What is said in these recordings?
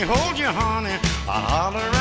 me hold you, honey, I'll holler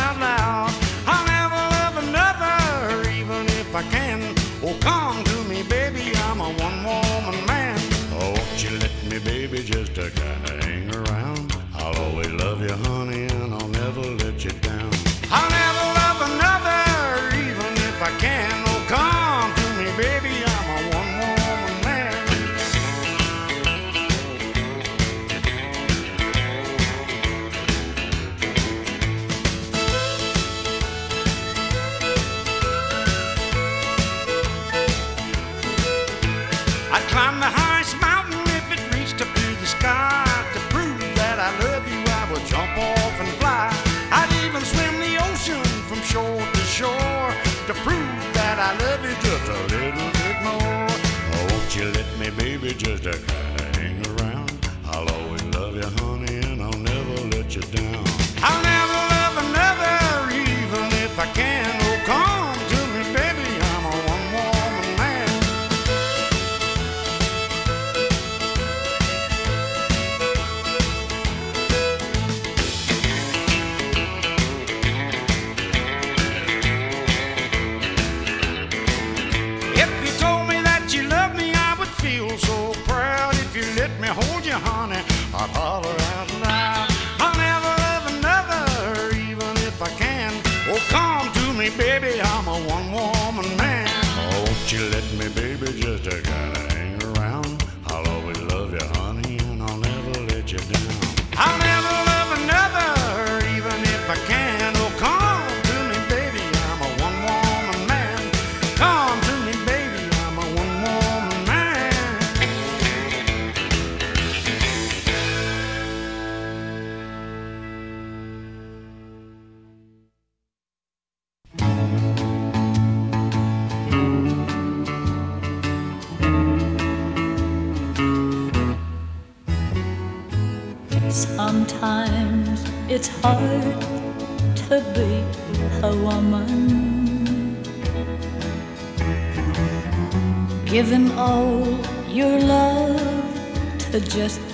just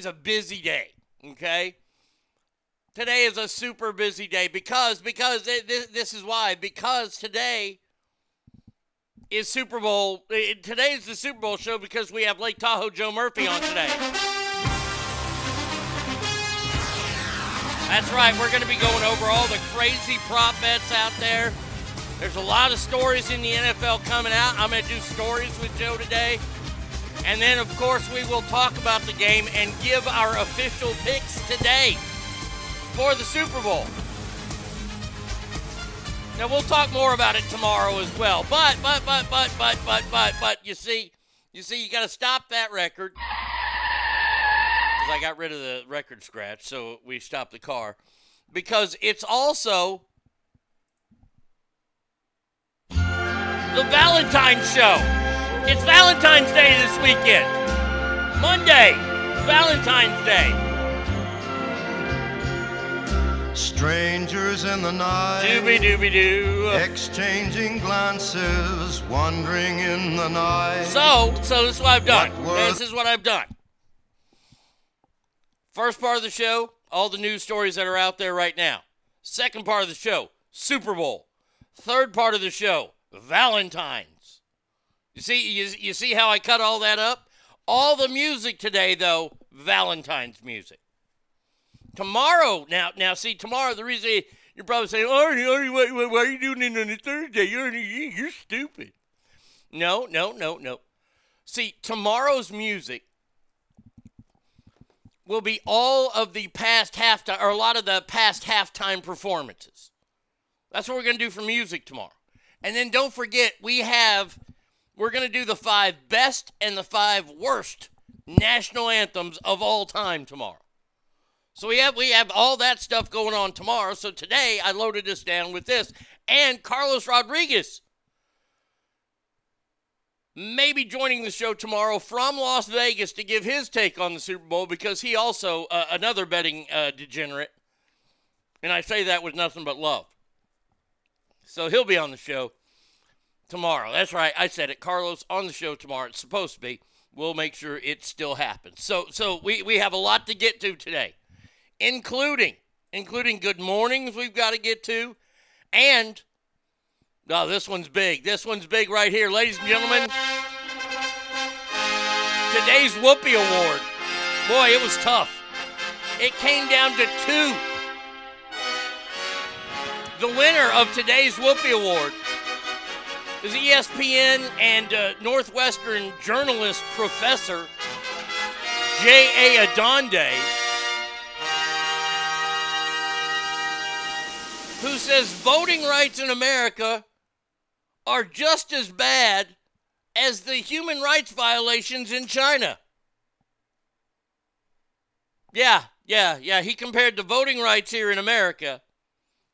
Today's a busy day. Okay. Today is a super busy day because because this, this is why because today is Super Bowl. Today is the Super Bowl show because we have Lake Tahoe Joe Murphy on today. That's right. We're going to be going over all the crazy prop bets out there. There's a lot of stories in the NFL coming out. I'm going to do stories with Joe today. And then, of course, we will talk about the game and give our official picks today for the Super Bowl. Now we'll talk more about it tomorrow as well. But but but but but but but but you see, you see, you got to stop that record because I got rid of the record scratch, so we stopped the car because it's also the Valentine's show. It's Valentine's Day this weekend. Monday, Valentine's Day. Strangers in the night. Dooby dooby doo. Exchanging glances, wandering in the night. So, so this is what I've done. What This is what I've done. First part of the show, all the news stories that are out there right now. Second part of the show, Super Bowl. Third part of the show, Valentine's. You see, you, you see how I cut all that up? All the music today, though, Valentine's music. Tomorrow, now, now, see, tomorrow, the reason you're probably saying, Arnie, Arnie, why, why, why are you doing it on a Thursday? You're, you're stupid. No, no, no, no. See, tomorrow's music will be all of the past halftime, or a lot of the past halftime performances. That's what we're going to do for music tomorrow. And then don't forget, we have, we're going to do the five best and the five worst national anthems of all time tomorrow. So we have we have all that stuff going on tomorrow. So today I loaded this down with this and Carlos Rodriguez maybe joining the show tomorrow from Las Vegas to give his take on the Super Bowl because he also uh, another betting uh, degenerate, and I say that with nothing but love. So he'll be on the show tomorrow. That's right, I said it. Carlos on the show tomorrow. It's supposed to be. We'll make sure it still happens. So so we we have a lot to get to today, including including good mornings we've got to get to, and no, this one's big. This one's big right here, ladies and gentlemen. Today's Whoopi Award. Boy, it was tough. It came down to two. The winner of today's Whoopi Award is ESPN and uh, Northwestern journalist professor J.A. Adande, who says voting rights in America are just as bad as the human rights violations in China. Yeah, yeah, yeah. He compared the voting rights here in America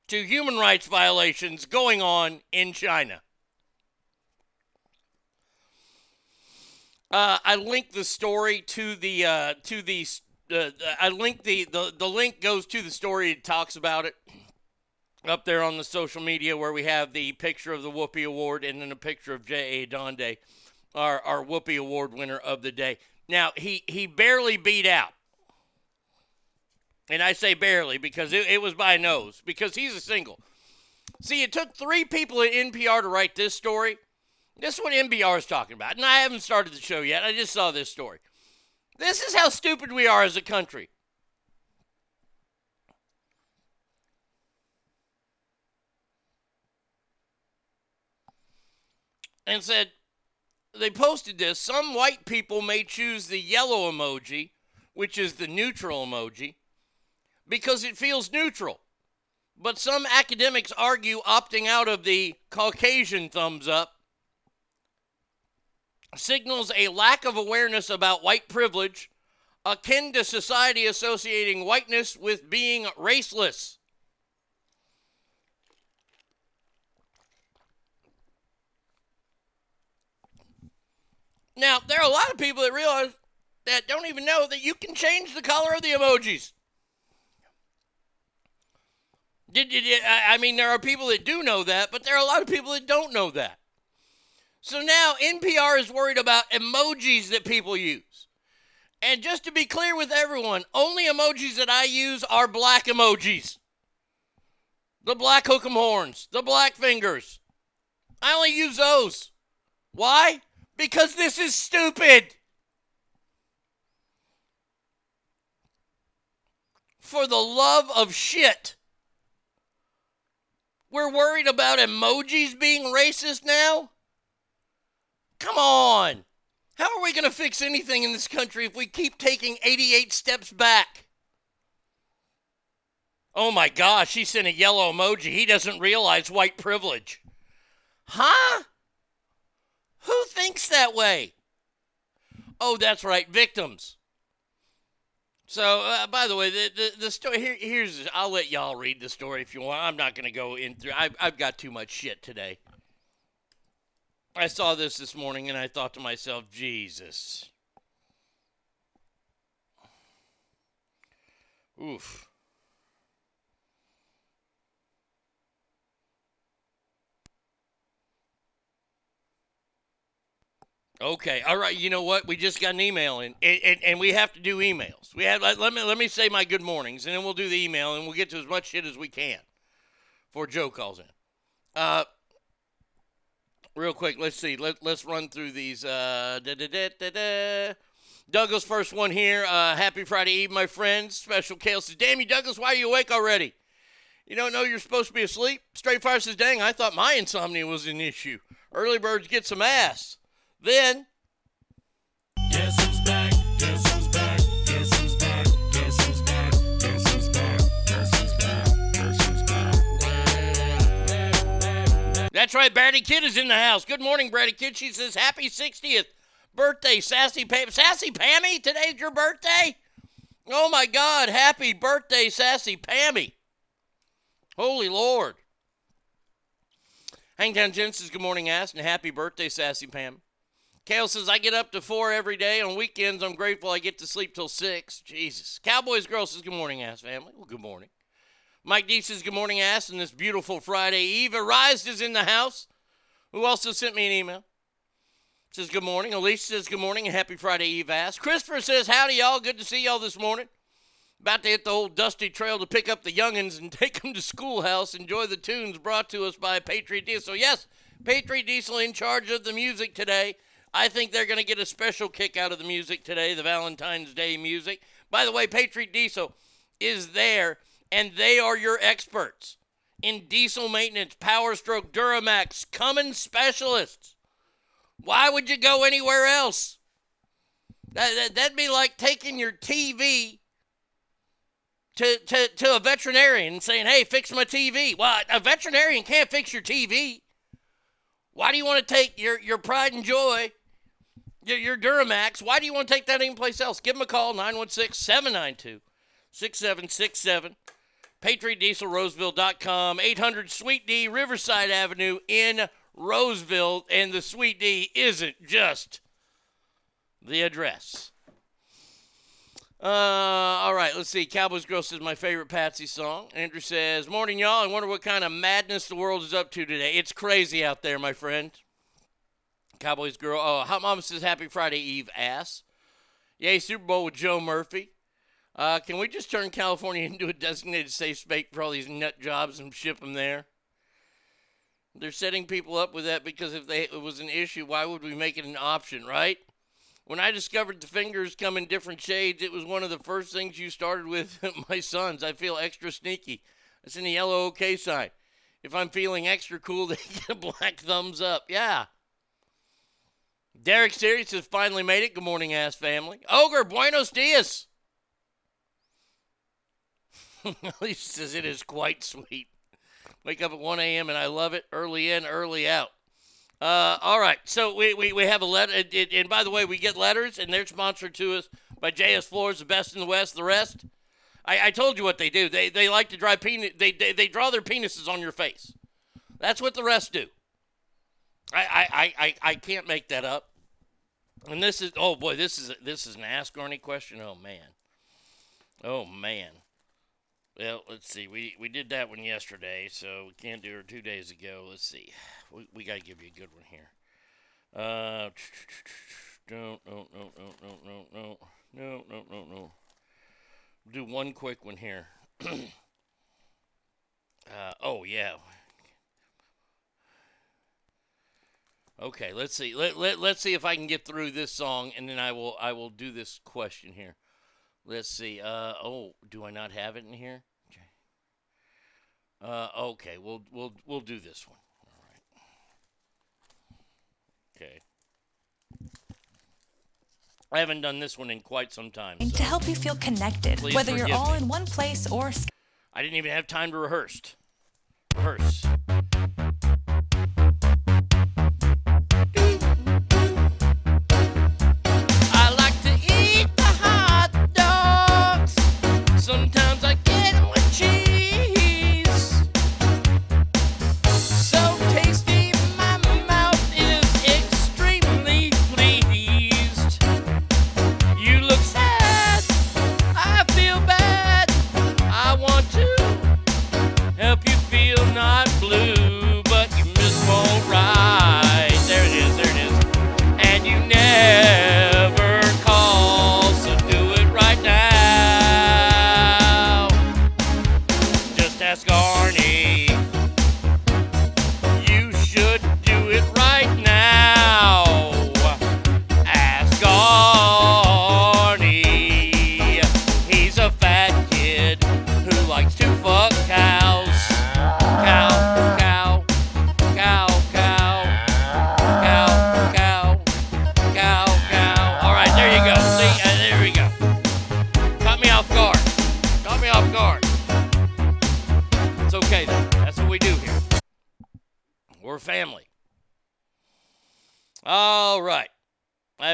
to human rights violations going on in China. Uh, I linked the story to the uh, to the uh, I linked the, the the link goes to the story. It talks about it up there on the social media where we have the picture of the Whoopi Award and then a picture of J.A. Adande, our, our Whoopi Award winner of the day. Now, he, he barely beat out. And I say barely because it, it was by nose, because he's a single. See, it took three people at NPR to write this story. This is what NPR is talking about. And I haven't started the show yet. I just saw this story. This is how stupid we are as a country. and said they posted this. Some white people may choose the yellow emoji, which is the neutral emoji, because it feels neutral. But some academics argue opting out of the Caucasian thumbs up signals a lack of awareness about white privilege, akin to society associating whiteness with being raceless. Now, there are a lot of people that realize that don't even know that you can change the color of the emojis. Did, did, I mean, there are people that do know that, but there are a lot of people that don't know that. So now NPR is worried about emojis that people use. And just to be clear with everyone, only emojis that I use are black emojis. The black hook 'em horns, the black fingers. I only use those. Why? Because this is stupid. For the love of shit. We're worried about emojis being racist now? Come on. How are we going to fix anything in this country if we keep taking 88 steps back? Oh my gosh, he sent a yellow emoji. He doesn't realize white privilege. Huh? Who thinks that way? Oh, that's right, victims. So, uh, by the way, the, the, the story here, here's I'll let y'all read the story if you want. I'm not going to go in through. I've, I've got too much shit today. I saw this this morning and I thought to myself, Jesus. Oof. Okay, all right. You know what? We just got an email in, and, and, and we have to do emails. We have. Let, let me let me say my good mornings, and then we'll do the email, and we'll get to as much shit as we can before Joe calls in. Uh, real quick, let's see. Let, let's run through these. Uh. Douglas, first one here. Uh, happy Friday Eve, my friends. Special Kale says, Damn you, Douglas, why are you awake already? You don't know you're supposed to be asleep? Straight Fire says, Dang, I thought my insomnia was an issue. Early birds get some ass. Then, that's right, Brady Kid is in the house. Good morning, Brady Kid. She says, Happy 60th birthday, Sassy Pam. Sassy Pammy, today's your birthday? Oh my God, happy birthday, Sassy Pammy. Holy Lord. Hangtown Jen says, Good morning, ass, and happy birthday, Sassy Pam. Kale says, I get up to four every day. On weekends, I'm grateful I get to sleep till six. Jesus. Cowboys Girl says, Good morning, ass family. Well, good morning. Mike D says, Good morning, ass, and this beautiful Friday Eve. Arise is in the house, who also sent me an email. Says, Good morning. Elise says, Good morning and happy Friday Eve, ass. Christopher says, Howdy, y'all. Good to see y'all this morning. About to hit the old dusty trail to pick up the youngins and take them to schoolhouse. Enjoy the tunes brought to us by Patriot Diesel. Yes, Patriot Diesel in charge of the music today. I think they're going to get a special kick out of the music today, the Valentine's Day music. By the way, Patriot Diesel is there, and they are your experts in diesel maintenance, Power Stroke, Duramax, Cummins specialists. Why would you go anywhere else? That, that, that'd be like taking your TV to, to, to a veterinarian and saying, hey, fix my TV. Well, a veterinarian can't fix your TV. Why do you want to take your, your pride and joy, your, your Duramax? Why do you want to take that anyplace else? Give them a call, 916 792 6767. PatriotDieselRoseville.com, 800 Sweet D, Riverside Avenue in Roseville. And the Sweet D isn't just the address. Uh, all right, let's see. Cowboys Girl says my favorite Patsy song. Andrew says, Morning, y'all. I wonder what kind of madness the world is up to today. It's crazy out there, my friend. Cowboys Girl. Oh, Hot Mama says, Happy Friday Eve, ass. Yay, Super Bowl with Joe Murphy. Uh, can we just turn California into a designated safe space for all these nut jobs and ship them there? They're setting people up with that because if they, it was an issue, why would we make it an option, right? When I discovered the fingers come in different shades, it was one of the first things you started with my sons. I feel extra sneaky. It's in the yellow OK sign. If I'm feeling extra cool, they get a black thumbs up. Yeah. Derek Sirius has finally made it. Good morning, ass family. Ogre, buenos dias. he says it is quite sweet. Wake up at 1 a.m. and I love it. Early in, early out. Uh, all right. So we, we, we have a letter. And, and- and by the way, we get letters, and they're sponsored to us by JS Floors, the best in the West. The rest, I, I told you what they do. They, they like to draw penis. They, they, they draw their penises on your face. That's what the rest do. I, I, I, I, I can't make that up. And this is oh boy, this is this is an ask Arnie question. Oh man, oh man. Well, let's see. We we did that one yesterday, so we can't do it two days ago. Let's see. We we gotta give you a good one here. Uh, no no no no no no no no no no no. Do one quick one here. uh, oh yeah. Okay, let's see. Let, let, let's see if I can get through this song and then I will I will do this question here. Let's see. Uh oh, do I not have it in here? Okay. Uh okay, we'll we'll we'll do this one. All right. Okay. I haven't done this one in quite some time. to help you feel connected, Please whether you're all me. in one place or I didn't even have time to rehearse. Rehearse.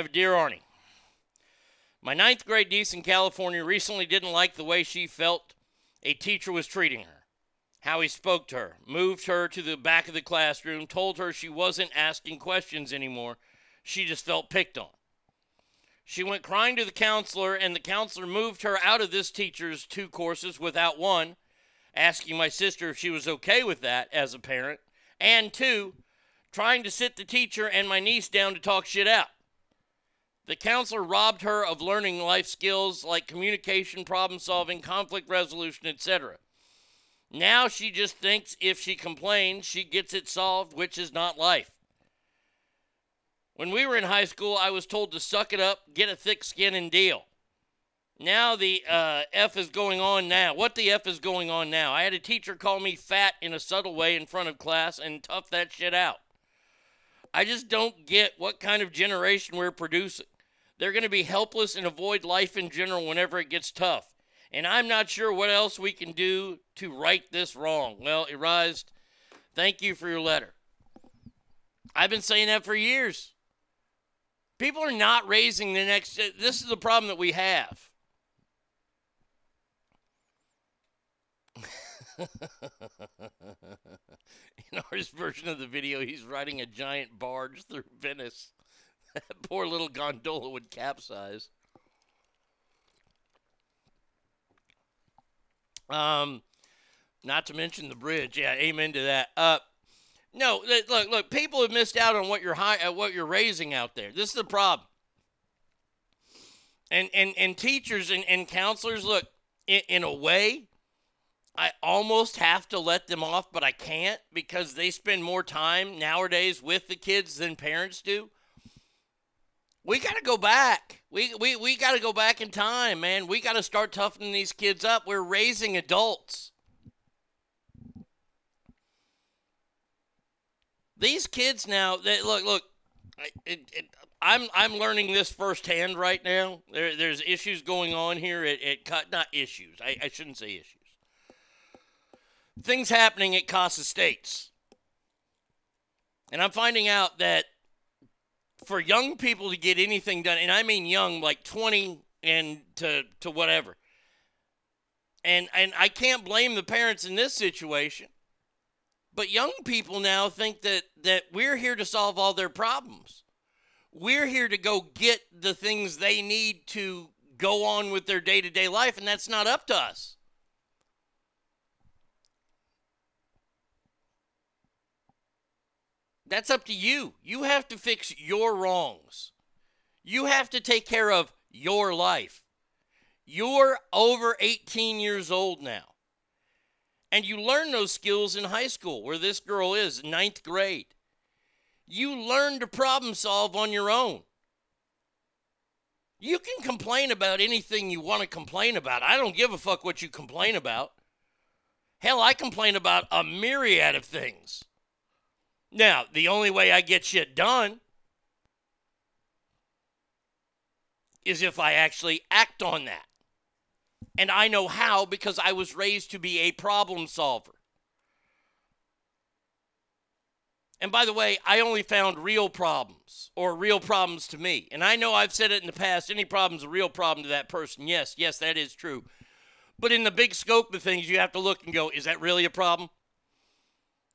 Have Dear Arnie. My ninth grade niece in California recently didn't like the way she felt a teacher was treating her, how he spoke to her, moved her to the back of the classroom, told her she wasn't asking questions anymore. She just felt picked on. She went crying to the counselor, and the counselor moved her out of this teacher's two courses without one, asking my sister if she was okay with that as a parent, and two, trying to sit the teacher and my niece down to talk shit out. The counselor robbed her of learning life skills like communication, problem solving, conflict resolution, etc. Now she just thinks if she complains, she gets it solved, which is not life. When we were in high school, I was told to suck it up, get a thick skin, and deal. Now the uh, F is going on now. What the F is going on now? I had a teacher call me fat in a subtle way in front of class and tough that shit out. I just don't get what kind of generation we're producing. They're going to be helpless and avoid life in general whenever it gets tough. And I'm not sure what else we can do to right this wrong. Well, Erized, thank you for your letter. I've been saying that for years. People are not raising the next. This is the problem that we have. In our version of the video, he's riding a giant barge through Venice. That poor little gondola would capsize. Um, not to mention the bridge. Yeah, amen to that. Uh, no, look, look. People have missed out on what you're high, uh, what you're raising out there. This is the problem. And and and teachers and, and counselors, look, in, in a way, I almost have to let them off, but I can't because they spend more time nowadays with the kids than parents do. We got to go back. We, we, we got to go back in time, man. We got to start toughening these kids up. We're raising adults. These kids now, they, look, look, it, it, I'm, I'm learning this firsthand right now. There, there's issues going on here at, at cut, not issues. I, I shouldn't say issues. things happening at Casa States. And I'm finding out that for young people to get anything done, and I mean young, like 20 and to, to whatever. And, and I can't blame the parents in this situation. But young people now think that, that we're here to solve all their problems. We're here to go get the things they need to go on with their day to day life, and that's not up to us. That's up to you. You have to fix your wrongs. You have to take care of your life. You're over 18 years old now. And you learn those skills in high school, where this girl is, ninth grade. You learn to problem solve on your own. You can complain about anything you want to complain about. I don't give a fuck what you complain about. Hell, I complain about a myriad of things. Now, the only way I get shit done is if I actually act on that. And I know how because I was raised to be a problem solver. And by the way, I only found real problems or real problems to me. And I know I've said it in the past any problem's a real problem to that person. Yes, yes, that is true. But in the big scope of things, you have to look and go, is that really a problem?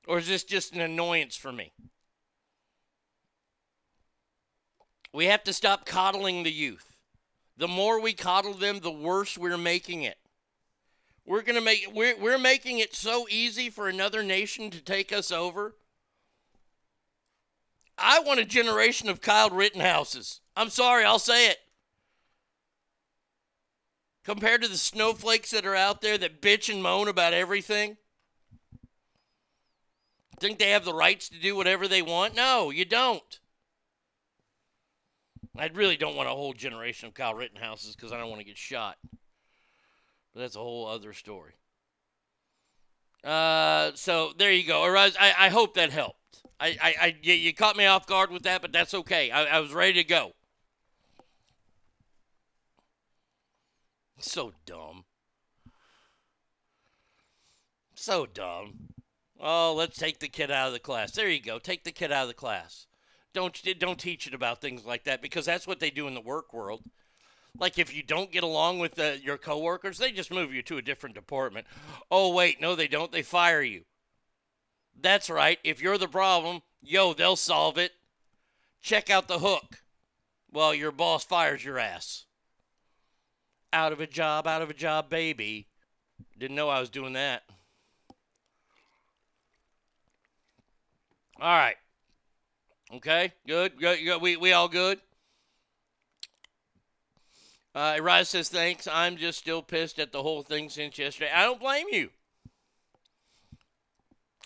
Or is this just an annoyance for me? We have to stop coddling the youth. The more we coddle them, the worse we're making it. We're gonna make we're, we're making it so easy for another nation to take us over. I want a generation of Kyle Rittenhouses. I'm sorry, I'll say it. Compared to the snowflakes that are out there that bitch and moan about everything. Think they have the rights to do whatever they want? No, you don't. I really don't want a whole generation of Kyle Rittenhouses because I don't want to get shot. But that's a whole other story. Uh, so there you go. Arise, I, I hope that helped. I, I, I you, you caught me off guard with that, but that's okay. I, I was ready to go. So dumb. So dumb. Oh, let's take the kid out of the class. There you go. Take the kid out of the class. Don't don't teach it about things like that because that's what they do in the work world. Like if you don't get along with the, your coworkers, they just move you to a different department. Oh wait, no, they don't. They fire you. That's right. If you're the problem, yo, they'll solve it. Check out the hook. Well, your boss fires your ass. Out of a job, out of a job, baby. Didn't know I was doing that. All right. Okay, good, good, good. We, we all good? Uh, Rise says, thanks. I'm just still pissed at the whole thing since yesterday. I don't blame you.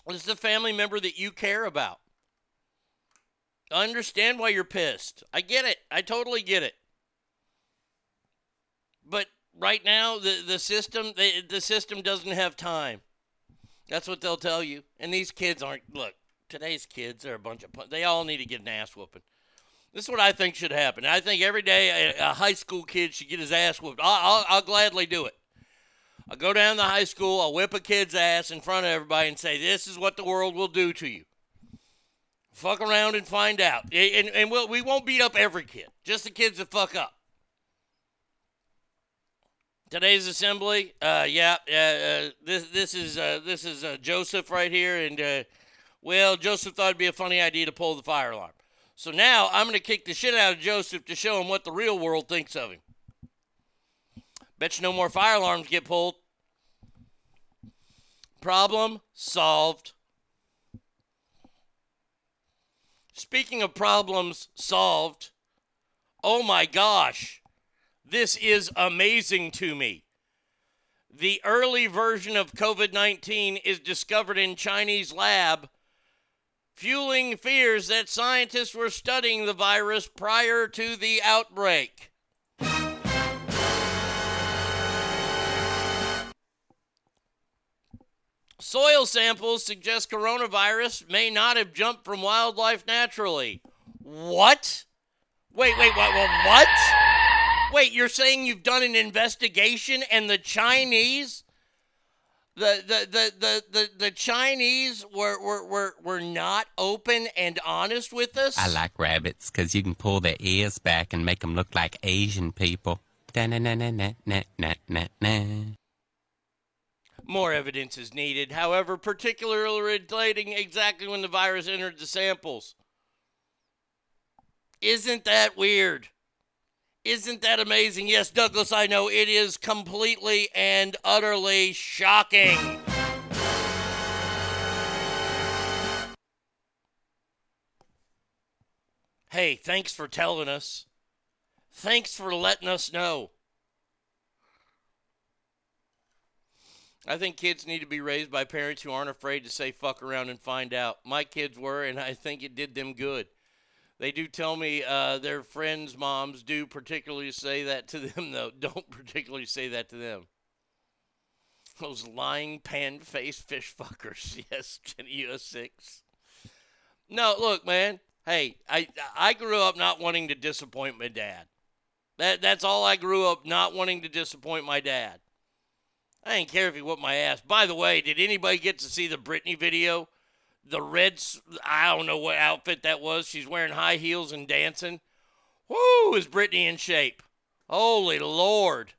This is a family member that you care about. I understand why you're pissed. I get it. I totally get it. But right now, the, the system the, the system doesn't have time. That's what they'll tell you. And these kids aren't. Look, today's kids are a bunch of. They all need to get an ass whooping. This is what I think should happen. I think every day a, a high school kid should get his ass whooped. I'll, I'll, I'll gladly do it. I'll go down to high school, I'll whip a kid's ass in front of everybody and say, This is what the world will do to you. Fuck around and find out. And, and we'll, we won't beat up every kid, just the kids that fuck up. Today's assembly, uh, yeah, uh, uh, this this is uh, this is uh, Joseph right here, and uh, well, Joseph thought it'd be a funny idea to pull the fire alarm. So now I'm going to kick the shit out of Joseph to show him what the real world thinks of him. Bet you no more fire alarms get pulled. Problem solved. Speaking of problems solved, oh my gosh, this is amazing to me. The early version of COVID 19 is discovered in Chinese lab, fueling fears that scientists were studying the virus prior to the outbreak. Soil samples suggest coronavirus may not have jumped from wildlife naturally. What? Wait, wait, what? What? what? Wait, you're saying you've done an investigation and the Chinese The the the the the, the Chinese were, were were were not open and honest with us. I like rabbits because you can pull their ears back and make them look like Asian people. More evidence is needed, however, particularly relating exactly when the virus entered the samples. Isn't that weird? Isn't that amazing? Yes, Douglas, I know it is completely and utterly shocking. Hey, thanks for telling us. Thanks for letting us know. I think kids need to be raised by parents who aren't afraid to say fuck around and find out. My kids were, and I think it did them good. They do tell me uh, their friends' moms do particularly say that to them, though. Don't particularly say that to them. Those lying pan faced fish fuckers. Yes, Jenny US 6. No, look, man. Hey, I I grew up not wanting to disappoint my dad. That that's all I grew up not wanting to disappoint my dad. I didn't care if he whooped my ass. By the way, did anybody get to see the Britney video? The red, I don't know what outfit that was. She's wearing high heels and dancing. Whoo, is Britney in shape? Holy Lord.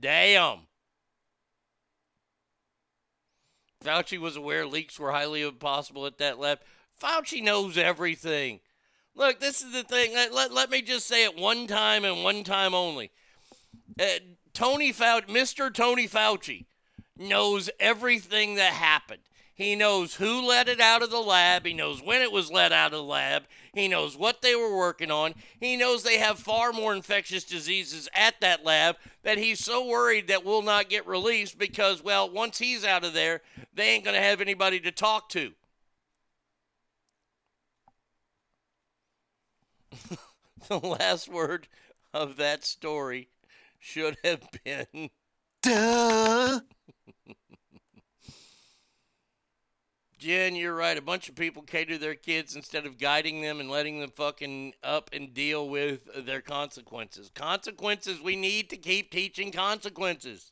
Damn. Fauci was aware leaks were highly impossible at that lab. Fauci knows everything. Look, this is the thing. Let, let, let me just say it one time and one time only. Uh, Tony Fauci, Mr. Tony Fauci, knows everything that happened. He knows who let it out of the lab. He knows when it was let out of the lab. He knows what they were working on. He knows they have far more infectious diseases at that lab that he's so worried that will not get released because, well, once he's out of there, they ain't going to have anybody to talk to. the last word of that story should have been Duh. Jen, you're right. A bunch of people cater their kids instead of guiding them and letting them fucking up and deal with their consequences. Consequences, we need to keep teaching consequences.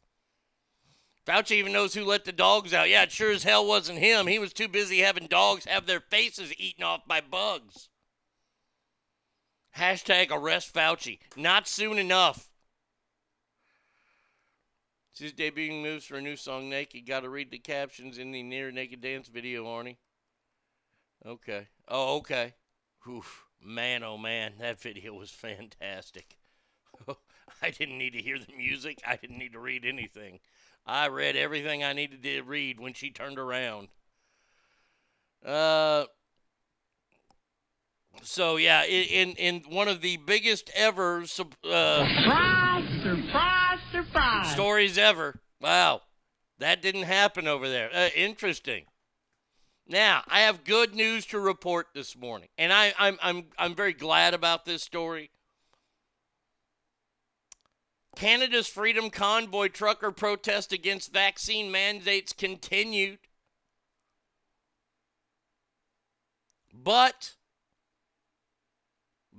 Fauci even knows who let the dogs out. Yeah, it sure as hell wasn't him. He was too busy having dogs have their faces eaten off by bugs. Hashtag arrest Fauci. Not soon enough. She's debuting moves for a new song, Naked. Got to read the captions in the near naked dance video, Arnie. Okay. Oh, okay. Oof. Man, oh man, that video was fantastic. I didn't need to hear the music. I didn't need to read anything. I read everything I needed to read when she turned around. Uh. So yeah, i- in in one of the biggest ever uh, Surprise, surprise, surprise. stories ever. Wow, that didn't happen over there. Uh, interesting. Now I have good news to report this morning, and I, I'm I'm I'm very glad about this story. Canada's Freedom Convoy trucker protest against vaccine mandates continued. But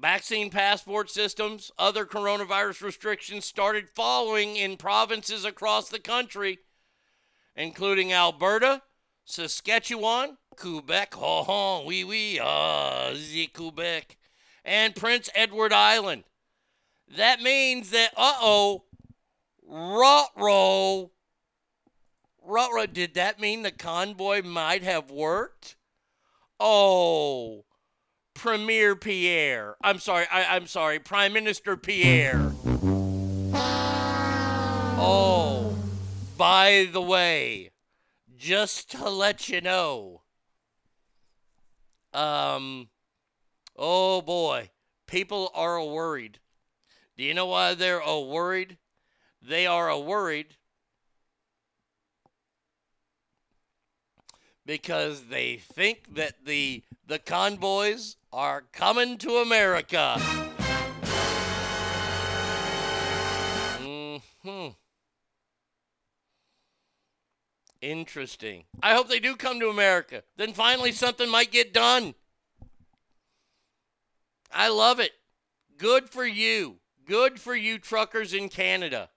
vaccine passport systems, other coronavirus restrictions started following in provinces across the country, including Alberta, Saskatchewan, Quebec, oh, oh oui, oui, ah, the Quebec, and Prince Edward Island. That means that, uh oh, Rutro, Rutro, did that mean the convoy might have worked? Oh, Premier Pierre. I'm sorry, I, I'm sorry, Prime Minister Pierre. Oh, by the way, just to let you know, um, oh boy, people are worried. Do you know why they're worried? They are worried because they think that the the convoys are coming to America. hmm Interesting. I hope they do come to America. Then finally something might get done. I love it. Good for you. Good for you truckers in Canada.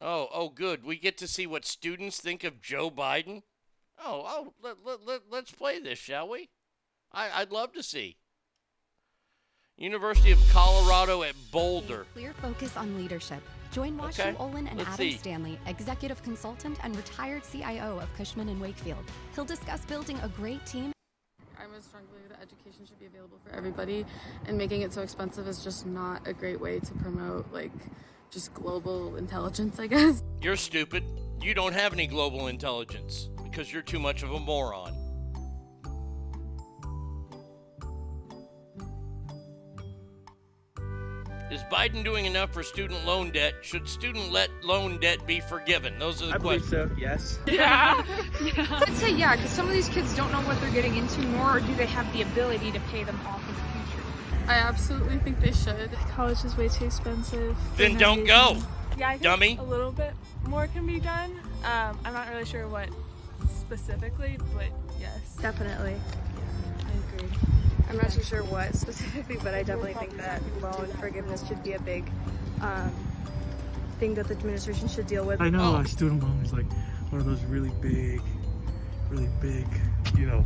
Oh, oh, good. We get to see what students think of Joe Biden. Oh, oh, let, let, let, let's play this, shall we? I, I'd love to see. University of Colorado at Boulder. Clear focus on leadership. Join Washu Okay, Olin and let's Adam see. Stanley, executive consultant and retired CIO of Cushman and Wakefield. He'll discuss building a great team I most strongly believe that education should be available for everybody, and making it so expensive is just not a great way to promote like just global intelligence, I guess. You're stupid. You don't have any global intelligence because you're too much of a moron. Is Biden doing enough for student loan debt? Should student let loan debt be forgiven? Those are the I believe questions. so. Yes. Yeah. I'd say yeah, because some of these kids don't know what they're getting into, nor do they have the ability to pay them off in the future. I absolutely think they should. College is way too expensive. Then don't go. Yeah, I think Dummy. a little bit more can be done. Um, I'm not really sure what specifically, but yes. Definitely. I agree. I'm not too sure what specifically, but I definitely think that loan forgiveness should be a big um, thing that the administration should deal with. I know uh, student loan is like one of those really big, really big, you know,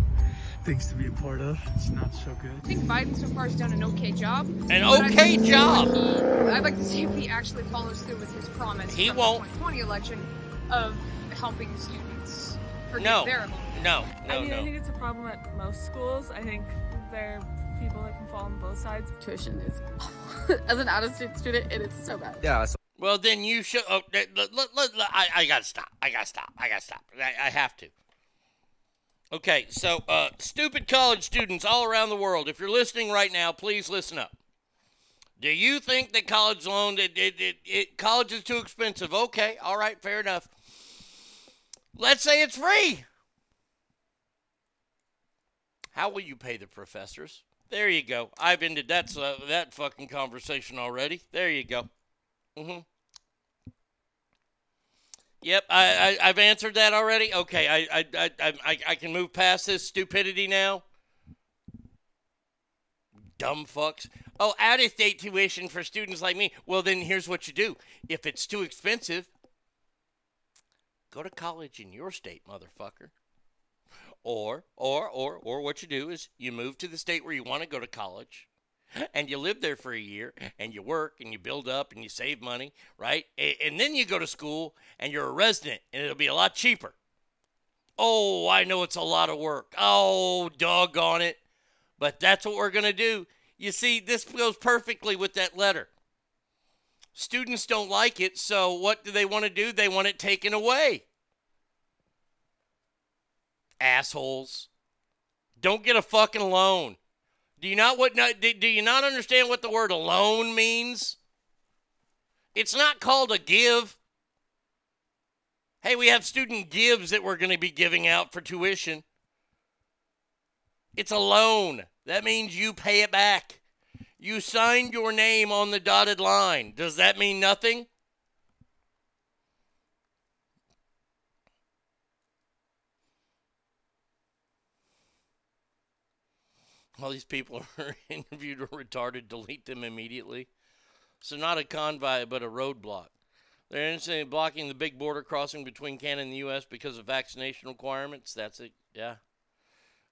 things to be a part of. It's not so good. I think Biden so far has done an okay job. An but I'd okay like to see job? he- I'd like to see if he actually follows through with his promise He from won't. the 2020 election of helping students forgive No. their loan. No, I no, mean, I think it's a problem at most schools. I think there are people that can fall on both sides. Tuition is, as an out-of-state student, it is so bad. Yeah. Well, then you should. Oh, let, let, let, let- I, I gotta stop. I gotta stop. I gotta stop. I, I have to. Okay, so uh, stupid college students all around the world, if you're listening right now, please listen up. Do you think that college loan, it, it, it, it, college is too expensive? Okay, all right, fair enough. Let's say it's free. How will you pay the professors? There you go. I've ended that uh, that fucking conversation already. There you go. Mm-hmm. Yep, I, I I've answered that already. Okay, I, I I I I can move past this stupidity now. Dumb fucks. Oh, out of state tuition for students like me. Well, then here's what you do. If it's too expensive, go to college in your state, motherfucker. Or, or, or, or what you do is you move to the state where you want to go to college and you live there for a year and you work and you build up and you save money, right? A- And then you go to school and you're a resident and it'll be a lot cheaper. Oh, I know it's a lot of work. Oh, doggone it. But that's what we're going to do. You see, this goes perfectly with that letter. Students don't like it, so what do they want to do? They want it taken away. Assholes. Don't get a fucking loan. Do you not what do do you not understand what the word loan means? It's not called a give. Hey, we have student gives that we're going to be giving out for tuition. It's a loan. That means you pay it back. You signed your name on the dotted line. Does that mean nothing? All these people are interviewed or retarded. Delete them immediately. So not a convoy, but a roadblock. They're interested in blocking the big border crossing between Canada and the U.S. because of vaccination requirements. That's it. Yeah.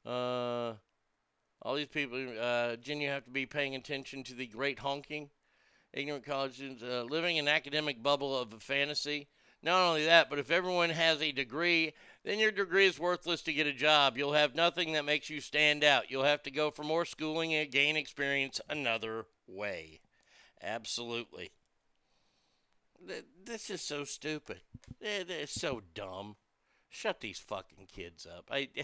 Uh, all these people, uh, Jen, you have to be paying attention to the great honking. Ignorant college students uh, living an academic bubble of a fantasy. Not only that, but if everyone has a degree, then your degree is worthless to get a job. You'll have nothing that makes you stand out. You'll have to go for more schooling and gain experience another way. Absolutely. This is so stupid. They're so dumb. Shut these fucking kids up. I eh.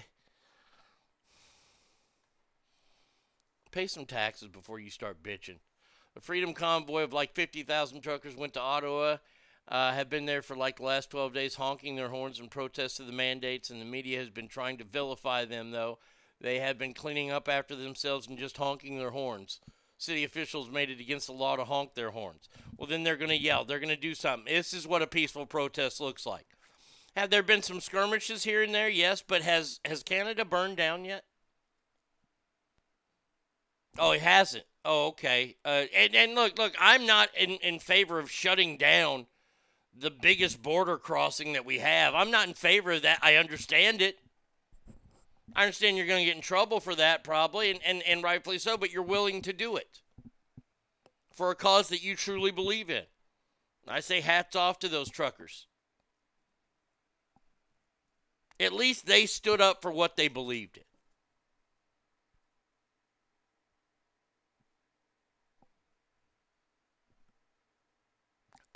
pay some taxes before you start bitching. The Freedom Convoy of like 50,000 truckers went to Ottawa. Uh, have been there for like the last 12 days, honking their horns in protest of the mandates, and the media has been trying to vilify them, though. They have been cleaning up after themselves and just honking their horns. City officials made it against the law to honk their horns. Well, then they're going to yell. They're going to do something. This is what a peaceful protest looks like. Have there been some skirmishes here and there? Yes, but has has Canada burned down yet? Oh, it hasn't. Oh, okay. Uh, and and look, look, I'm not in in favor of shutting down the biggest border crossing that we have. I'm not in favor of that. I understand it. I understand you're going to get in trouble for that, probably, and, and, and rightfully so, but you're willing to do it for a cause that you truly believe in. I say hats off to those truckers. At least they stood up for what they believed in.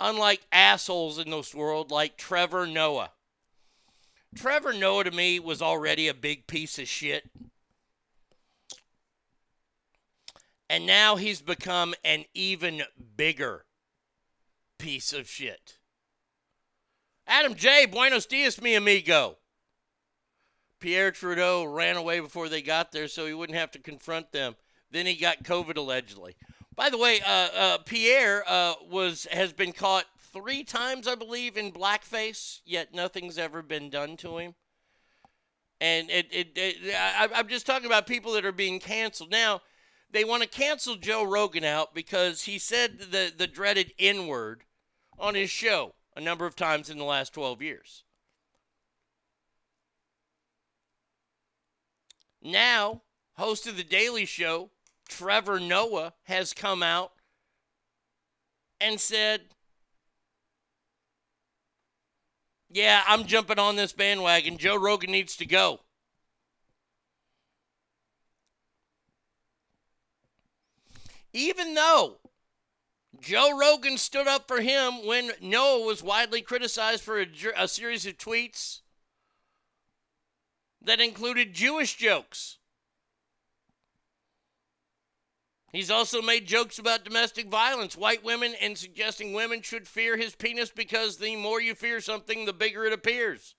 Unlike assholes in this world like Trevor Noah. Trevor Noah to me was already a big piece of shit. And now he's become an even bigger piece of shit. Adam J. Buenos dias, mi amigo. Pierre Trudeau ran away before they got there so he wouldn't have to confront them. Then he got COVID allegedly. By the way, uh, uh, Pierre uh, was has been caught three times, I believe, in blackface, yet nothing's ever been done to him. And it, it, it I, I'm just talking about people that are being canceled now. They want to cancel Joe Rogan out because he said the the dreaded N word on his show a number of times in the last 12 years. Now, host of The Daily Show, Trevor Noah, has come out and said, Yeah, I'm jumping on this bandwagon. Joe Rogan needs to go. Even though Joe Rogan stood up for him when Noah was widely criticized for a, a series of tweets that included Jewish jokes. He's also made jokes about domestic violence, white women, and suggesting women should fear his penis because the more you fear something, the bigger it appears.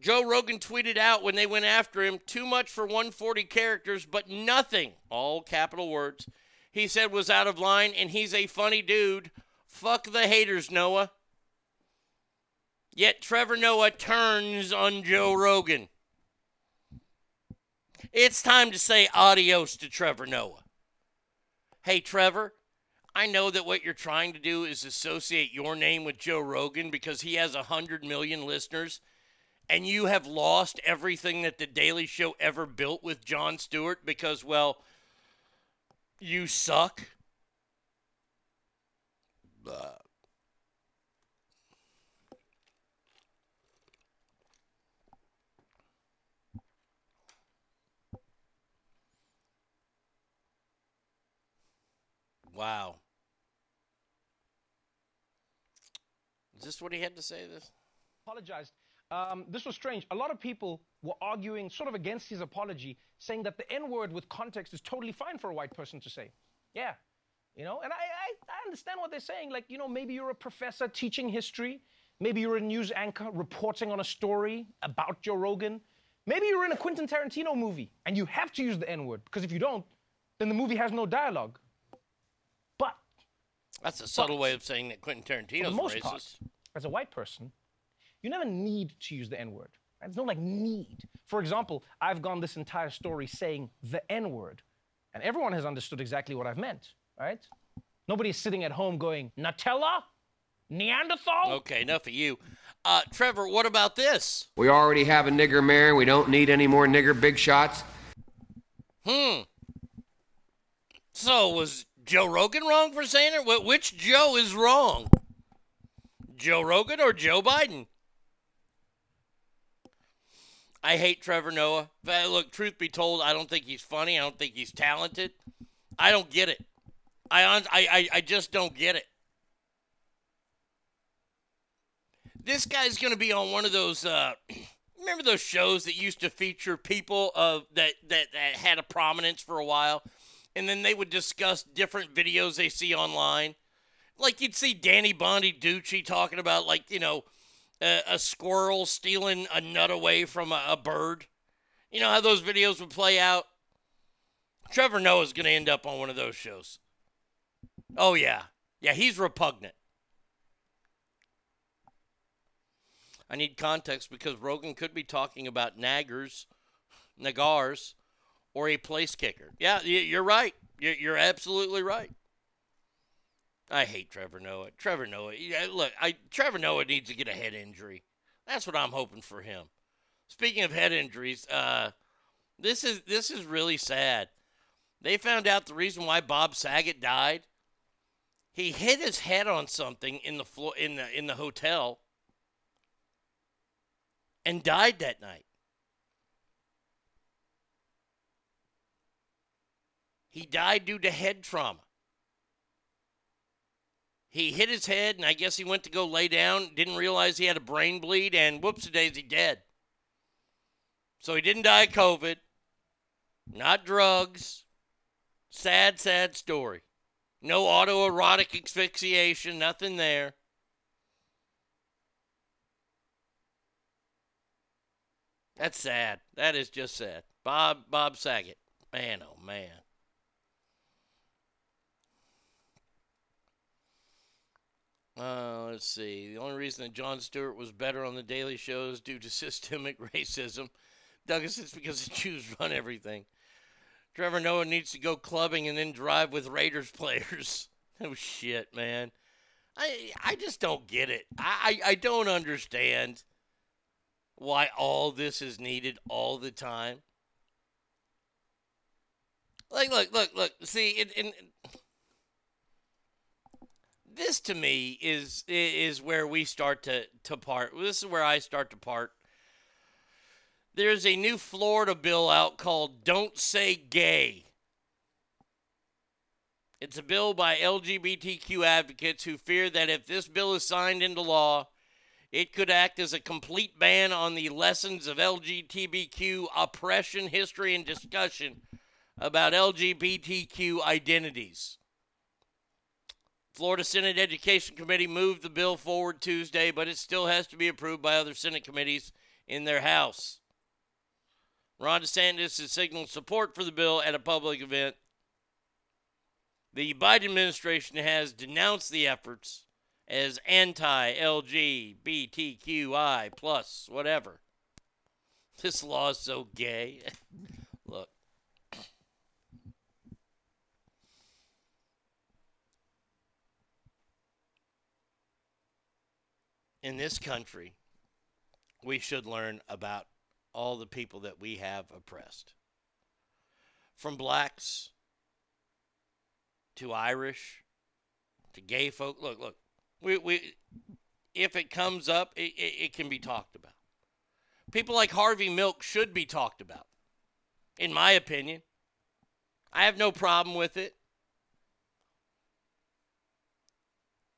Joe Rogan tweeted out when they went after him too much for 140 characters, but nothing, all capital words, he said was out of line, and he's a funny dude. Fuck the haters, Noah. Yet Trevor Noah turns on Joe Rogan. It's time to say adios to Trevor Noah. Hey, Trevor, I know that what you're trying to do is associate your name with Joe Rogan because he has 100 million listeners and you have lost everything that the Daily Show ever built with Jon Stewart because, well, you suck. Uh, wow. Is this what he had to say? This? apologized. Um, this was strange. A lot of people were arguing sort of against his apology, saying that the N word with context is totally fine for a white person to say. Yeah. You know, and I, I, I understand what they're saying. Like, you know, maybe you're a professor teaching history. Maybe you're a news anchor reporting on a story about Joe Rogan. Maybe you're in a Quentin Tarantino movie and you have to use the N word because if you don't, then the movie has no dialogue. But That's a subtle way of saying that Quentin for Tarantino's most racist. part, as a white person, you never need to use the N word. There's no like need. For example, I've gone this entire story saying the N word, and everyone has understood exactly what I've meant, right? Nobody's sitting at home going, Nutella? Neanderthal? Okay, enough of you. Uh, Trevor, what about this? We already have a nigger mayor. We don't need any more nigger big shots. Hmm. So was Joe Rogan wrong for saying it? Which Joe is wrong? Joe Rogan or Joe Biden? I hate Trevor Noah. But look, truth be told, I don't think he's funny. I don't think he's talented. I don't get it. I I, I just don't get it. This guy's going to be on one of those. Uh, remember those shows that used to feature people of that, that that had a prominence for a while, and then they would discuss different videos they see online. Like you'd see Danny Bonaduce talking about like you know a, a squirrel stealing a nut away from a, a bird. You know how those videos would play out. Trevor Noah's going to end up on one of those shows. Oh yeah, yeah, he's repugnant. I need context because Rogan could be talking about naggers, nagars, or a place kicker. Yeah, you're right. You're, absolutely right. I hate Trevor Noah. Trevor Noah. Yeah, look, I Trevor Noah needs to get a head injury. That's what I'm hoping for him. Speaking of head injuries, uh, this is this is really sad. They found out the reason why Bob Saget died. He hit his head on something in the floor in the in the hotel and died that night. He died due to head trauma. He hit his head, and I guess he went to go lay down, didn't realize he had a brain bleed, and whoops a daisy, dead. So he didn't die of COVID, not drugs. Sad, sad story. No autoerotic asphyxiation, nothing there. That's sad. That is just sad. Bob Bob Saget. Man, oh man. Uh, let's see. The only reason that Jon Stewart was better on the Daily Show is due to systemic racism. Douglas, it's because the Jews run everything. Trevor Noah needs to go clubbing and then drive with Raiders players. oh shit, man. I I just don't get it. I, I, I don't understand why all this is needed all the time. Like, look, look, look. See, it, in this to me is is where we start to to part. This is where I start to part. There's a new Florida bill out called "Don't Say Gay." It's a bill by LGBTQ advocates who fear that if this bill is signed into law, it could act as a complete ban on the lessons of LGBTQ oppression, history, and discussion about LGBTQ identities. Florida Senate Education Committee moved the bill forward Tuesday, but it still has to be approved by other Senate committees in their House. Ron DeSantis has signaled support for the bill at a public event. The Biden administration has denounced the efforts as anti-LGBTQI plus whatever. This law is so gay. Look. In this country, we should learn about all the people that we have oppressed. From blacks to Irish to gay folk. Look, look. We, we if it comes up, it, it, it can be talked about. People like Harvey Milk should be talked about, in my opinion. I have no problem with it.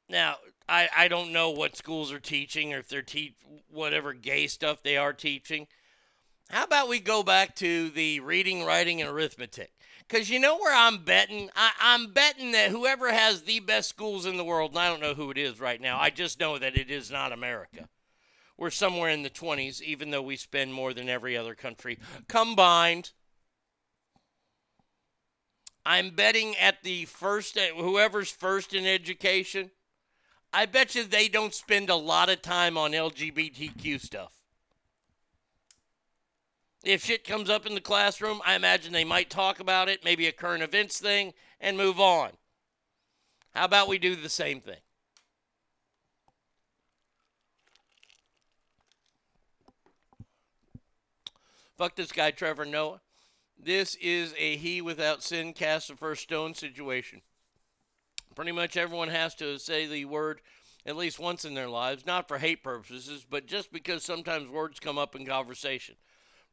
Now, I, I don't know what schools are teaching or if they're teach whatever gay stuff they are teaching. How about we go back to the reading, writing, and arithmetic? Because you know where I'm betting? I, I'm betting that whoever has the best schools in the world, and I don't know who it is right now, I just know that it is not America. We're somewhere in the 20s, even though we spend more than every other country combined. I'm betting at the first, whoever's first in education, I bet you they don't spend a lot of time on LGBTQ stuff. If shit comes up in the classroom, I imagine they might talk about it, maybe a current events thing, and move on. How about we do the same thing? Fuck this guy, Trevor Noah. This is a he without sin cast the first stone situation. Pretty much everyone has to say the word at least once in their lives, not for hate purposes, but just because sometimes words come up in conversation.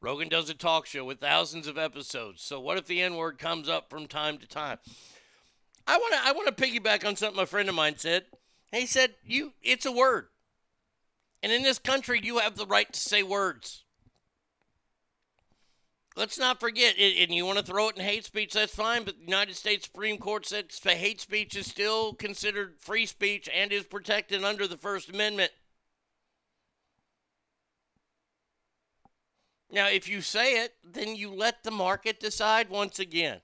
Rogan does a talk show with thousands of episodes. So what if the N word comes up from time to time? I want to I want to piggyback on something a friend of mine said. He said, "You it's a word. And in this country you have the right to say words." Let's not forget, and you want to throw it in hate speech, that's fine, but the United States Supreme Court said hate speech is still considered free speech and is protected under the First Amendment. Now, if you say it, then you let the market decide once again.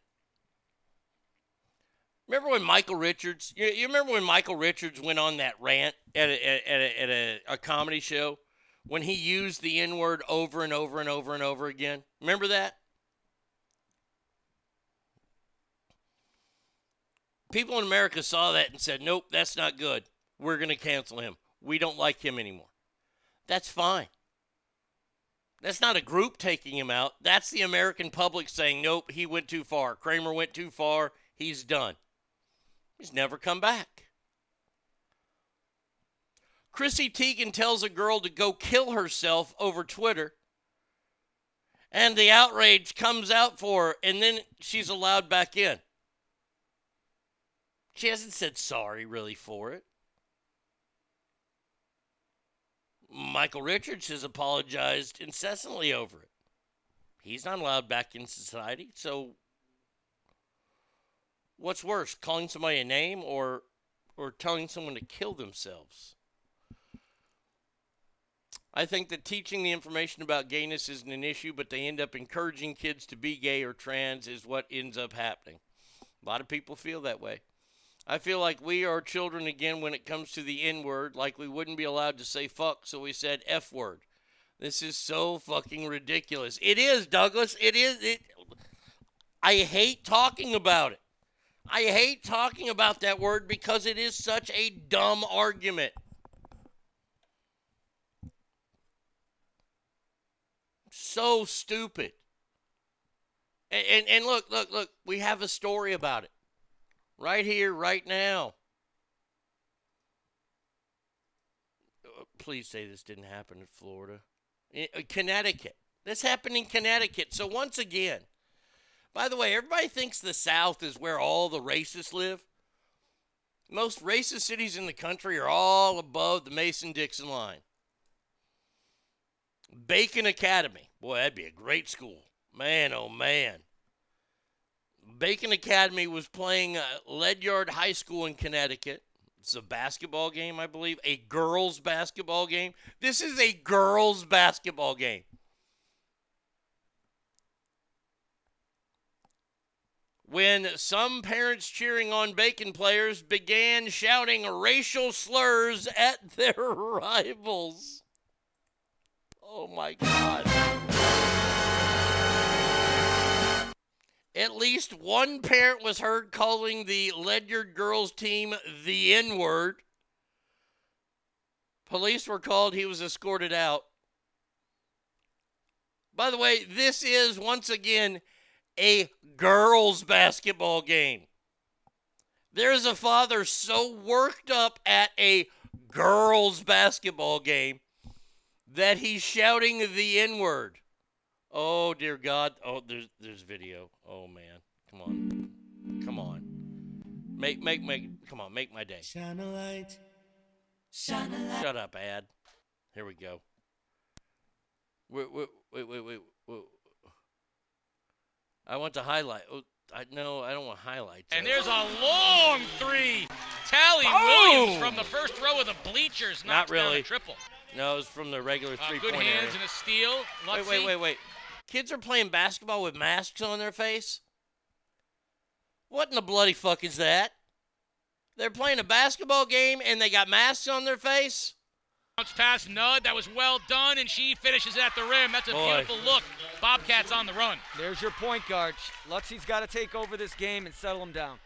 Remember when Michael Richards? You, you remember when Michael Richards went on that rant at a, at a, at a, a comedy show when he used the N word over and over and over and over again? Remember that? People in America saw that and said, nope, that's not good. We're going to cancel him. We don't like him anymore. That's fine. That's not a group taking him out. That's the American public saying, nope, he went too far. Kramer went too far. He's done. He's never come back. Chrissy Teigen tells a girl to go kill herself over Twitter. And the outrage comes out for her, and then she's allowed back in. She hasn't said sorry really for it. Michael Richards has apologized incessantly over it. He's not allowed back in society. So, what's worse, calling somebody a name or or telling someone to kill themselves? I think that teaching the information about gayness isn't an issue, but they end up encouraging kids to be gay or trans is what ends up happening. A lot of people feel that way. I feel like we are children again when it comes to the N word, like we wouldn't be allowed to say fuck, so we said F word. This is so fucking ridiculous. It is, Douglas. It is. It. I hate talking about it. I hate talking about that word because it is such a dumb argument. So stupid. And, and, and look, look, look, we have a story about it right here, right now. Uh, Please say this didn't happen in Florida. In, uh, Connecticut. This happened in Connecticut. So, once again, by the way, everybody thinks the South is where all the racists live. Most racist cities in the country are all above the Mason Dixon line. Bacon Academy. Boy, that'd be a great school. Man, oh man. Bacon Academy was playing uh, Ledyard High School in Connecticut. It's a basketball game, I believe. A girls' basketball game. This is a girls' basketball game. When some parents cheering on Bacon players began shouting racial slurs at their rivals. Oh my God. At least one parent was heard calling the Ledyard girls team the N word. Police were called. He was escorted out. By the way, this is once again a girls' basketball game. There's a father so worked up at a girls' basketball game that he's shouting the N word. Oh dear God! Oh, there's there's video. Oh man, come on, come on, make make make, come on, make my day. Shine a light. Shine a light. Shut up, ad. Here we go. Wait wait wait wait wait. wait. I want to highlight. Oh, I no, I don't want highlights. And there's a long three. Tally Williams from the first row of the bleachers Not knocks down really. a triple. No, it was from the regular Uh, three good hands area. and a steal. Wait, wait, wait, wait. Kids are playing basketball with masks on their face? What in the bloody fuck is that? They're playing a basketball game and they got masks on their face? Bounce pass, Nud. That was well done, and she finishes at the rim. That's a Boy. beautiful look. Bobcats on the run. There's your point guard. Luxie's got to take over this game and settle him down.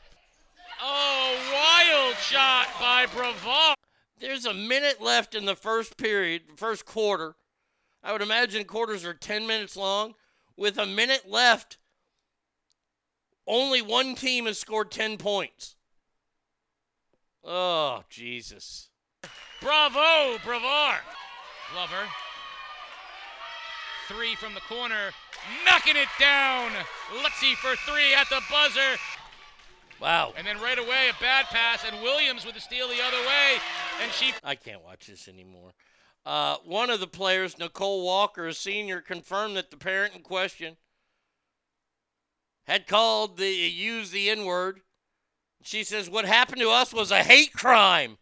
Oh, wild shot by Brevard. There's a minute left in the first period, first quarter. I would imagine quarters are 10 minutes long. With a minute left, only one team has scored 10 points. Oh, Jesus. Bravo, Brevard. Glover. Three from the corner. Knocking it down. Luxie for three at the buzzer. Wow. And then right away, a bad pass, and Williams with the steal the other way. And she I can't watch this anymore. Uh, one of the players, Nicole Walker, a senior, confirmed that the parent in question had called the used the N word. She says what happened to us was a hate crime.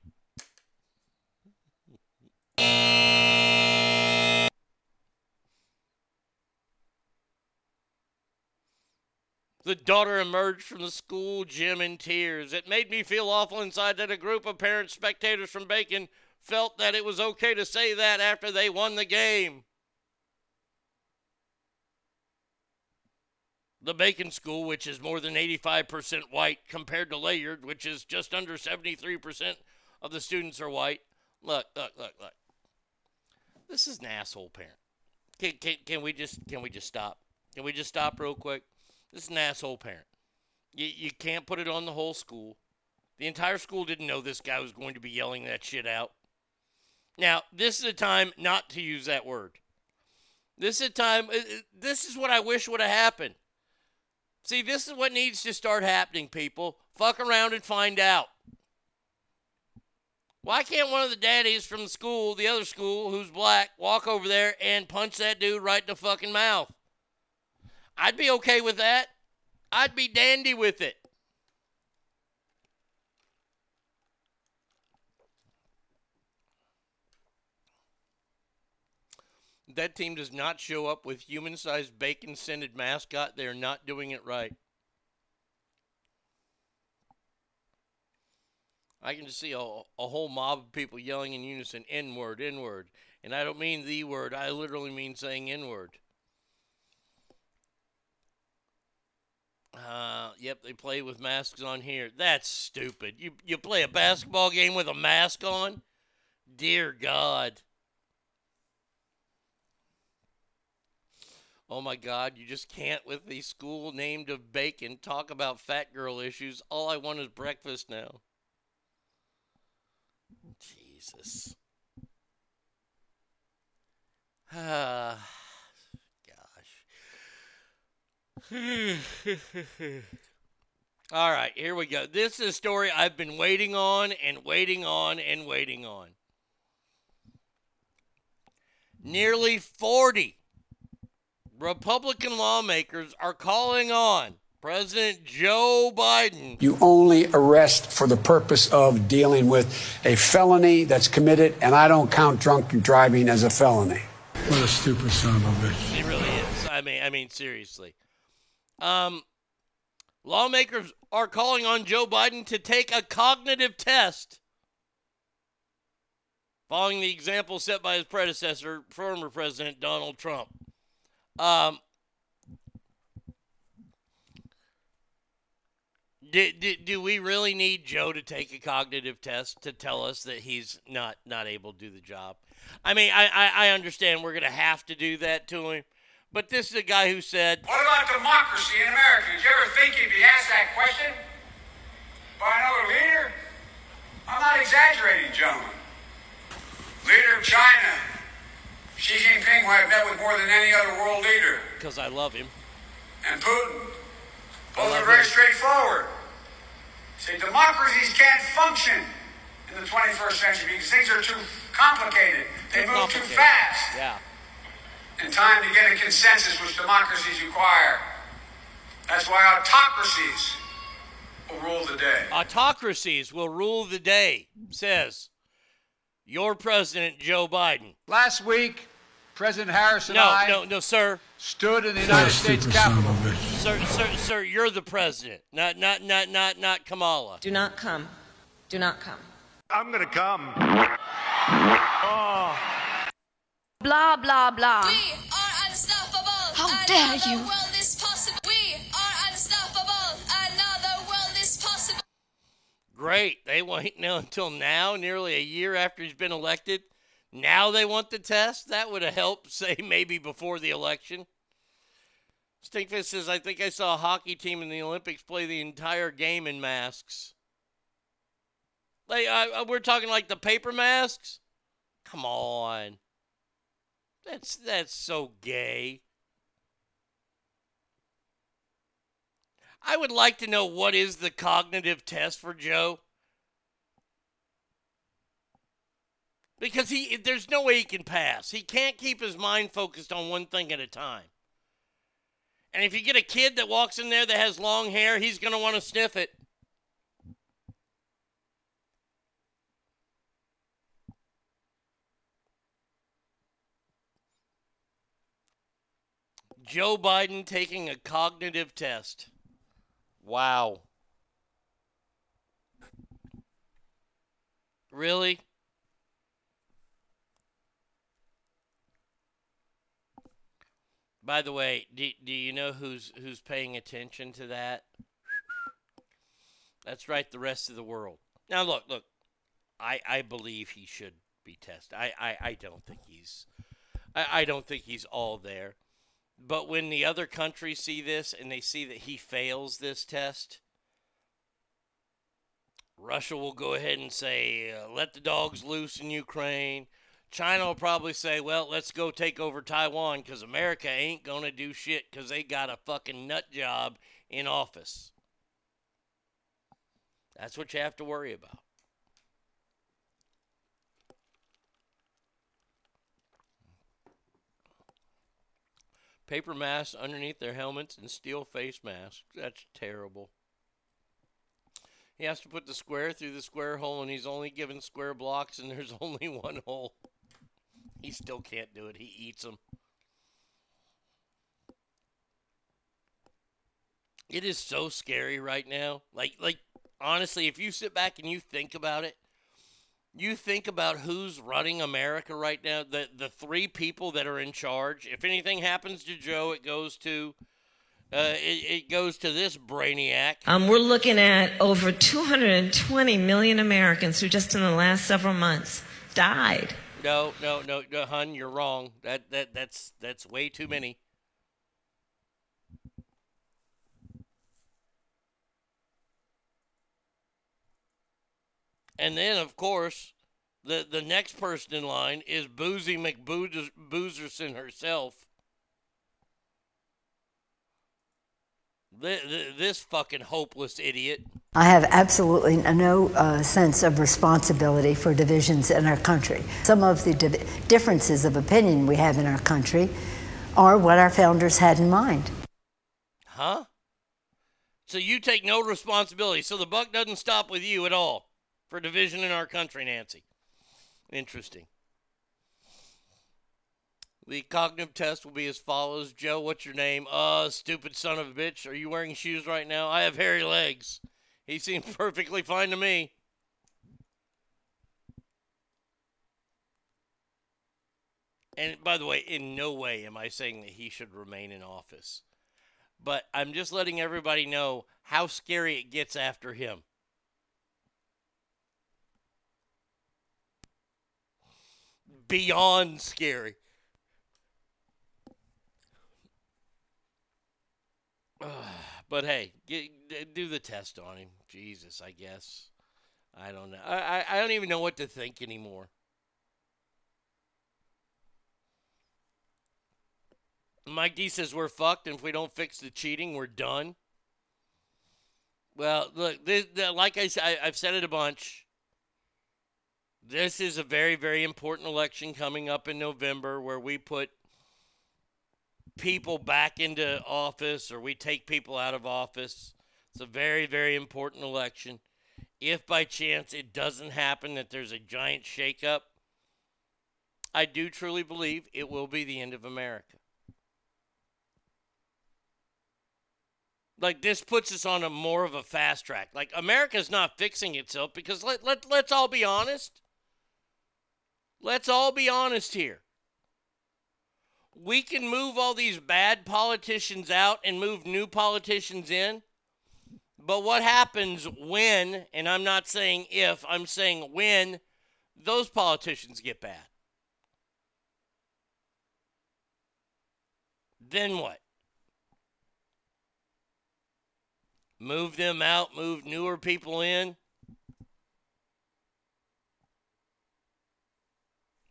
The daughter emerged from the school gym in tears. It made me feel awful inside that a group of parents, spectators from Bacon, felt that it was okay to say that after they won the game. the Bacon School, which is more than 85% white, compared to Ledyard, which is just under 73% of the students are white. Look, look, look, look. This is an asshole parent. Can, can, can we just can we just stop? Can we just stop real quick? This is an asshole parent. You, you can't put it on the whole school. The entire school didn't know this guy was going to be yelling that shit out. Now, this is a time not to use that word. This is a time, uh, uh, this is what I wish would have happened. See, this is what needs to start happening, people. Fuck around and find out. Why can't one of the daddies from the school, the other school, who's black, walk over there and punch that dude right in the fucking mouth? I'd be okay with that. I'd be dandy with it. That team does not show up with human sized bacon scented mascot. They're not doing it right. I can just see a, a whole mob of people yelling in unison, N word, N word. And I don't mean the word, I literally mean saying N word. Uh, yep, they play with masks on here. That's stupid. You you play a basketball game with a mask on? Dear God. Oh my God, you just can't with the school named of bacon talk about fat girl issues. All I want is breakfast now. Jesus. Ah, gosh. All right, here we go. This is a story I've been waiting on and waiting on and waiting on. Nearly 40 Republican lawmakers are calling on President Joe Biden You only arrest for the purpose of dealing with a felony that's committed, and I don't count drunk driving as a felony. What a stupid son of a bitch. It really is. I mean, I mean, seriously. Um, lawmakers are calling on Joe Biden to take a cognitive test, following the example set by his predecessor, former President Donald Trump. Um, do, do, do we really need Joe to take a cognitive test to tell us that he's not not able to do the job? I mean, I, I, I understand we're going to have to do that to him, but this is a guy who said, What about democracy in America? Did you ever think you'd be asked that question by another leader? I'm not exaggerating, gentlemen. Leader of China, Xi Jinping, who I've met with more than any other world leader, because I love him. and Putin. Both are very him. straightforward. Say democracies can't function in the 21st century because things are too complicated. They Too move too fast. Yeah. And time to get a consensus which democracies require. That's why autocracies will rule the day. Autocracies will rule the day, says your president, Joe Biden. Last week, President Harris and No, I no, no, sir. stood in the Sir, United States stupid Capitol. Sir, sir, sir, you're the president, not, not, not, not, not Kamala. Do not come. Do not come. I'm gonna come. Oh. Blah, blah, blah. are unstoppable. How dare you. world is possible. We are unstoppable. Another world is possible. Great. They wait now until now, nearly a year after he's been elected. Now they want the test. That would have helped, say maybe before the election. Stinkfist says, "I think I saw a hockey team in the Olympics play the entire game in masks." Like we're talking like the paper masks. Come on. That's that's so gay. I would like to know what is the cognitive test for Joe. Because he there's no way he can pass. He can't keep his mind focused on one thing at a time. And if you get a kid that walks in there that has long hair, he's going to want to sniff it. Joe Biden taking a cognitive test. Wow. Really? By the way, do, do you know who's who's paying attention to that? That's right, the rest of the world. Now look, look, I I believe he should be tested. I I, I don't think he's I, I don't think he's all there. But when the other countries see this and they see that he fails this test, Russia will go ahead and say, uh, let the dogs loose in Ukraine. China will probably say, well, let's go take over Taiwan because America ain't going to do shit because they got a fucking nut job in office. That's what you have to worry about. Paper masks underneath their helmets and steel face masks. That's terrible. He has to put the square through the square hole, and he's only given square blocks, and there's only one hole. He still can't do it. He eats them. It is so scary right now. Like, like honestly, if you sit back and you think about it, you think about who's running America right now. The the three people that are in charge. If anything happens to Joe, it goes to uh, it, it goes to this brainiac. Um, we're looking at over 220 million Americans who just in the last several months died. No, no, no, no, hun, you're wrong. That that that's that's way too many. And then, of course, the the next person in line is Boozy McBoozerson herself. This fucking hopeless idiot. I have absolutely no uh, sense of responsibility for divisions in our country. Some of the di- differences of opinion we have in our country are what our founders had in mind. Huh? So you take no responsibility. So the buck doesn't stop with you at all for division in our country, Nancy. Interesting. The cognitive test will be as follows. Joe, what's your name? Uh, stupid son of a bitch. Are you wearing shoes right now? I have hairy legs. He seems perfectly fine to me. And by the way, in no way am I saying that he should remain in office. But I'm just letting everybody know how scary it gets after him. Beyond scary. but hey, get, do the test on him. Jesus, I guess. I don't know. I, I, I don't even know what to think anymore. Mike D says we're fucked, and if we don't fix the cheating, we're done. Well, look, this, the, like I said, I've said it a bunch. This is a very, very important election coming up in November where we put people back into office or we take people out of office. It's a very, very important election. If by chance it doesn't happen, that there's a giant shakeup, I do truly believe it will be the end of America. Like this puts us on a more of a fast track. Like America's not fixing itself because let, let let's all be honest. Let's all be honest here we can move all these bad politicians out and move new politicians in. But what happens when, and I'm not saying if, I'm saying when those politicians get bad? Then what? Move them out, move newer people in?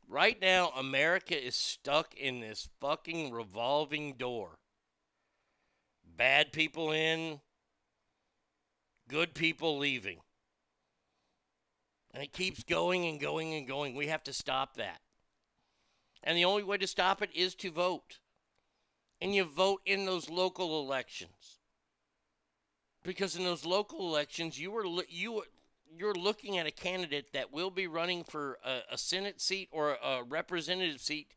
Right now, America is stuck in this fucking revolving door. Bad people in, good people leaving. And it keeps going and going and going. We have to stop that. And the only way to stop it is to vote. And you vote in those local elections. Because in those local elections, you were you you're looking at a candidate that will be running for a, a Senate seat or a representative seat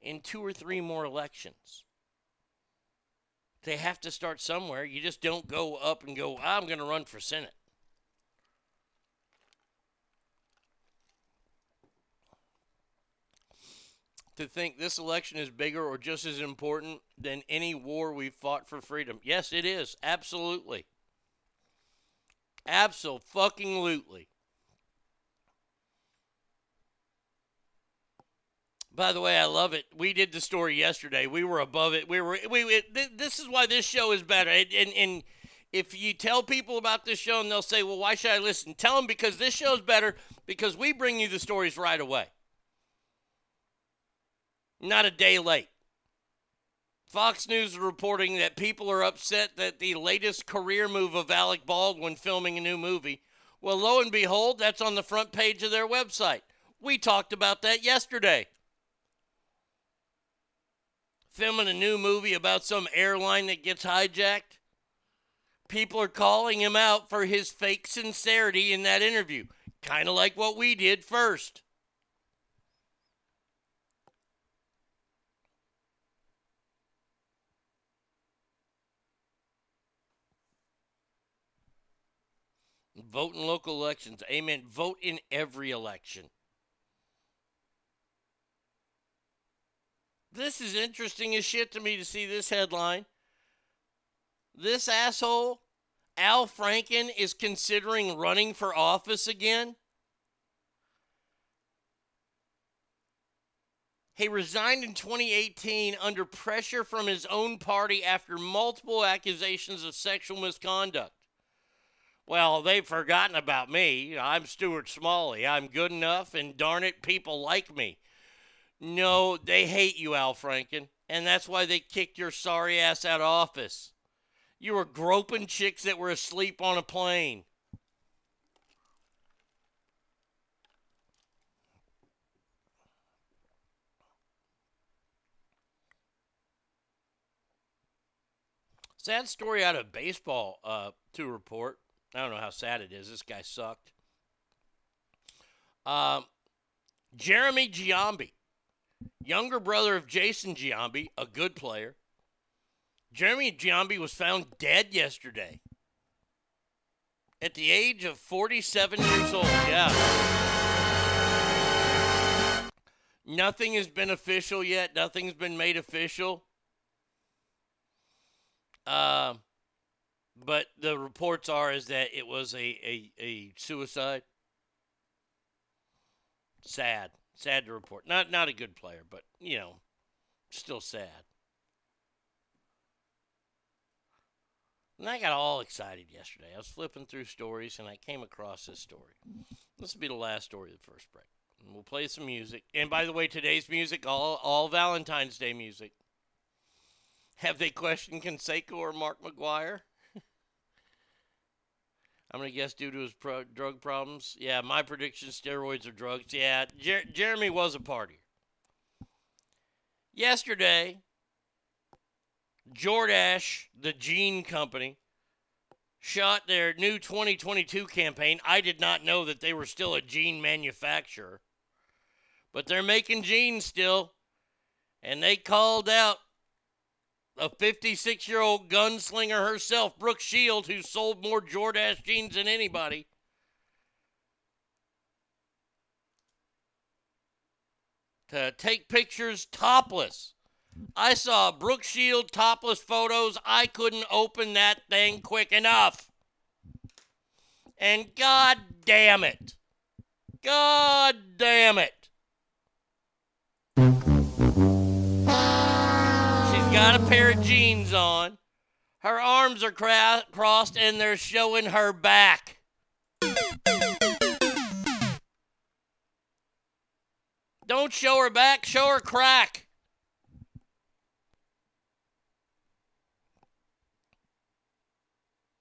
in two or three more elections. They have to start somewhere. You just don't go up and go, I'm going to run for Senate. to think this election is bigger or just as important than any war we've fought for freedom. Yes, it is. Absolutely. Absolutely. By the way, I love it. We did the story yesterday. We were above it. We were we, we th- this is why this show is better. And, and and if you tell people about this show and they'll say, "Well, why should I listen?" Tell them because this show's better because we bring you the stories right away. Not a day late. Fox News is reporting that people are upset that the latest career move of Alec Baldwin filming a new movie. Well, lo and behold, that's on the front page of their website. We talked about that yesterday. Filming a new movie about some airline that gets hijacked. People are calling him out for his fake sincerity in that interview, kind of like what we did first. Vote in local elections. Amen. Vote in every election. This is interesting as shit to me to see this headline. This asshole, Al Franken, is considering running for office again. He resigned in 2018 under pressure from his own party after multiple accusations of sexual misconduct. Well, they've forgotten about me. I'm Stuart Smalley. I'm good enough, and darn it, people like me. No, they hate you, Al Franken, and that's why they kicked your sorry ass out of office. You were groping chicks that were asleep on a plane. Sad story out of baseball uh, to report. I don't know how sad it is. This guy sucked. Um, Jeremy Giambi, younger brother of Jason Giambi, a good player. Jeremy Giambi was found dead yesterday at the age of 47 years old. Yeah. Nothing has been official yet. Nothing's been made official. Uh, but the reports are is that it was a, a, a suicide. Sad. Sad to report. Not not a good player, but you know, still sad. And I got all excited yesterday. I was flipping through stories and I came across this story. This will be the last story of the first break. And we'll play some music. And by the way, today's music, all all Valentine's Day music. Have they questioned Canseco or Mark McGwire? I'm going to guess due to his pro- drug problems. Yeah, my prediction steroids or drugs. Yeah, Jer- Jeremy was a party. Yesterday, Jordache, the Jean Company, shot their new 2022 campaign. I did not know that they were still a jean manufacturer, but they're making jeans still. And they called out a 56 year old gunslinger herself, Brooke Shield, who sold more Jordache jeans than anybody. To take pictures topless. I saw Brooke Shield topless photos. I couldn't open that thing quick enough. And god damn it. God damn it. Got a pair of jeans on. Her arms are cra- crossed and they're showing her back. Don't show her back, show her crack.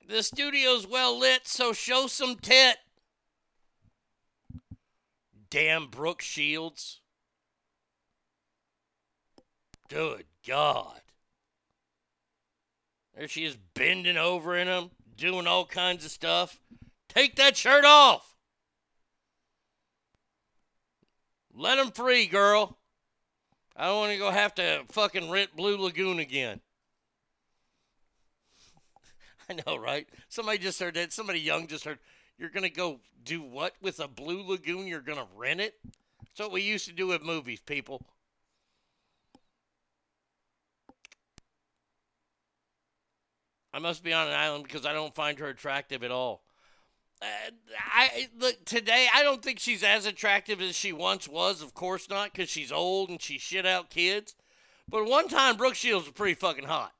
The studio's well lit, so show some tit. Damn Brooke Shields. Good God. There she is bending over in them, doing all kinds of stuff. Take that shirt off. Let him free, girl. I don't want to go have to fucking rent Blue Lagoon again. I know, right? Somebody just heard that. Somebody young just heard. You're going to go do what with a Blue Lagoon? You're going to rent it? That's what we used to do with movies, people. I must be on an island because I don't find her attractive at all. Uh, I look today. I don't think she's as attractive as she once was. Of course not, because she's old and she shit out kids. But one time, Brooke Shields was pretty fucking hot.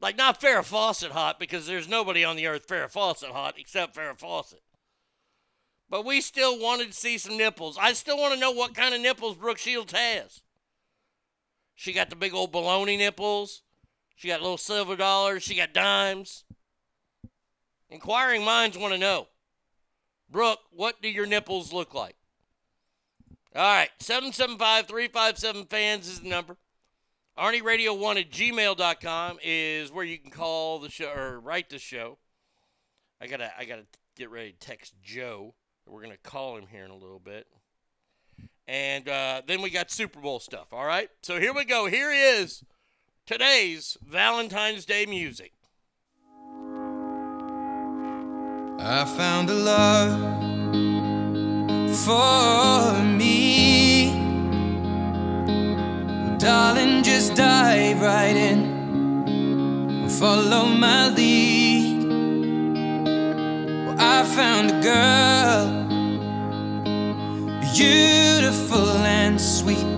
Like not Farrah Fawcett hot because there's nobody on the earth Farrah Fawcett hot except Farrah Fawcett. But we still wanted to see some nipples. I still want to know what kind of nipples Brooke Shields has. She got the big old baloney nipples. She got little silver dollars. She got dimes. Inquiring minds want to know. Brooke, what do your nipples look like? All right, 775 357 fans is the number. Arnie Radio 1 at gmail.com is where you can call the show or write the show. I gotta I gotta get ready to text Joe. We're gonna call him here in a little bit. And uh, then we got Super Bowl stuff. All right. So here we go. Here is today's Valentine's Day music. I found a love for me. Darling, just dive right in. Follow my lead. Well, I found a girl, beautiful and sweet.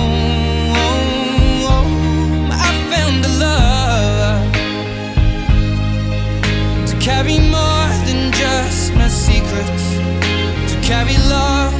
Carry more than just my secrets, to carry love,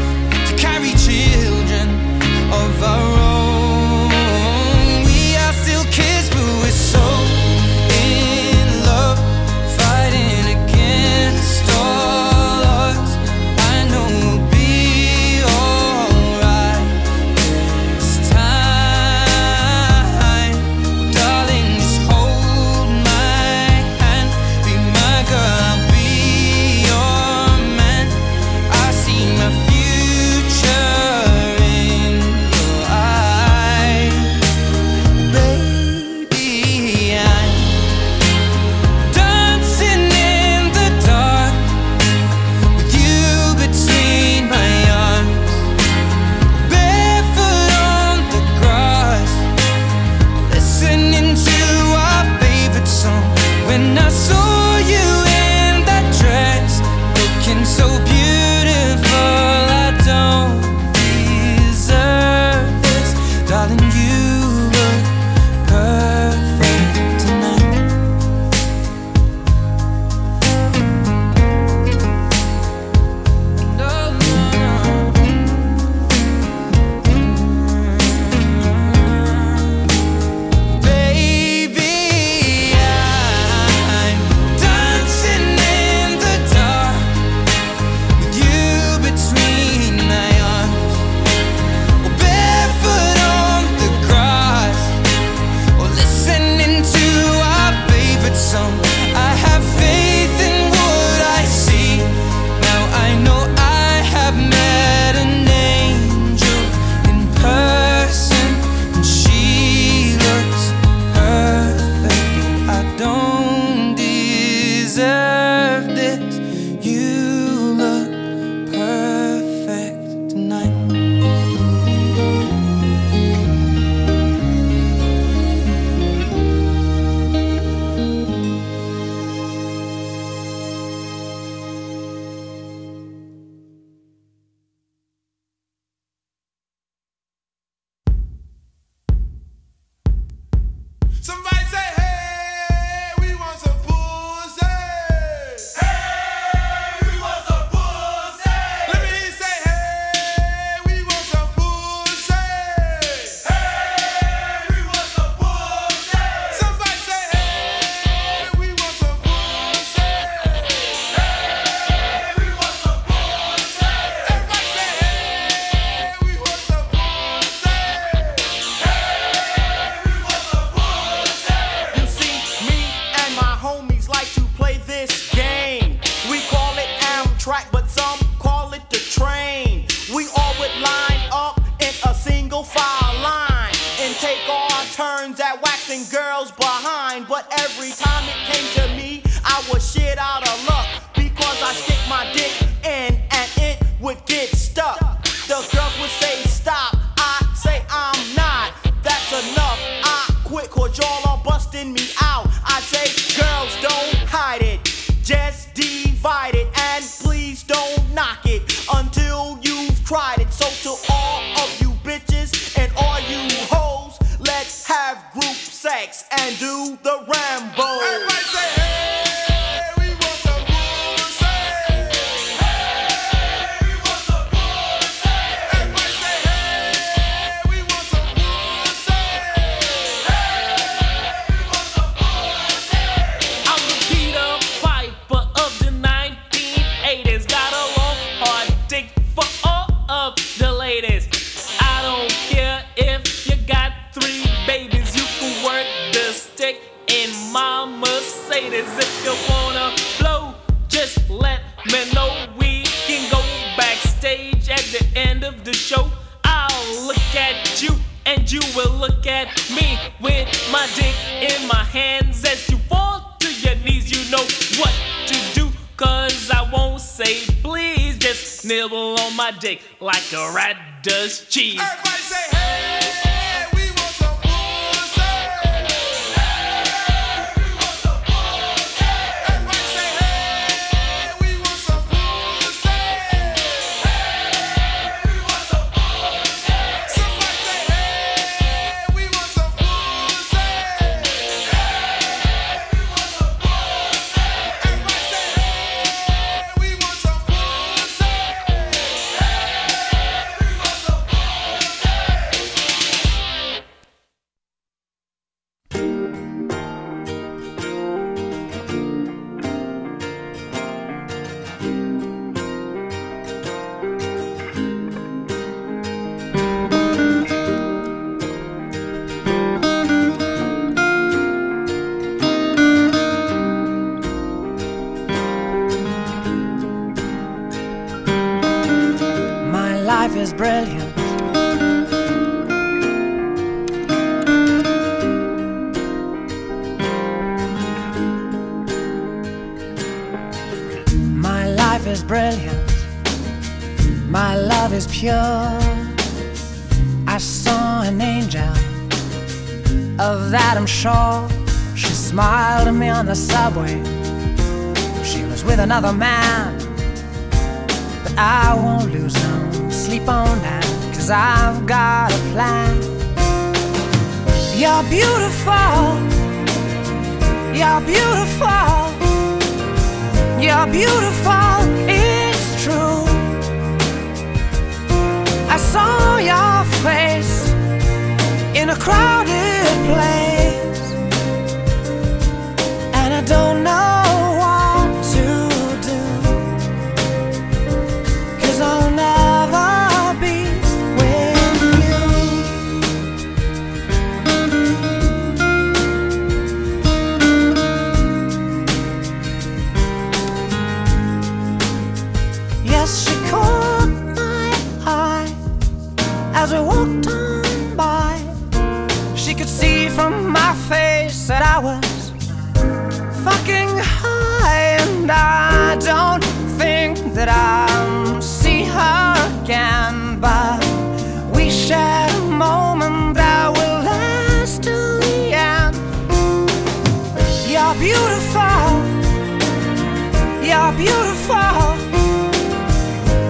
beautiful.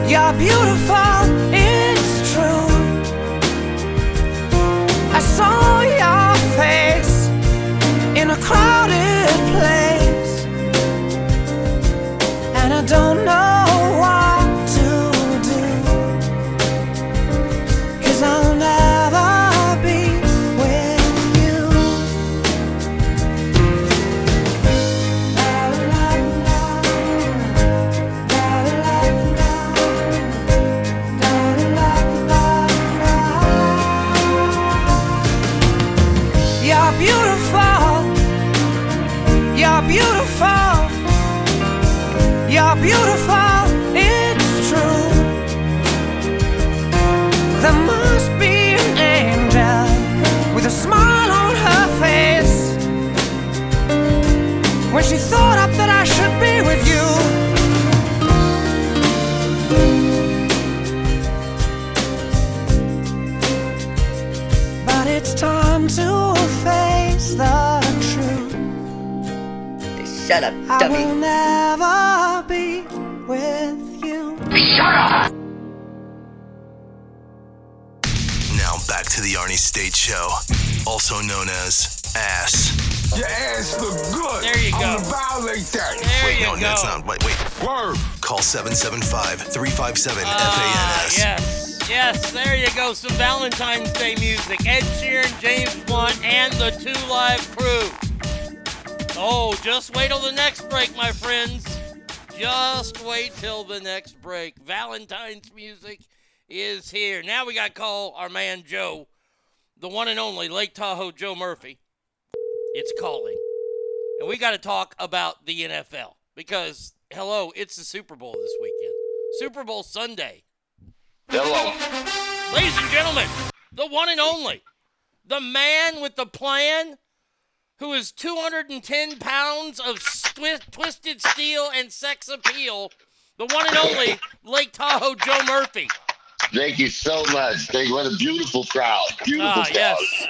You're beautiful. Shut up, I dummy. will never be with you. Shut up! Now back to the Arnie State Show, also known as Ass. Your ass look good. There you go. I'm gonna violate that. There wait, you no, go. that's not. Wait, wait. Word. Call 775 357 Ah, FANS. yes, yes, there you go. Some Valentine's Day music. Ed Sheeran, James Blunt, and the Two Live Crew. Oh, just wait till the next break, my friends. Just wait till the next break. Valentine's music is here. Now we got to call our man Joe, the one and only Lake Tahoe Joe Murphy. It's calling. And we got to talk about the NFL because, hello, it's the Super Bowl this weekend. Super Bowl Sunday. Hello. Ladies and gentlemen, the one and only, the man with the plan, who is 210 pounds of twi- twisted steel and sex appeal, the one and only Lake Tahoe Joe Murphy. Thank you so much. Thank you. What a beautiful crowd. Beautiful Ah, crowd. yes.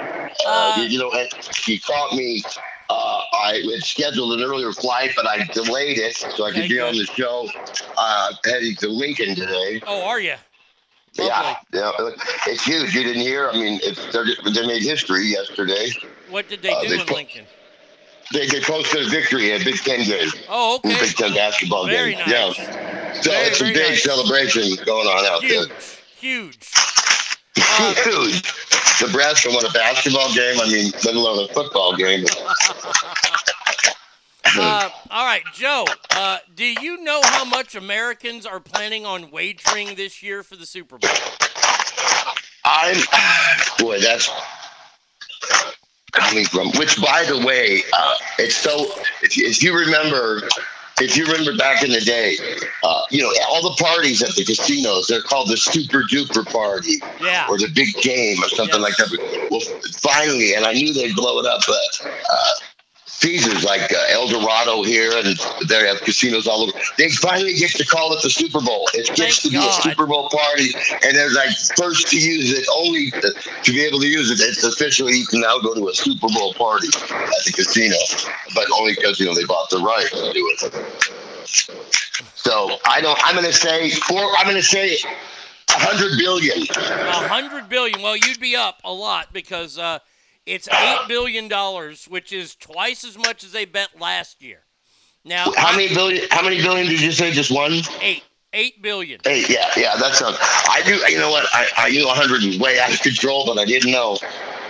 Uh, you, you know, she caught me. Uh, I had scheduled an earlier flight, but I delayed it so I could be on the show. Uh, heading to Lincoln today. Oh, are you? Yeah, yeah, it's huge. You didn't hear? I mean, it's, they made history yesterday. What did they Uh, do they in put- Lincoln? They, they posted a victory at Big Ten game. Oh, okay. Big Ten basketball Very game. nice. Yeah. So Very, it's a big nice. celebration going on out Huge, there. huge. Huge. Huge. Nebraska won a basketball game. I mean, let alone a football game. Uh, all right, Joe. Uh, do you know how much Americans are planning on wagering this year for the Super Bowl? I'm boy, that's coming from. Which, by the way, uh, it's so. If you, if you remember, if you remember back in the day, uh, you know, all the parties at the casinos, they're called the Super Duper Party, Yeah. or the Big Game, or something like that. Well, finally, and I knew they'd blow it up, but. Uh, Caesars like uh, El Dorado here, and they have casinos all over. They finally get to call it the Super Bowl. It gets to be a Super Bowl party, and they're like first to use it, only to, to be able to use it. It's officially you can now go to a Super Bowl party at the casino, but only because you know they bought the right to do it. So I don't. I'm going to say four. I'm going to say a hundred billion. A hundred billion. Well, you'd be up a lot because uh, it's eight billion dollars, which is twice as much as they bet last year. Now, How many billion? How many billion did you say? Just one? eight, eight billion. Hey, yeah, yeah, that sounds. I do. You know what? I, I knew 100 is way out of control, but I didn't know.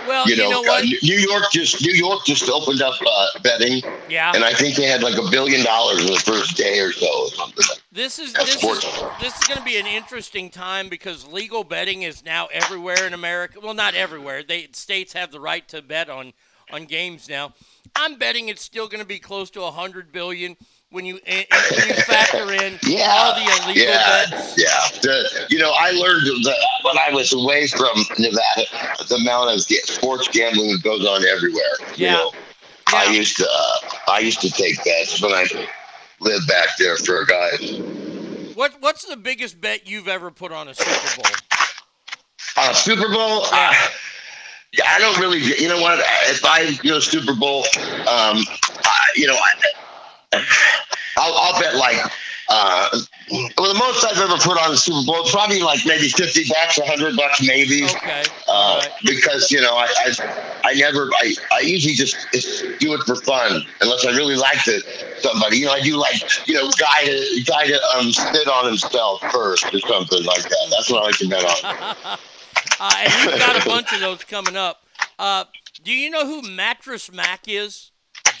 Well, you know, you know uh? New York just New York just opened up uh, betting, Yeah. and I think they had like a billion dollars in the first day or so. Or something. This is That's this is this is going to be an interesting time because legal betting is now everywhere in America. Well, not everywhere. They states have the right to bet on on games now. I'm betting it's still going to be close to a hundred billion when you when you factor in Yeah, all the illegal yeah, bets. yeah. The, you know, I learned that when I was away from Nevada, the amount of sports gambling that goes on everywhere. You Yeah. know, I used to, uh, I used to take bets when I lived back there for a guy. What what's the biggest bet you've ever put on a Super Bowl? Uh, Super Bowl. Uh, yeah, I don't really. You know what? If I you know Super Bowl, um, I, you know, I, I'll, I'll bet like. Uh, well, the most I've ever put on the Super Bowl, probably like maybe fifty bucks, hundred bucks, maybe. Okay. Uh, because you know, I, I, I never, I, I usually just do it for fun, unless I really like the somebody. You know, I do like, you know, guy to guy to um spit on himself first or something like that. That's what I like to bet on. Uh, and you've got a bunch of those coming up. Uh, do you know who Mattress Mac is?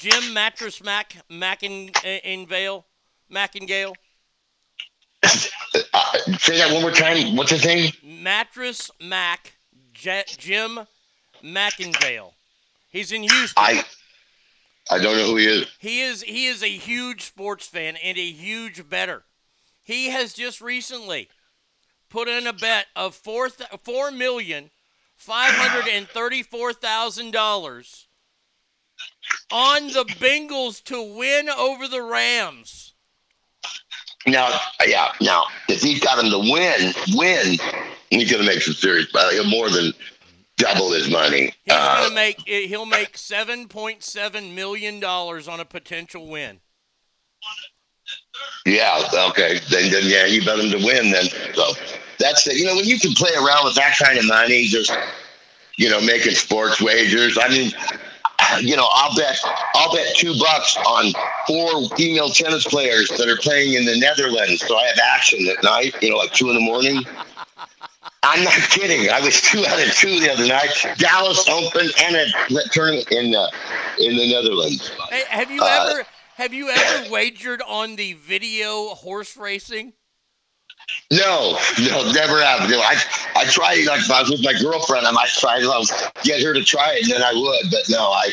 Jim Mattress Mac Mac in, in Vale, Mackingale. Uh, say that one more time. What's his name? Mattress Mac J- Jim McIngvale. He's in Houston. I I don't know who he is. He is he is a huge sports fan and a huge bettor. He has just recently put in a bet of four th- four million five hundred and thirty four thousand dollars on the Bengals to win over the Rams. Now, yeah, now if he's got him to win, win, he's gonna make some serious, uh, more than double his money. He's Uh, gonna make he'll make seven point seven million dollars on a potential win. Yeah, okay. Then, then yeah, you bet him to win then. So that's it. You know, when you can play around with that kind of money, just you know, making sports wagers. I mean, you know, I'll bet I'll bet two bucks on four female tennis players that are playing in the Netherlands. So I have action at night, you know, like two in the morning. I'm not kidding. I was two out of two the other night. Dallas Open and a tournament in uh, in the Netherlands. Hey, have you Uh, ever have you ever wagered on the video horse racing? No, no, never have. No, I I tried like if I was with my girlfriend, I might try to get her to try it, and then I would. But no, I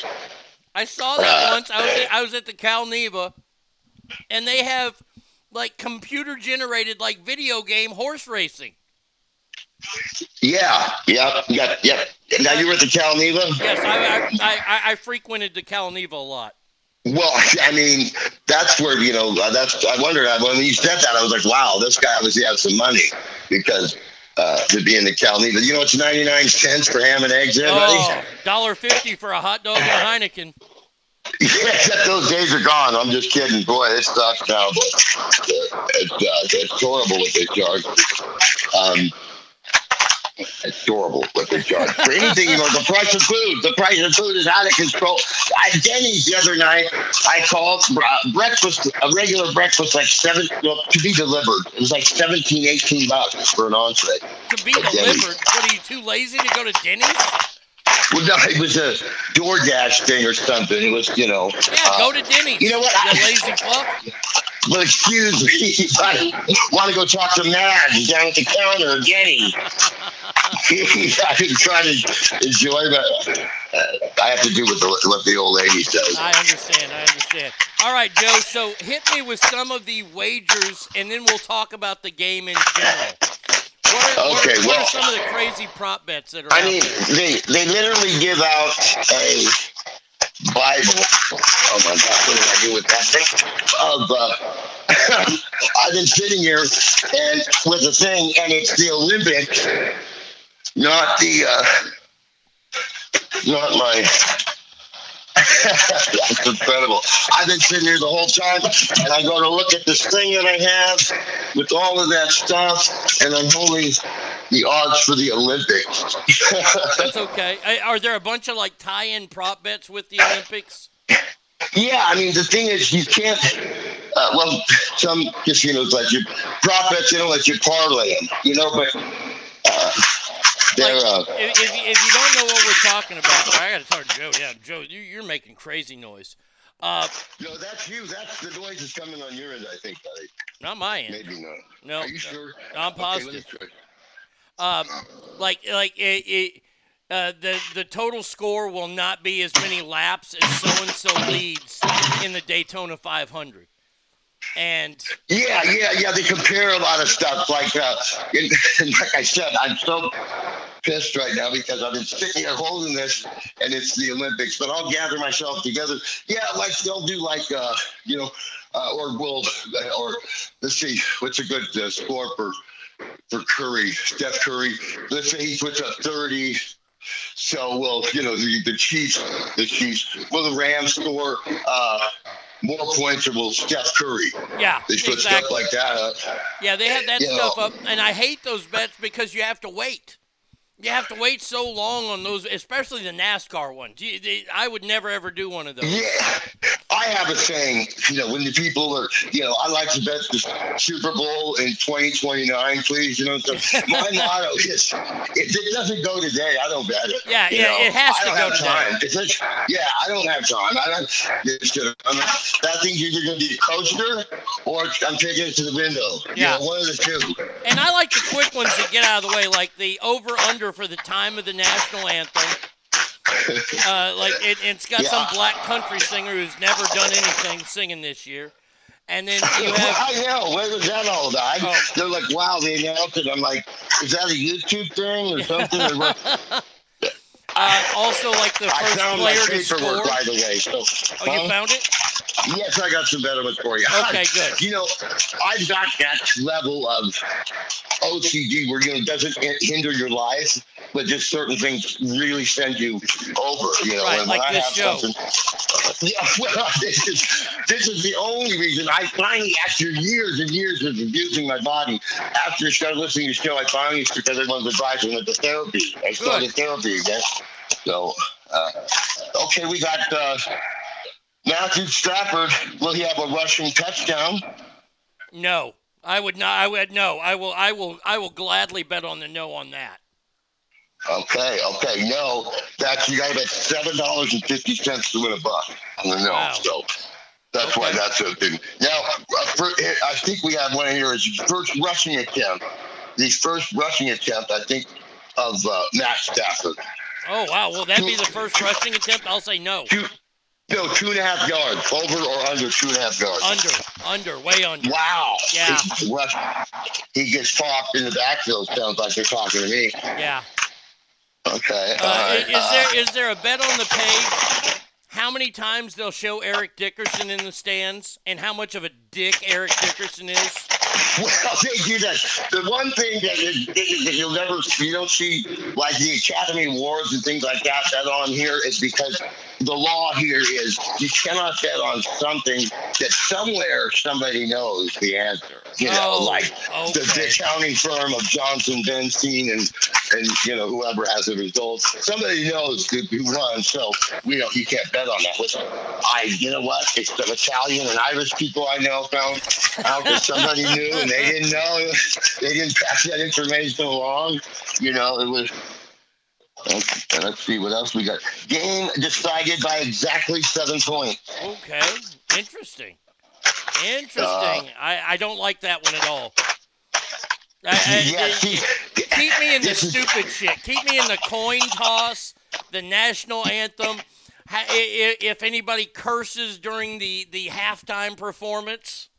I saw that Uh, once. I was at, I was at the Cal Neva, and they have like computer generated like video game horse racing. yeah, yeah, yeah, yeah. Now you were at the Cal Neva. Yes, I I, I, I frequented the Cal Neva a lot. Well, I mean, that's where you know. That's I wondered when you said that. I was like, wow, this guy obviously has some money because uh, to be in the Cal Neva. You know, it's ninety nine cents for ham and eggs, there. Oh, dollar fifty for a hot dog and a Heineken. Yeah, those days are gone. I'm just kidding. Boy, it sucks now. But it's, uh, it's horrible what they charge. Um, horrible what they charge for anything. You know, the price of food. The price of food is out of control. At Denny's the other night, I called uh, breakfast, a regular breakfast, like seven well, to be delivered. It was like 17, 18 bucks for an entree. To be At Denny's. delivered, what are you too lazy to go to Denny's? Well, no, it was a DoorDash thing or something. It was, you know. Yeah, go to Denny's. You know what? You lazy fuck. Well, excuse me. I want to go talk to Madge down at the counter Denny. I've been trying to enjoy, but uh, I have to do what the, what the old lady says. I understand. I understand. All right, Joe. So hit me with some of the wagers, and then we'll talk about the game in general. What are, what Okay, are, what well- are some of the crazy prop bets that are I out mean, there? they they literally give out a Bible. Oh my God, what did I do with that thing? Of uh, I've been sitting here and with a thing, and it's the Olympics, not the uh, not my. That's incredible. I've been sitting here the whole time, and I go to look at this thing that I have with all of that stuff, and I'm holding the odds for the Olympics. That's okay. Are there a bunch of like tie-in prop bets with the Olympics? Yeah, I mean the thing is you can't. Uh, well, some casinos let you prop bets, they don't let you parlay them, you know. But uh, they're uh, If, if, if you don't know what we're talking about, I got to talk to Joe. Yeah, Joe, you, you're making crazy noise. Uh, no, that's you. That's the noise that's coming on your end, I think, buddy. not my end. Maybe not. No, Are you sure? I'm Okay, positive. try. Um, like like it, it, uh, the the total score will not be as many laps as so and so leads in the Daytona 500. And Yeah, yeah, yeah. They compare a lot of stuff. Like, uh, and, and like I said, I'm so pissed right now because I've been sitting here holding this, and it's the Olympics. But I'll gather myself together. Yeah, like they'll do like, uh, you know, uh, or we'll, or let's see, what's a good uh, score for for Curry, Steph Curry? Let's say he puts up 30. So, well, you know, the, the Chiefs, the Chiefs, will the Rams score uh, more points or will Steph Curry? yeah, They put stuff like that up. Yeah, they have that stuff know. up, and I hate those bets because you have to wait. You have to wait so long on those, especially the NASCAR ones. You, I would never ever do one of those. Yeah, I have a saying, you know, when the people are, you know, I like to bet the Super Bowl in 2029, please. You know, so my motto is if it doesn't go today, I don't bet it. Yeah, You yeah, know, it has I to don't go have today. like, yeah, I don't have time. I don't, it's gonna, I'm that thing's either going to be a coaster or I'm taking it to the window. You Yeah. know, one of the two. And I like the quick ones that get out of the way, like the over under for the time of the national anthem. Uh, like it, it's got some black country singer who's never done anything singing this year, and then you have I know. Where was that all about? Oh. They're like, wow, they announced it. I'm like, is that a YouTube thing or something? Or what? uh, also like the first player to score. by the way. So, Oh, you found it? Yes, I got some better ones for you. Okay, good. You know, I've got that level of OCD where you know it doesn't hinder your life. but just certain things really send you over. You know, Right, and like I this have show. something. Yeah, well, this is this is the only reason I finally, after years and years of abusing my body, after I started listening to the show, I finally, because everyone's advice, went to therapy. I started therapy again. So, uh, okay, we got uh, Matthew Stafford. Will he have a rushing touchdown? No, I would not. I would no. I will. I will. I will gladly bet on the no on that. Okay, okay, no, that's you got to bet seven dollars and fifty cents to win a buck on the no. Wow. So that's why that's a thing. Now, uh, for, I think we have one here. Is his first rushing attempt. The first rushing attempt, I think, of uh, Matt Stafford. Oh wow. Will that be the first rushing attempt? I'll say no. No, two and a half yards, over or under two and a half yards. Under, under, way under. Wow. Yeah. He, gets popped in the backfield. Sounds like they're talking to me. Yeah. Okay. Uh, right, is uh, there is there a bet on the page? How many times they'll show Eric Dickerson in the stands, and how much of a dick Eric Dickerson is? Well, they do that. The one thing that, is that you'll never, you don't see, like the Academy Awards and things like that, that on here is because the law here is you cannot bet on something that somewhere somebody knows the answer. You know, Oh, like the, the accounting firm of Johnson Benstein and and you know whoever has the results. Somebody knows who won, so we know you can't bet on that. Listen, I, you know what? It's the Italian and Irish people I know found out that somebody knew and they didn't know. They didn't pass that information along. You know, it was. Okay, let's see what else we got. Game decided by exactly seven points. Okay, interesting. Interesting. Uh, I, I don't like that one at all. I, I- Yeah, I- see, keep me in the this is- stupid shit. Keep me in the coin toss, the national anthem. Ha- i- i- If anybody curses during the, the halftime performance,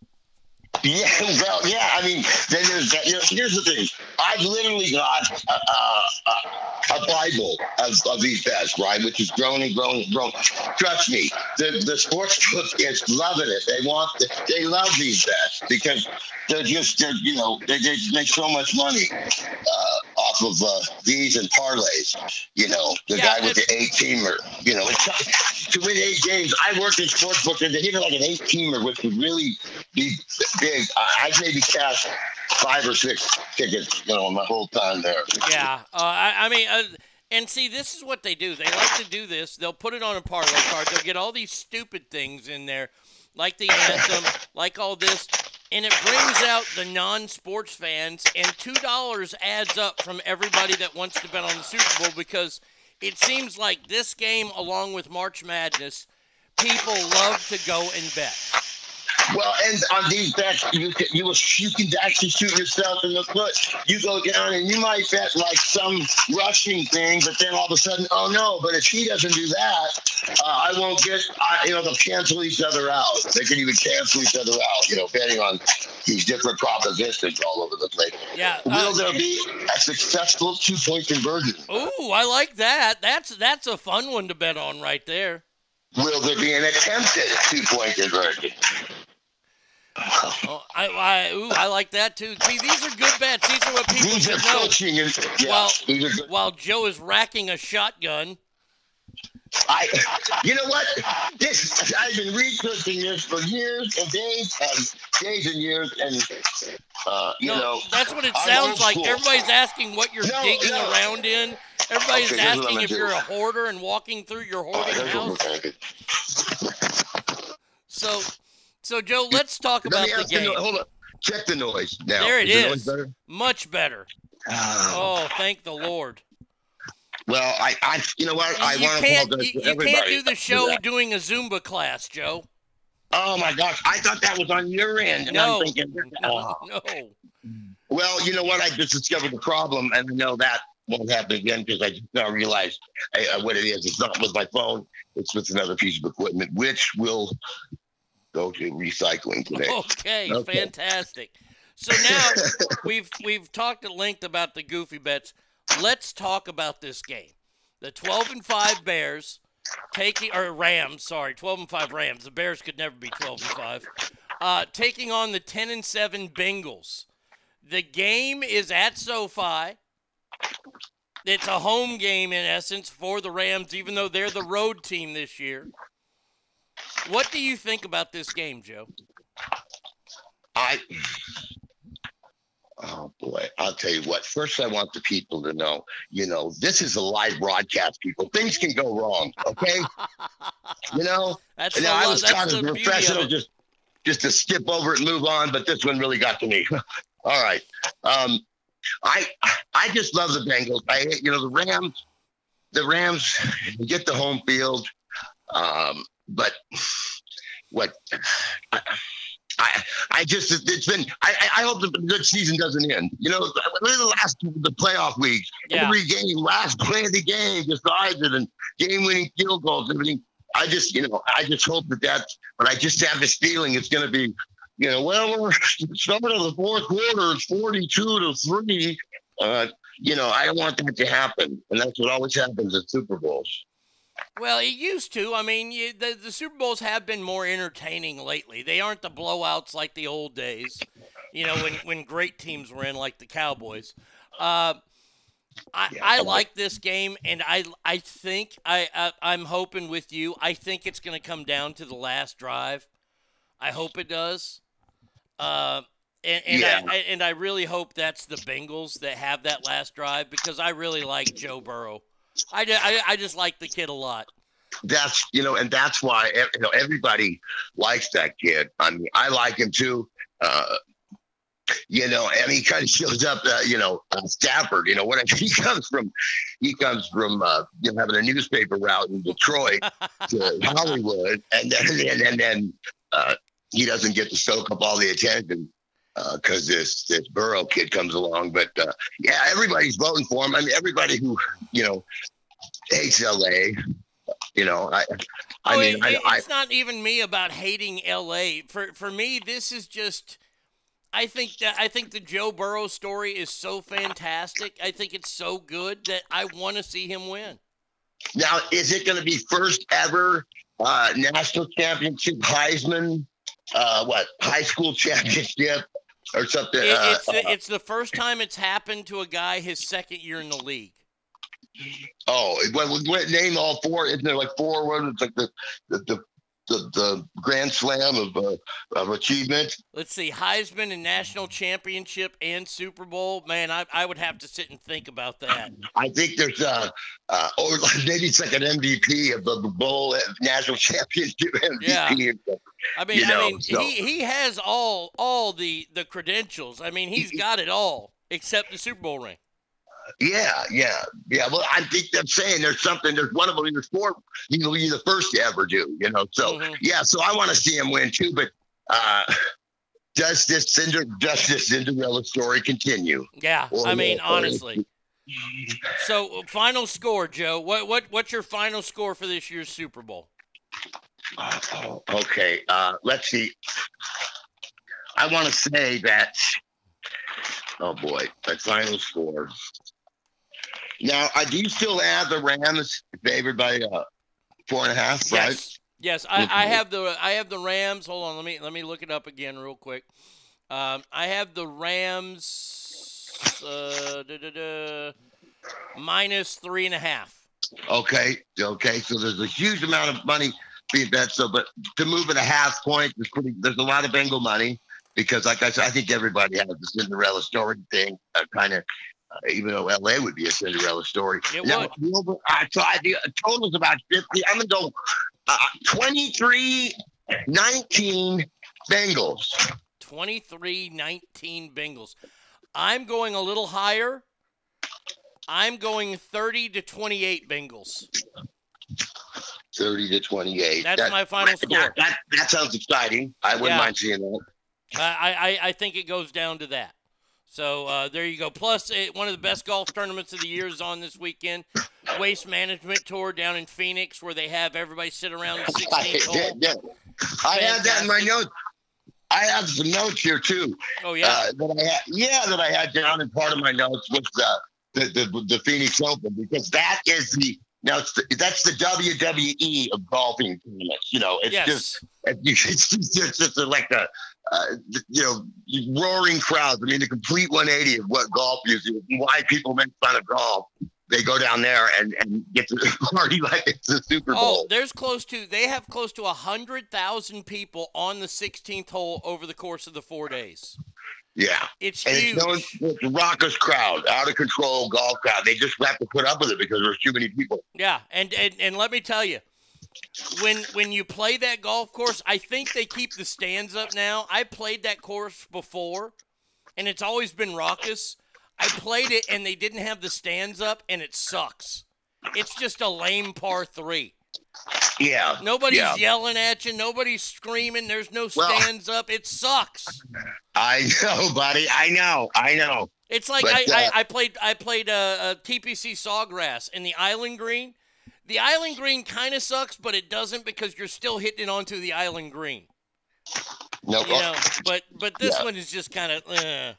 Yeah, well, yeah. I mean, then there's that. You know, here's the thing. I've literally got a, a, a, Bible of, of these bets, right? Which is growing and growing and growing. Trust me, the the sports book is loving it. They want, they love these bets because they're just, they're, you know, they, they make so much money uh, off of uh, these and parlays. You know, the Yeah, guy with the eight teamer. You know, it's, to win eight games. I worked in sports book and they hit like an eight teamer, which would really be big. I, I maybe cashed five or six tickets, you know, my whole time there. yeah. Uh, I, I mean, uh, and see, this is what they do. They like to do this. They'll put it on a parlay card. They'll get all these stupid things in there, like the anthem, like all this, and it brings out the non-sports fans. And two dollars adds up from everybody that wants to bet on the Super Bowl because it seems like this game, along with March Madness, people love to go and bet. Well, and on these bets, you can, you will, you can actually shoot yourself in the foot. You go down and you might bet like some rushing thing, but then all of a sudden, oh no! But if he doesn't do that, uh, I won't get. I, you know, they'll cancel each other out. They can even cancel each other out. You know, betting on these different propositions all over the place. Yeah. Will uh, there be a successful two-point conversion? Ooh, I like that. That's that's a fun one to bet on right there. Will there be an attempted two-point conversion? Oh, I, I, ooh, I like that too. See, these are good bets. These are what people These are should know. yeah, While, these are good. while Joe is racking a shotgun. I, you know what? This I've been researching this for years and days and days and years, and uh, you no, know that's what it sounds like. school. Everybody's asking what you're No, digging no. around in. Everybody's Okay, here's what I'm asking if do. you're a hoarder and walking through your hoarding here's house. So, so Joe, let's talk Let about the ask the game. no- hold on. Check the noise now. There it is. is. better? Much better. Oh. Oh, thank the Lord. Well, I, I, you know what? I you want to can't, you, you can't do the show that. doing a Zumba class, Joe. Oh my gosh, I thought that was on your end, and No. I'm thinking, oh. No. Well, you know what? I just discovered the problem, and I know that won't happen again because I just now realized uh, what it is. It's not with my phone; it's with another piece of equipment, which will go to recycling today. Okay, Okay. fantastic. So now we've we've talked at length about the goofy bets. Let's talk about this game. The 12 and 5 Bears taking or Rams, sorry, 12 and 5 Rams. The Bears could never be 12 and 5. Uh, taking on the 10 and 7 Bengals. The game is at SoFi. It's a home game in essence for the Rams, even though they're the road team this year. What do you think about this game, Joe? I. Oh boy, I'll tell you what. First, I want the people to know, you know, this is a live broadcast, people. Things can go wrong, okay? you know, That's and the I was trying to the be of professional, just just to skip over it and move on, but this one really got to me. All right, um, I I just love the Bengals. I you know the Rams, the Rams get the home field, um, but what I, I, I just it's been I, I hope the good season doesn't end. You know, the last the playoff weeks. Yeah. Every game, last play of the game decides it, and game-winning field goals, everything. I just you know I just hope that that's. But I just have this feeling it's going to be. You know, well, we're starting of the fourth quarter. It's forty-two to three. Uh, you know, I don't want that to happen, and that's what always happens at Super Bowls. Well, it used to. I mean, you, the the Super Bowls have been more entertaining lately. They aren't the blowouts like the old days. You know, when when great teams were in, like the Cowboys. Uh, I, I like this game, and I I think I, I I'm hoping with you. I think it's going to come down to the last drive. I hope it does. Uh, and and, Yeah. I, I and I really hope that's the Bengals that have that last drive because I really like Joe Burrow. I, I, I just like the kid a lot. that's you know, and that's why eh, you know everybody likes that kid. I mean, I like him too. Uh, you know, and he kind of shows up, uh, you know, uh, Stafford. You know, what he comes from, he comes from uh, you know having a newspaper route in Detroit to Hollywood, and then and, and then uh, he doesn't get to soak up all the attention because this this Burrow kid comes along. But uh, yeah, everybody's voting for him. I mean, everybody who you know hates LA. You know, I I oh, mean, it- I, it- I, it's not even me about hating LA. For for me, this is just. I think that I think the Joe Burrow story is so fantastic. I think it's so good that I want to see him win. Now, is it going to be first ever uh, national championship Heisman? Uh, what high school championship or something? It- uh, it's the, it's the first time it's happened to a guy his second year in the league. oh, what, what- name all four? Isn't there like four? What it's like the the the, the, the Grand Slam of uh, of achievement? Let's see, Heisman and national championship and Super Bowl. Man, I, I would have to sit and think about that. I think there's uh, uh or maybe it's like an MVP of the bowl uh, national championship MVP. Yeah. I mean, You know, I mean, so- he, he has all all the the credentials. I mean, he's got it all except the Super Bowl ring. Yeah, yeah, yeah. Well, I think I'm saying there's something. There's one of them. There's four. He'll be the first to ever do. You know. So Mm-hmm. yeah. So I want to see him win too. But uh, does this Cinder does this Cinderella story continue? Yeah, Or- I mean, or- honestly. So, final score, Joe. What what what's your final score for this year's Super Bowl? Oh, okay. Uh, let's see. I want to say that. Oh boy, my final score. Now, I do you still have the Rams favored by uh, four and a half, right? Yes. Yes, I, I have the I have the Rams. Hold on, let me let me look it up again real quick. Um, I have the Rams uh, da, da, da, minus three and a half. Okay, okay. So there's a huge amount of money being bet. So, but to move at a half point is pretty. There's a lot of Bengal money because, like I said, I think everybody has the Cinderella story thing. Uh, kind of, even though LA would be a Cinderella story. It Now, would. uh, I, the total's about 50. I'm gonna go uh, 23, 19 Bengals. 23-19 Bengals. I'm going a little higher. I'm going 30 to 28 Bengals. 30 to 28. That's my final score. That, that, that sounds exciting. I wouldn't Yeah. mind seeing that. I, I, I think it goes down to that. So uh, there you go. Plus, it, one of the best golf tournaments of the year is on this weekend. Waste Management Tour down in Phoenix, where they have everybody sit around the 16th hole. Yeah, yeah. I had that in my notes. I have some notes here too. Oh yeah. Uh, that I had, yeah, that I had down in part of my notes was the the, the, the Phoenix Open because that is the now it's the, that's the WWE of golfing tournaments. You know, it's Yes. just it's just, it's just like a uh, you know roaring crowds. I mean, the complete 180 of what golf is why people make fun of golf. they go down there and, and get to party like it's the Super Bowl. Oh, Bowl. there's close to they have close to a hundred thousand people on the 16th hole over the course of the four days. yeah. It's and huge. it's it's raucous crowd, out of control golf crowd. They just have to put up with it because there's too many people. Yeah, and, and and let me tell you, when when you play that golf course, I think they keep the stands up now. I played that course before, and it's always been raucous. I played it and they didn't have the stands up, and it sucks. It's just a lame par three. Yeah. Nobody's yeah. yelling at you. Nobody's screaming. There's no Well- stands up. It sucks. I know, buddy. I know. I know. It's like But, I, uh, I, I played I played a, uh, TPC Sawgrass in the Island Green. The Island Green kind of sucks, but it doesn't because you're still hitting it onto the Island Green. No, You know, but but this Yeah. one is just kind of. Uh,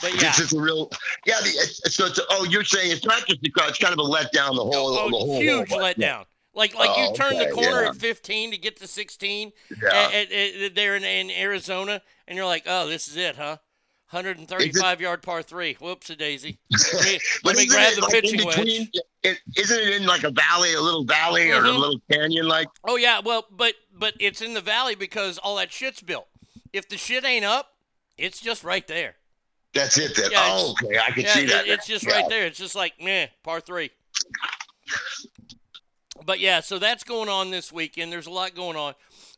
but yeah, This is a real, yeah. The, it's, so it's, oh, you're saying it's not just the crowd; it's kind of a letdown. The whole, oh, the whole huge whole- letdown. Like like Oh, you turn the corner yeah. at 15 to get to 16 Yeah. at, at, at- there in, in Arizona, and you're like, oh, this is it, huh? 135 yard par three. Whoops a daisy. Let me, let me grab the like in pitching wedge. between- It, isn't it in like a valley, a little valley, or a Mhm. little canyon? Like Oh yeah, well, but but it's in the valley because all that shit's built. If the shit ain't up, it's just right there. that's it. Then. Yeah, oh, okay, I can yeah, see it- that. It's just Yeah. right there. It's just like meh, par three. But yeah, so that's going on this weekend. There's a lot going on.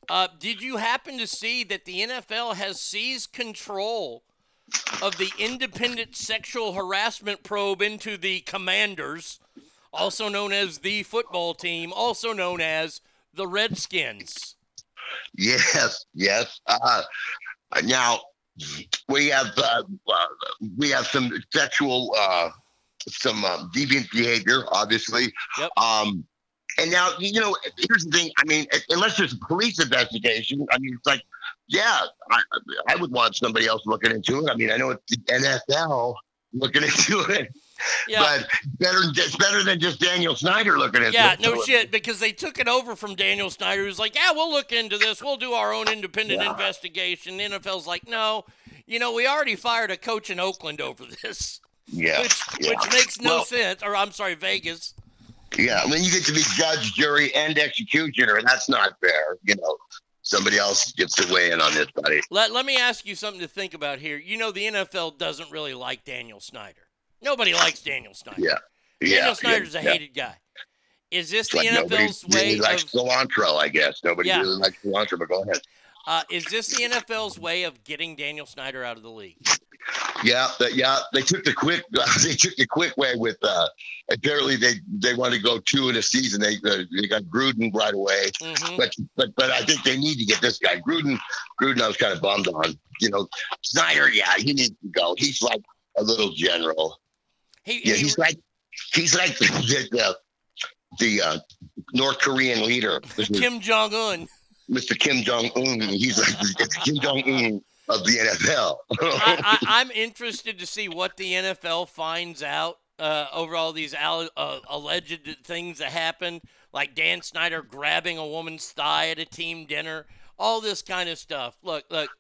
Uh, did you happen to see that the NFL has seized control of the independent sexual harassment probe into the Commanders, also known as the football team, also known as the Redskins? Yes, yes. Uh, now we have uh, uh, we have some sexual, uh, some um, deviant behavior, obviously. Yep. Um, and now you know, here's the thing. I mean, unless there's a police investigation, I mean, it's like, yeah, I, I would want somebody else looking into it. I mean, I know it's the NFL looking into it, Yeah. but better it's better than just Daniel Snyder looking into it. Yeah, no shit, because they took it over from Daniel Snyder, who's like, yeah, we'll look into this. We'll do our own independent Yeah. investigation. The NFL's like, no, you know, we already fired a coach in Oakland over this, Yeah, which, yeah. which makes no Well, sense. Or I'm sorry, Vegas. Yeah, I mean, you get to be judge, jury, and executioner, and that's not fair. You know, somebody else gets to weigh in on this, buddy. Let, let me ask you something to think about here. You know, the NFL doesn't really like Daniel Snyder. Nobody likes Daniel Snyder. Yeah, Daniel yeah, Snyder's yeah, a yeah. hated guy. Is this It's like the nobody NFL's really way likes of cilantro, I guess. Nobody Yeah. really likes cilantro, but go ahead. uh, is this the NFL's way of getting Daniel Snyder out of the league? Yeah, but yeah, they took the quick. they took the quick way with. uh Apparently, they they want to go two in a season. They uh, they got Gruden right away, Mhm. but but but I think they need to get this guy Gruden. Gruden, I was kind of bummed on. You know, Snyder, yeah, he needs to go. He's like a little general. He, Yeah, he- he's like he's like the the, the uh, North Korean leader. Kim Jong Un. Mr. Kim Jong Un. He's like it's Kim Jong Un of the NFL. I, I'm interested to see what the NFL finds out uh, over all these al- uh, alleged things that happened, like Dan Snyder grabbing a woman's thigh at a team dinner, all this kind of stuff. Look, look,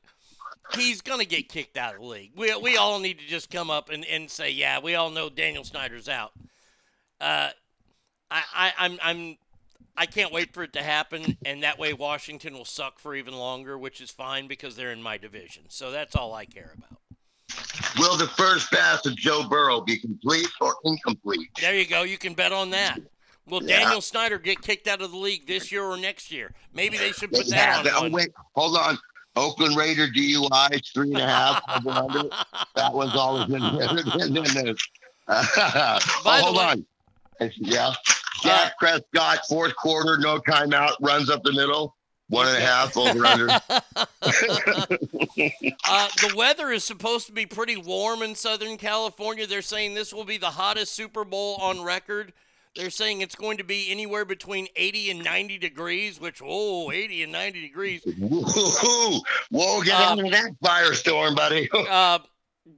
he's gonna get kicked out of the league. We we all need to just come up and, and say, yeah, we all know Daniel Snyder's out. Uh, I, I I'm I'm I can't wait for it to happen, and that way Washington will suck for even longer, which is fine because they're in my division. So that's all I care about. Will the first pass of Joe Burrow be complete or incomplete? There you go. You can bet on that. Will Yeah. Daniel Snyder get kicked out of the league this year or next year? Maybe they should put Yeah, that on. oh, one. wait, hold on. Oakland Raider DUI three and a half. that was all. in there. oh, By the hold way- on. Yeah. Dak Prescott, fourth quarter, no timeout, runs up the middle. One and a half over under. Uh, the weather is supposed to be pretty warm in Southern California. They're saying this will be the hottest Super Bowl on record. They're saying it's going to be anywhere between 80 and 90 degrees, which, oh, 80 and 90 degrees. Woo-hoo. Whoa, get Uh, out that firestorm, buddy. Uh,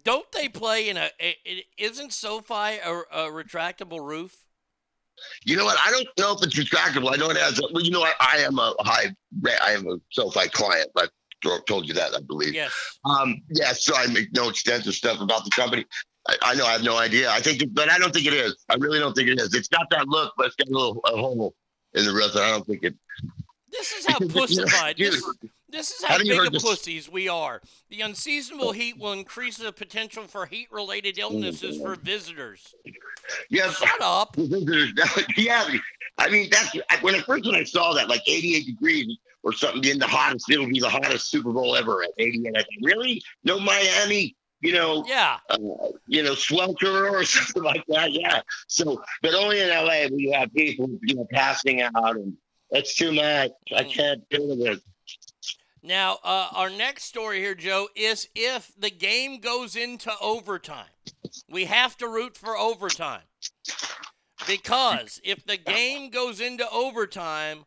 don't they play in a, it, it isn't SoFi a, a retractable roof? You know what? I don't know if it's retractable. I know it has. A, well, you know, I, I am a high. I am a SoFi client. but told you that, I believe. Yes. Um, yeah, so I make no extensive stuff about the company. I, I know I have no idea. I think, but I don't think it is. I really don't think it is. It's got that look, but it's got a little a hole in the roof. And I don't think it. This is how pussified. This, this is how big of pussies we are. The unseasonable heat will increase the potential for heat-related illnesses for visitors. Yeah, Shut up. yeah, I mean that's when at first when I saw that like 88 degrees or something being the hottest, it'll be the hottest Super Bowl ever at 88. I think really no Miami, you know, Yeah. uh, you know, swelter or something like that. Yeah. So, but only in LA where you have people, you know, passing out, and that's too much. I can't deal with it. Now, uh, our next story here, Joe, is if the game goes into overtime. We have to root for overtime. Because if the game goes into overtime,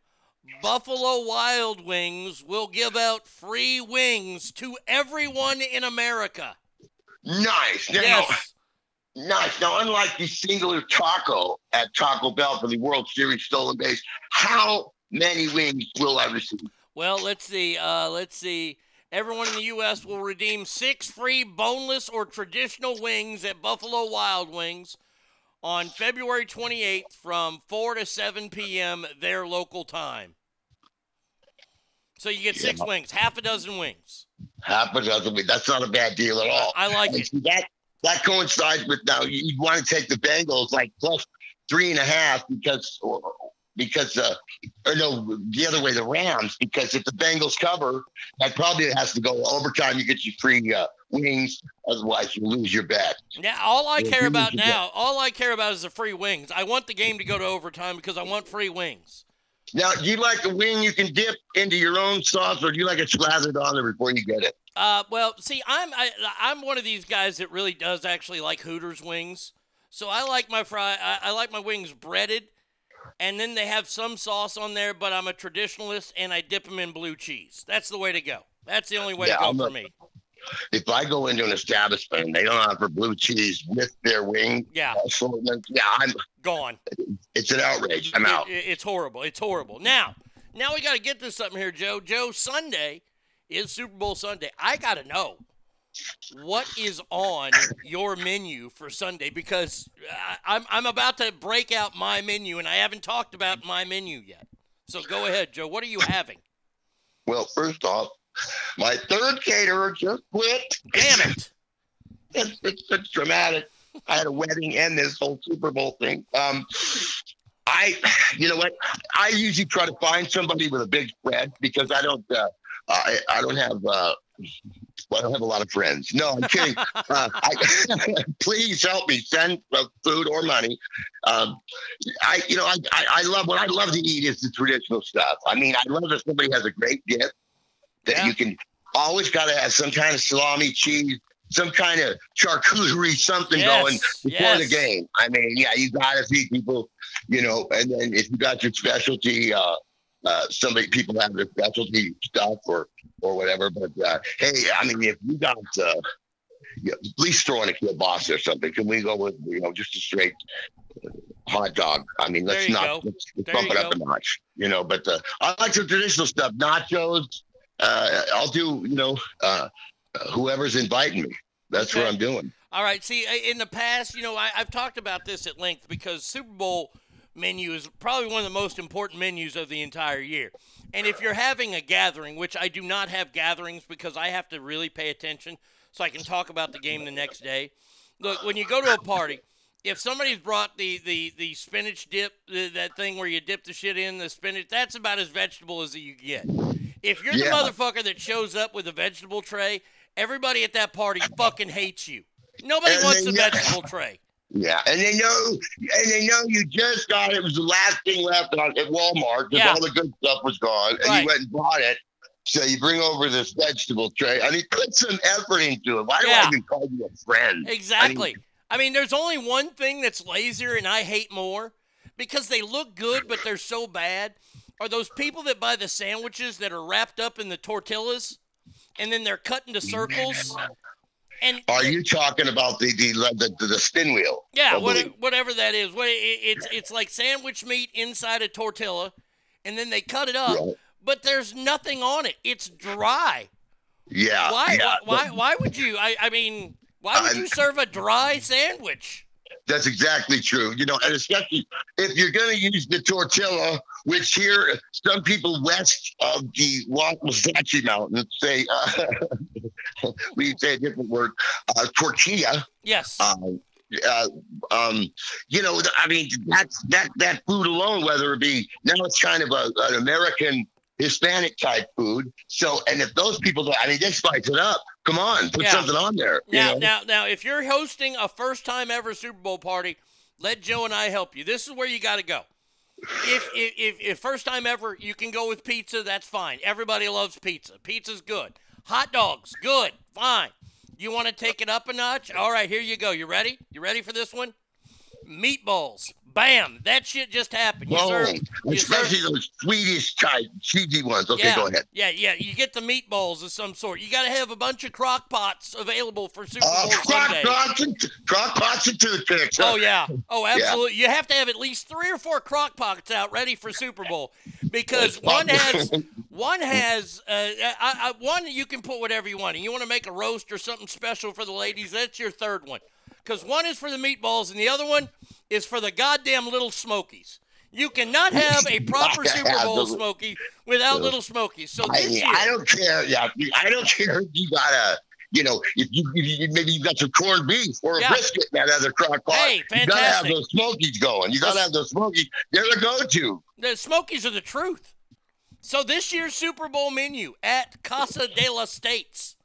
Buffalo Wild Wings will give out free wings to everyone in America. Nice. Now, Yes. Nice. Now, unlike the singular taco at Taco Bell for the World Series stolen base, how many wings will I receive? Well, let's see. Uh, let's see. Everyone in the U.S. will redeem six free boneless or traditional wings at Buffalo Wild Wings on February 28th from 4 to 7 p.m. their local time. So you get six Yeah. wings, half a dozen wings. Half a dozen wings. That's not a bad deal at all. I like And it. That that coincides with now you, you want to take the Bengals like plus three and a half because because uh or no the other way the Rams because if the Bengals cover that probably has to go overtime you get your free uh, wings otherwise you lose your bet. Yeah, all I care about now, all I care about is the free wings. I want the game to go to overtime because I want free wings. Now, do you like a wing you can dip into your own sauce, or do you like it slathered on there before you get it? Uh, well, see, I'm I, I'm one of these guys that really does actually like Hooters wings. So I like my fry. I, I like my wings breaded, and then they have some sauce on there. But I'm a traditionalist, and I dip them in blue cheese. That's the way to go. That's the only way Yeah, to go I'm for a- me. If I go into an establishment and they don't offer blue cheese with their wing Yeah. assortment, yeah, I'm Gone. it's an outrage. I'm out. it- it's horrible. It's horrible. Now, now we got to get to something here, Joe. Joe, Sunday is Super Bowl Sunday. I got to know what is on your menu for Sunday because I'm I'm about to break out my menu and I haven't talked about my menu yet. So go ahead, Joe. What are you having? Well, first off, my third caterer just quit. Damn it! it's, it's, it's dramatic. I had a wedding and this whole Super Bowl thing. Um, I, you know what? I usually try to find somebody with a big spread because I don't, uh, I, I don't have, uh, well, I don't have a lot of friends. No, I'm kidding. uh, I, please help me send uh, food or money. Um, I, you know, I, I, I love what I love to eat is the traditional stuff. I mean, I love if somebody has a great gift that you can always got to have some kind of salami, cheese, some kind of charcuterie, something Yes, going before the game. I mean, yeah, you got to feed people, you know, and then if you got your specialty, uh, uh, somebody people have their specialty stuff or or whatever. But uh, hey, I mean, if you got uh, yeah, at least throw in a kielbasa or something, can we go with you know just a straight uh, hot dog? I mean, let's not go. let's, let's bump you it up a notch, you know. But uh, I like the traditional stuff, nachos. Uh, I'll do, you know, uh, whoever's inviting me. That's what I'm doing. All right. See, in the past, you know, I, I've talked about this at length because Super Bowl menu is probably one of the most important menus of the entire year. And if you're having a gathering, which I do not have gatherings because I have to really pay attention so I can talk about the game the next day. Look, when you go to a party, if somebody's brought the the the spinach dip, the, that thing where you dip the shit in the spinach, that's about as vegetable as you get. If you're Yeah. the motherfucker that shows up with a vegetable tray, everybody at that party fucking hates you. Nobody And wants a know- vegetable tray. Yeah, and they know, and they know you just got it. It was the last thing left on, at Walmart because Yeah. all the good stuff was gone, and Right. you went and bought it. So you bring over this vegetable tray, and he put some effort into it. Why do Yeah. I even call you a friend? I mean, Exactly. I mean, there's only one thing that's lazier and I hate more because they look good, but they're so bad. Are those people that buy the sandwiches that are wrapped up in the tortillas and then they're cut into circles? And are you talking about the the the, the spin wheel? yeah, I what, whatever that is. What it, it's it's like sandwich meat inside a tortilla, and then they cut it up, but there's nothing on it. It's dry. Yeah. Why? yeah. Why? Why? Why would you? I. I mean, Why would you serve a dry sandwich? That's exactly true. You know, and especially if you're going to use the tortilla, which here some people west of the Wasatch Mountains say, uh, we say a different word, uh, tortilla. Yes. Uh, uh, um, you know, I mean, that's that that food alone, whether it be now it's kind of a, an American Hispanic type food. So, and if those people, I mean, they spice it up. Come on, put Yeah. something on there. you Now, know? now, now, if you're hosting a first time ever Super Bowl party, let Joe and I help you. This is where you got to go. If, if, if, if first time ever, you can go with pizza, that's fine. Everybody loves pizza. Pizza's good. Hot dogs, good, fine. You want to take it up a notch? All right, here you go. You ready? You ready for this one? Meatballs. Bam. That shit just happened. You Whoa, serve, you serve, especially those Swedish type cheesy ones. Okay, yeah, go ahead. Yeah, yeah. You get the meatballs of some sort. You got to have a bunch of crock pots available for Super Uh, Bowl crock Sunday. pots and crock pots and toothpicks. Oh yeah. Oh, Yeah. absolutely. You have to have at least three or four crock pots out ready for Super Bowl because one has one has uh, I, I, one you can put whatever you want. And you want to make a roast or something special for the ladies. That's your third one. Because one is for the meatballs and the other one is for the goddamn little smokies. You cannot have a proper Super Bowl smoky without little smokies. So I, this year, I don't care. Yeah, I don't care you got a, you know, if you, if you maybe you got some corned beef or a Yeah. brisket in that other crock pot. Hey, fantastic. You gotta have those smokies going. You gotta have those smokies. They're the go-to. The Smokies are the truth. So this year's Super Bowl menu at Casa de los States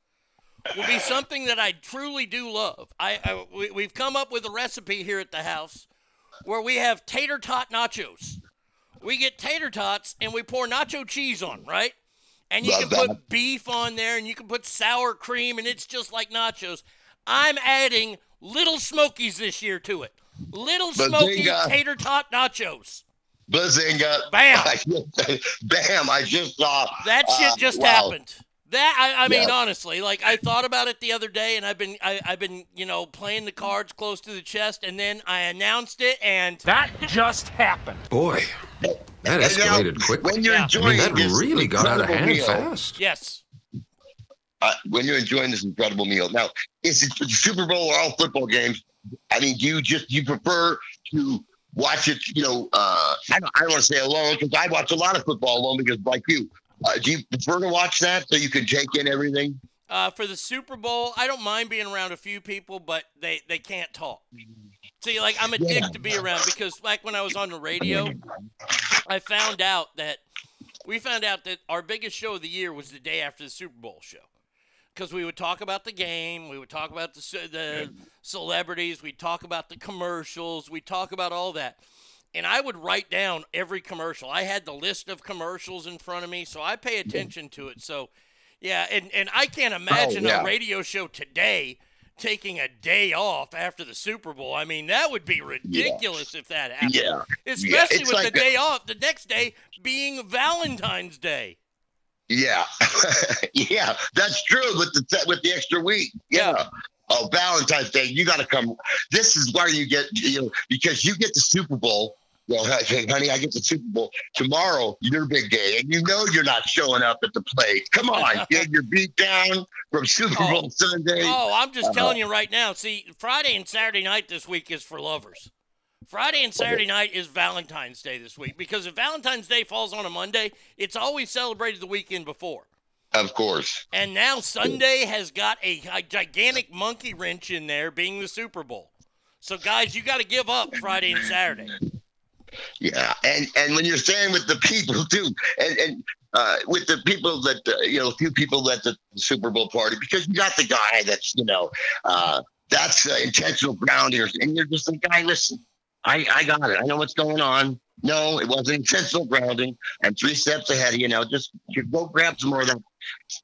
will be something that I truly do love. I, I we, we've come up with a recipe here at the house where we have tater tot nachos. We get tater tots and we pour nacho cheese on, right? And you Love can that. put beef on there and you can put sour cream and it's just like nachos. I'm adding little smokies this year to it. Little smoky tater tot nachos. Bazinga. Bam. Bam. I just saw. That shit uh, just wow. happened. That I, I mean, Yeah. honestly, like I thought about it the other day, and I've been, I, I've been, you know, playing the cards close to the chest, and then I announced it, and that just happened. Boy, that And now, escalated quickly. When you're I mean, enjoying that really got out of hand meal, fast. Yes. uh, when you're enjoying this incredible meal. Now, is it Super Bowl or all football games? I mean, do you just you prefer to watch it? You know, uh, I don't, I don't want to say alone because I watch a lot of football alone because, like you, uh, do you prefer to watch that so you can take in everything? Uh, for the Super Bowl, I don't mind being around a few people, but they they can't talk. See, like I'm a dick to be around because back when I was on the radio, I found out that we found out that our biggest show of the year was the day after the Super Bowl show. Because we would talk about the game, we would talk about the the celebrities, we'd talk about the commercials, we'd talk about all that, and I would write down every commercial. I had the list of commercials in front of me, so I pay attention to it. So, yeah, and and I can't oh, imagine yeah. a radio show today taking a day off after the Super Bowl. I mean, that would be ridiculous if that happened. Yeah. Especially Yeah, with like the a- day off, the next day being Valentine's Day. Yeah, yeah, that's true. With the with the extra week, yeah. Oh, Valentine's Day, you got to come. This is where you get you know because you get the Super Bowl. Well, hey, honey, I get the Super Bowl tomorrow. Your big day, and you know you're not showing up at the plate. Come on, get your beat down from Super Bowl Sunday. Oh, I'm just Uh-huh. telling you right now. See, Friday and Saturday night this week is for lovers. Friday and Saturday night is Valentine's Day this week because if Valentine's Day falls on a Monday, it's always celebrated the weekend before. Of course. And now Sunday has got a, a gigantic monkey wrench in there being the Super Bowl. So, guys, you got to give up Friday and Saturday. Yeah, and and when you're staying with the people too, and and uh, with the people that uh, you know, a few people at the Super Bowl party, because you got the guy that's you know, uh, that's uh, intentional grounding, and you're just like, guy, listen, I I got it, I know what's going on. No, it wasn't intentional grounding. I'm three steps ahead you know, Just you go grab some more of that,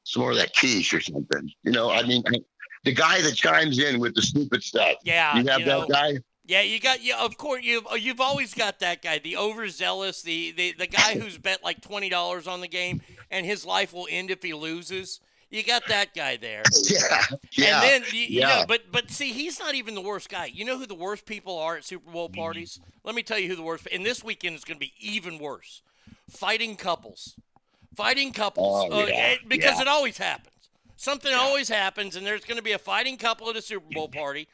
some more of that quiche or something. You know, I mean, I, the guy that chimes in with the stupid stuff. Yeah, you have you that know, guy. Yeah, you got yeah. Of course, you've you've always got that guy, the overzealous, the the the guy who's bet like twenty dollars on the game and his life will end if he loses. You got that guy there. Yeah, yeah, And then you, you yeah. know, but but see, he's not even the worst guy. You know who the worst people are at Super Bowl parties? Let me tell you who the worst. And this weekend is going to be even worse. Fighting couples, fighting couples, Oh, Uh, yeah, because yeah. it always happens. something always happens, and there's going to be a fighting couple at a Super Bowl party,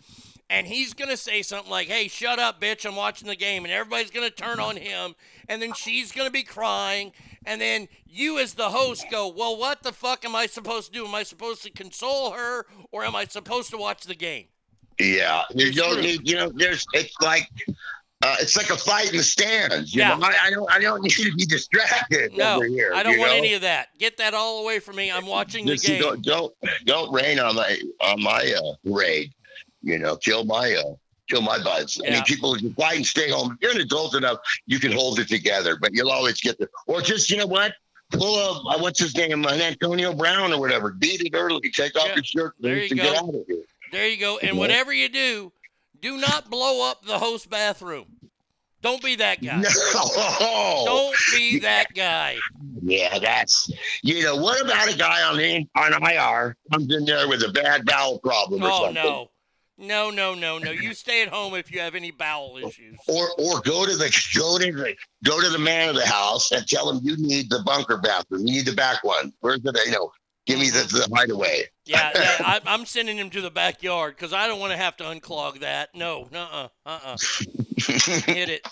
and he's going to say something like, "Hey, shut up, bitch! I'm watching the game," and everybody's going to turn on him, and then she's going to be crying, and then you, as the host, go, "Well, what the fuck am I supposed to do? Am I supposed to console her, or am I supposed to watch the game?" Yeah, you don't need. You know, there's. It's like. Uh, it's like a fight in the stands. You Yeah. know? I, I don't. I don't need to be distracted No, over here. I don't want know? any of that. Get that all away from me. I'm watching the game. Don't, don't don't rain on my on my uh, parade. You know, kill my uh, kill my buds. I mean, people just fight and stay home. If you're an adult enough, you can hold it together, but you'll always get there. or just you know what. Pull up, uh, what's his name, uh, Antonio Brown or whatever. Beat it early. Take off your shirt There and you get go. out of here. There you go. And Yeah. whatever you do, do not blow up the host bathroom. Don't be that guy. No. Don't be that guy. Yeah, that's you know. What about a guy on the on IR comes in there with a bad bowel problem or Oh something? no. No, no, no, no. You stay at home if you have any bowel issues. Or or go to the go to the go to the man of the house and tell him you need the bunker bathroom. You need the back one. Where's the you know? Give me the, the hideaway. Yeah, yeah I, I'm sending him to the backyard because I don't want to have to unclog that. No, uh, uh, uh, hit it.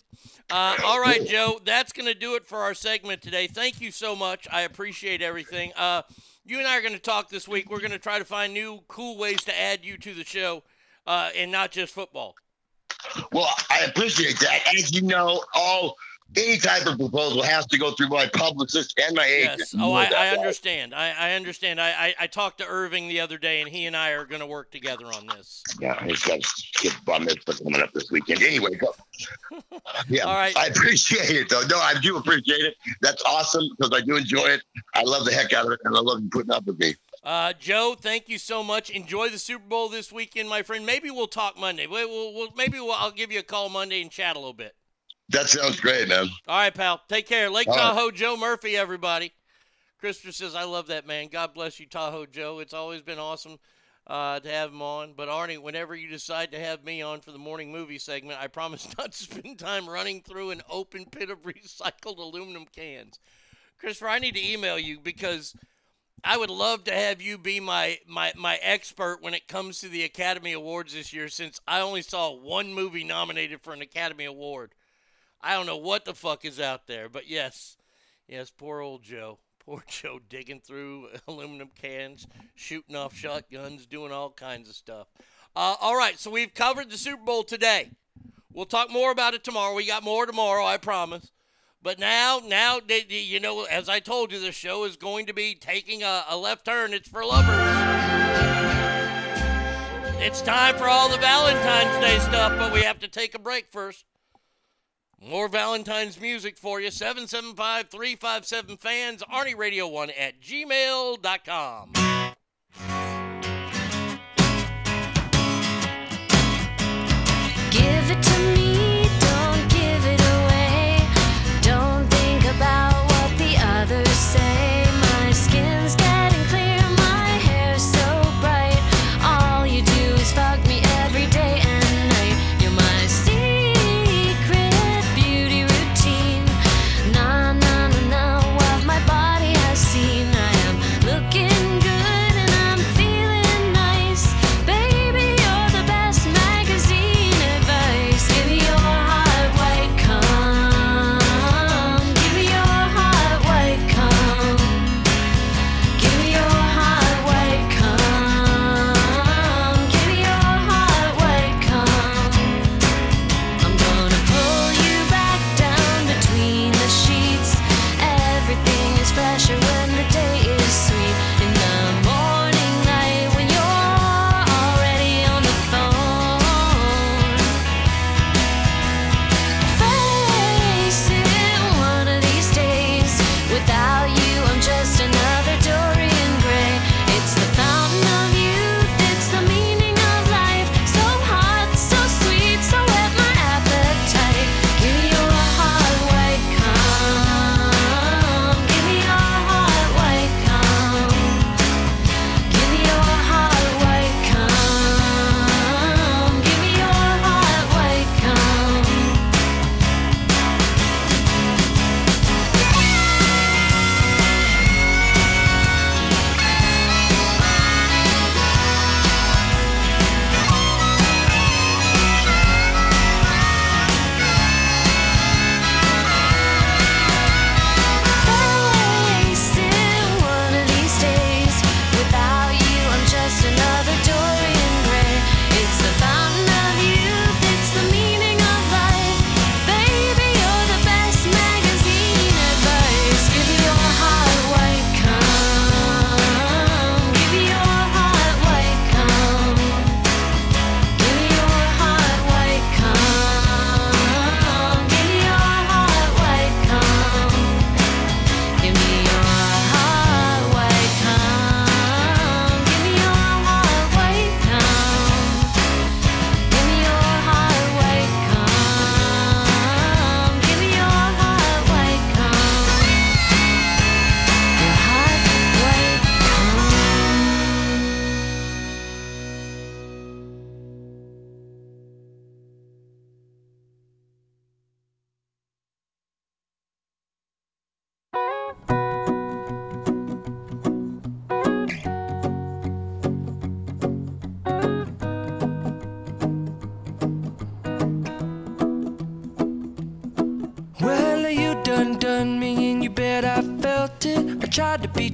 Uh, all right, Joe, that's going to do it for our segment today. Thank you so much. I appreciate everything. Uh, you and I are going to talk this week. We're going to try to find new, cool ways to add you to the show, uh, and not just football. Well, I appreciate that. As you know, all any type of proposal has to go through my publicist and my agent. Yes. Oh, I, I understand. I, I understand. I, I, I talked to Irving the other day, and he and I are going to work together on this. Yeah, he's got his bar mitzvah coming up this weekend. Anyway, go. Yeah, All right. I appreciate it though. No, I do appreciate it. That's awesome because I do enjoy it. I love the heck out of it, and I love you putting up with me. Uh, Joe, thank you so much. Enjoy the Super Bowl this weekend, my friend. Maybe we'll talk Monday. We'll, we'll, we'll maybe we'll, I'll give you a call Monday and chat a little bit. That sounds great, man. All right, pal. Take care. Lake All right. Tahoe, Joe Murphy, everybody. Christopher says, I love that man. God bless you, Tahoe Joe. It's always been awesome uh, to have him on. But, Arnie, whenever you decide to have me on for the morning movie segment, I promise not to spend time running through an open pit of recycled aluminum cans. Christopher, I need to email you because I would love to have you be my, my, my expert when it comes to the Academy Awards this year since I only saw one movie nominated for an Academy Award. I don't know what the fuck is out there, but yes, yes, poor old Joe. Poor Joe digging through aluminum cans, shooting off shotguns, doing all kinds of stuff. Uh, all right, so we've covered the Super Bowl today. We'll talk more about it tomorrow. We got more tomorrow, I promise. But now, now, you know, as I told you, the show is going to be taking a, a left turn. It's for lovers. It's time for all the Valentine's Day stuff, but we have to take a break first. More Valentine's music for you. 775 357 fans, Arnie Radio 1 at gmail.com.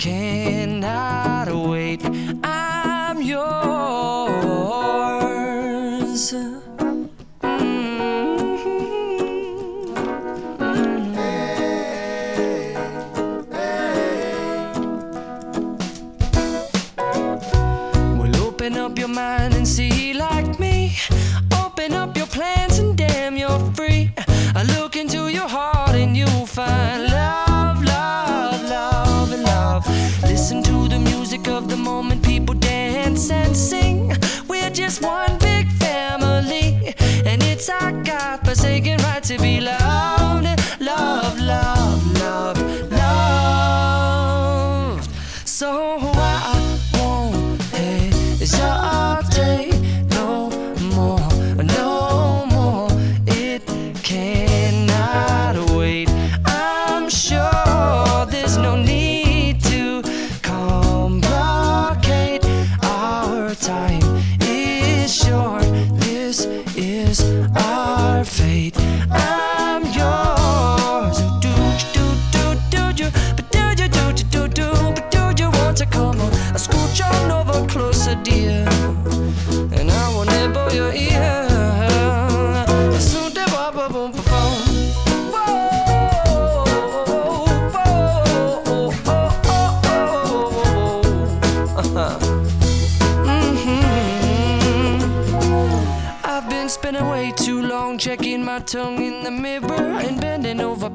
cannot wait. I'm yours. Mm-hmm. Well, open up your mind and see like me. Open up your plans and damn, you're free. I look into your heart and you'll find dance and sing. We're just one big family, and it's our God forsaken right to be loved, love, love,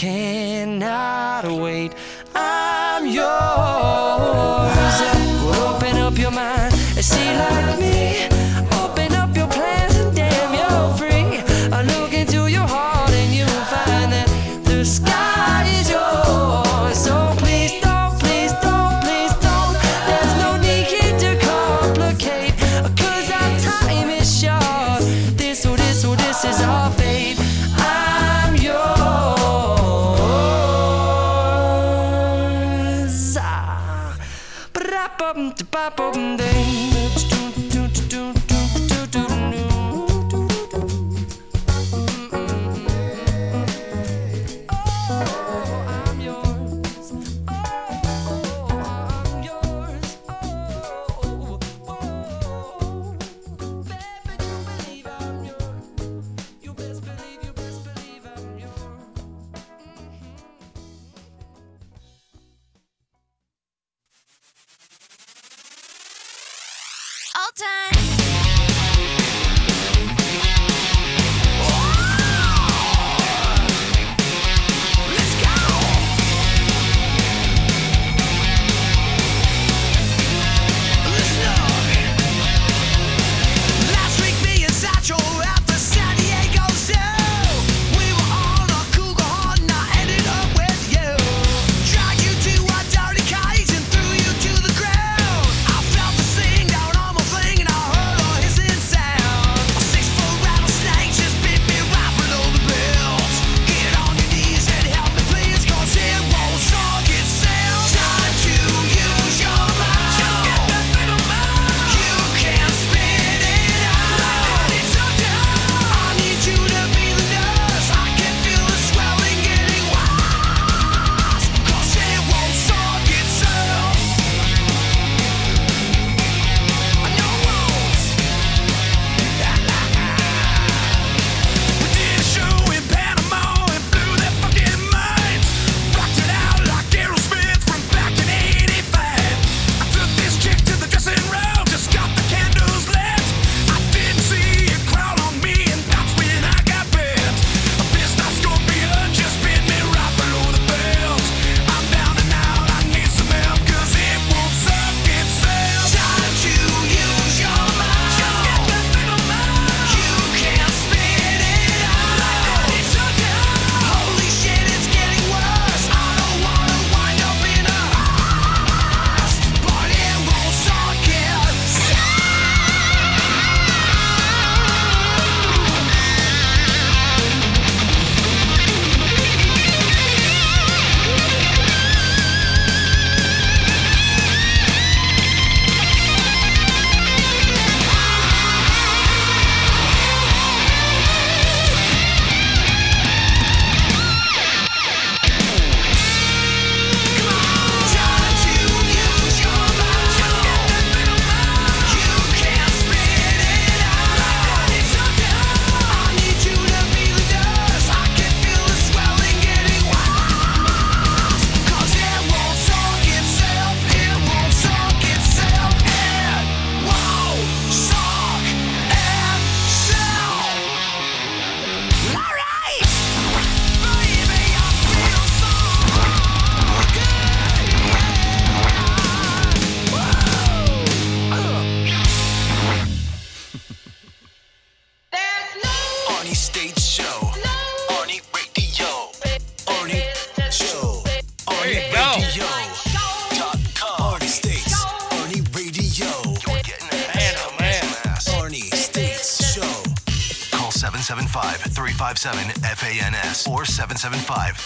cannot wait. I'm yours. Open up your mind and see like me.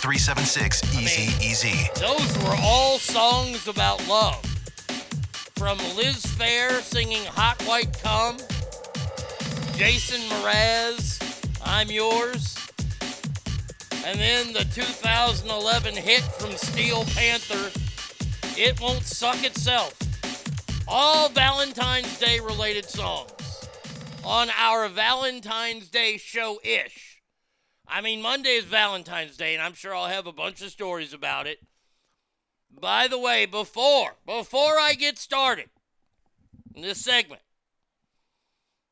376 Easy Easy. Those were all songs about love. From Liz Phair singing Hot White Cum, Jason Mraz, I'm Yours, and then the 2011 hit from Steel Panther, It Won't Suck Itself. All Valentine's Day related songs on our Valentine's Day show ish. I mean, Monday is Valentine's Day, and I'm sure I'll have a bunch of stories about it. By the way, before before I get started in this segment,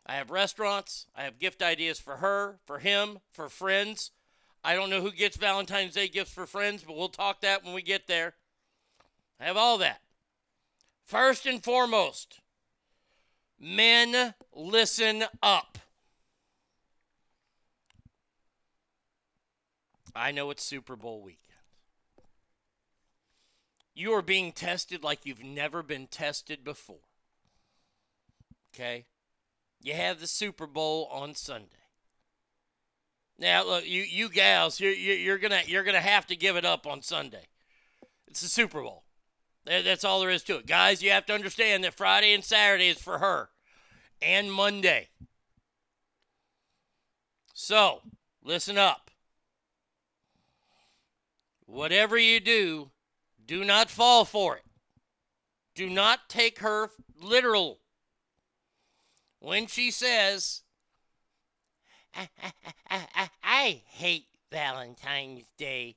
I have restaurants, I have gift ideas for her, for him, for friends. I don't know who gets Valentine's Day gifts for friends, but we'll talk that when we get there. I have all that. First and foremost, men listen up. I know it's Super Bowl weekend. You are being tested like you've never been tested before. Okay? You have the Super Bowl on Sunday. Now, look, you you gals, you're you're, you're gonna you're gonna have to give it up on Sunday. It's the Super Bowl. That's all there is to it, guys. You have to understand that Friday and Saturday is for her, and Monday. So, listen up. Whatever you do, do not fall for it. Do not take her literal. When she says, I, I, I, I, hate Valentine's Day.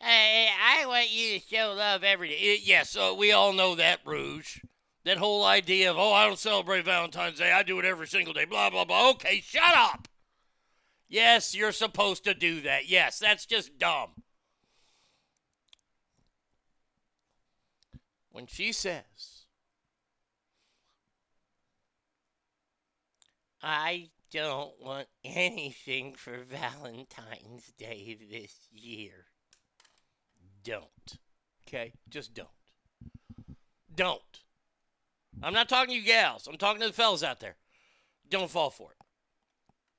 I, I want you to show love every day. Yes, so we all know that, Rouge. That whole idea of, oh, I don't celebrate Valentine's Day. I do it every single day. Blah, blah, blah. Okay, shut up. Yes, you're supposed to do that. Yes, that's just dumb. When she says, I don't want anything for Valentine's Day this year. Don't. Okay? Just don't. Don't. I'm not talking to you gals. I'm talking to the fellas out there. Don't fall for it.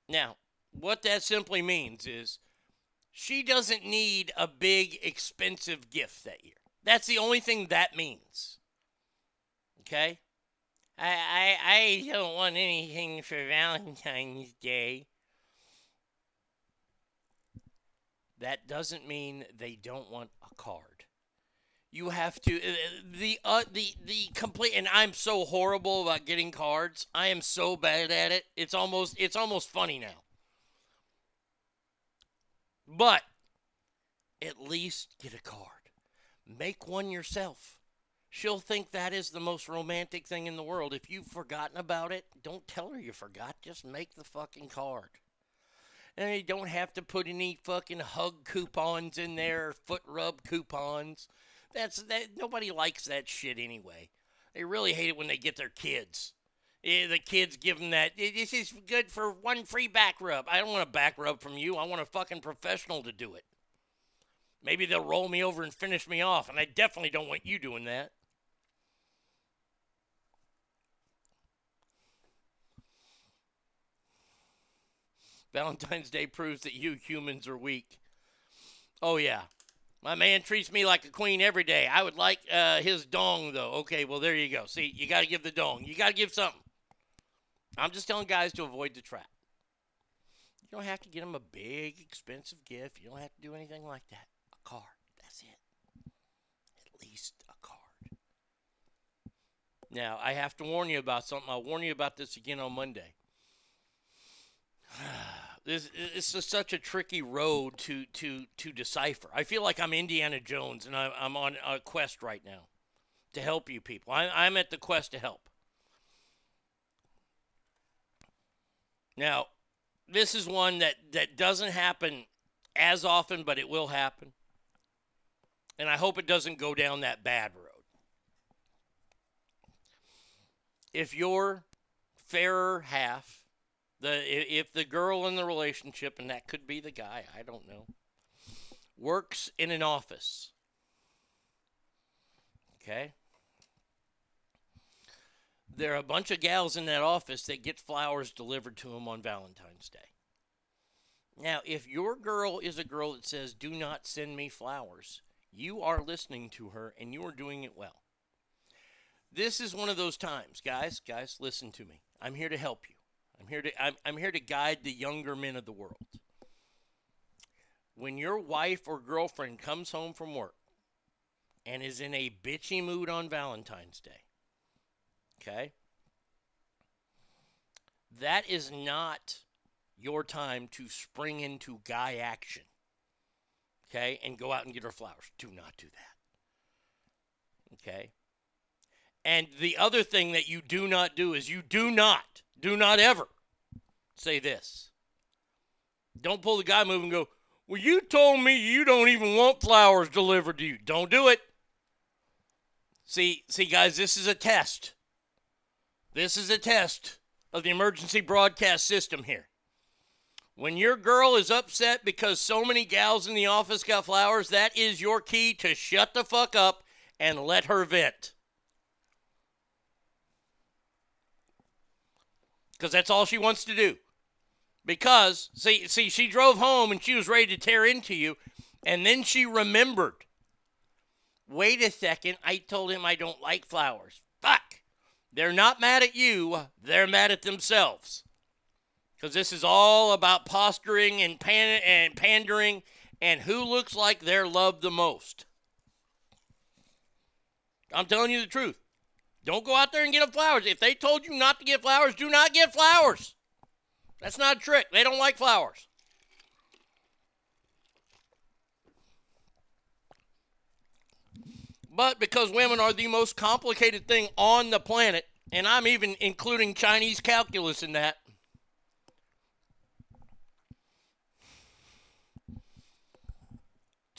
Now, what that simply means is she doesn't need a big, expensive gift that year. That's the only thing that means. Okay? I, I, I don't want anything for Valentine's Day. That doesn't mean they don't want a card. You have to uh, the uh, the the complete and I'm so horrible about getting cards. I am so bad at it. It's almost it's almost funny now. But at least get a card. Make one yourself. She'll think that is the most romantic thing in the world. If you've forgotten about it, don't tell her you forgot. Just make the fucking card. And you don't have to put any fucking hug coupons in there, foot rub coupons. That's that. Nobody likes that shit anyway. They really hate it when they get their kids. Eh, the kids give them that. "Eh, This is good for one free back rub. I don't want a back rub from you. I want a fucking professional to do it. Maybe they'll roll me over and finish me off, and I definitely don't want you doing that. Valentine's Day proves that you humans are weak. Oh, yeah. My man treats me like a queen every day. I would like uh, his dong, though. Okay, well, there you go. See, you got to give the dong. You got to give something. I'm just telling guys to avoid the trap. You don't have to get them a big, expensive gift. You don't have to do anything like that. Card. That's it. At least a card. Now, I have to warn you about something. I'll warn you about this again on Monday. this is such a tricky road to to to decipher. I feel like I'm Indiana Jones and I, I'm on a quest right now to help you people. I, I'm at the quest to help. Now, this is one that that doesn't happen as often, but it will happen, and I hope it doesn't go down that bad road. If your fairer half the if the girl in the relationship and that could be the guy i don't know works in an office okay there are a bunch of gals in that office that get flowers delivered to them on valentine's day Now, if your girl is a girl that says, do not send me flowers, you are listening to her and you are doing it well. This is one of those times, guys, guys, listen to me. I'm here to help you. I'm here to I'm, I'm here to guide the younger men of the world. When your wife or girlfriend comes home from work and is in a bitchy mood on Valentine's Day, okay? That is not your time to spring into guy action. Okay? And go out and get her flowers. Do not do that. Okay? And the other thing that you do not do is you do not, do not ever say this. Don't pull the guy move and go, Well, you told me you don't even want flowers delivered to you. Don't do it. See, see, guys, this is a test. This is a test of the emergency broadcast system here. When your girl is upset because so many gals in the office got flowers, that is your key to shut the fuck up and let her vent. Because that's all she wants to do. Because, see, see, she drove home and she was ready to tear into you, and then she remembered. Wait a second, I told him I don't like flowers. Fuck. They're not mad at you, they're mad at themselves. Because this is all about posturing and, pan- and pandering and who looks like they're loved the most. I'm telling you the truth. Don't go out there and get them flowers. If they told you not to get flowers, do not get flowers. That's not a trick. They don't like flowers. But because women are the most complicated thing on the planet, and I'm even including Chinese calculus in that,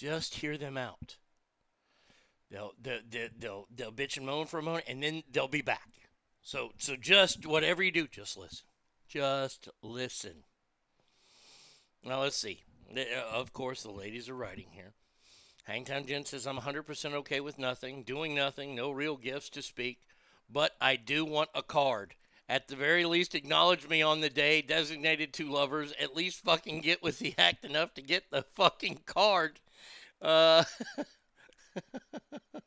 just hear them out. They'll, they'll, they'll, they'll, bitch and moan for a moment, and then they'll be back. So, so just whatever you do, just listen. Just listen. Now, let's see. Uh, Of course, the ladies are writing here. Hangtown Jen says, I'm 100% okay with nothing, doing nothing, no real gifts to speak, but I do want a card. At the very least, acknowledge me on the day designated to lovers. At least fucking get with the act enough to get the fucking card. Uh,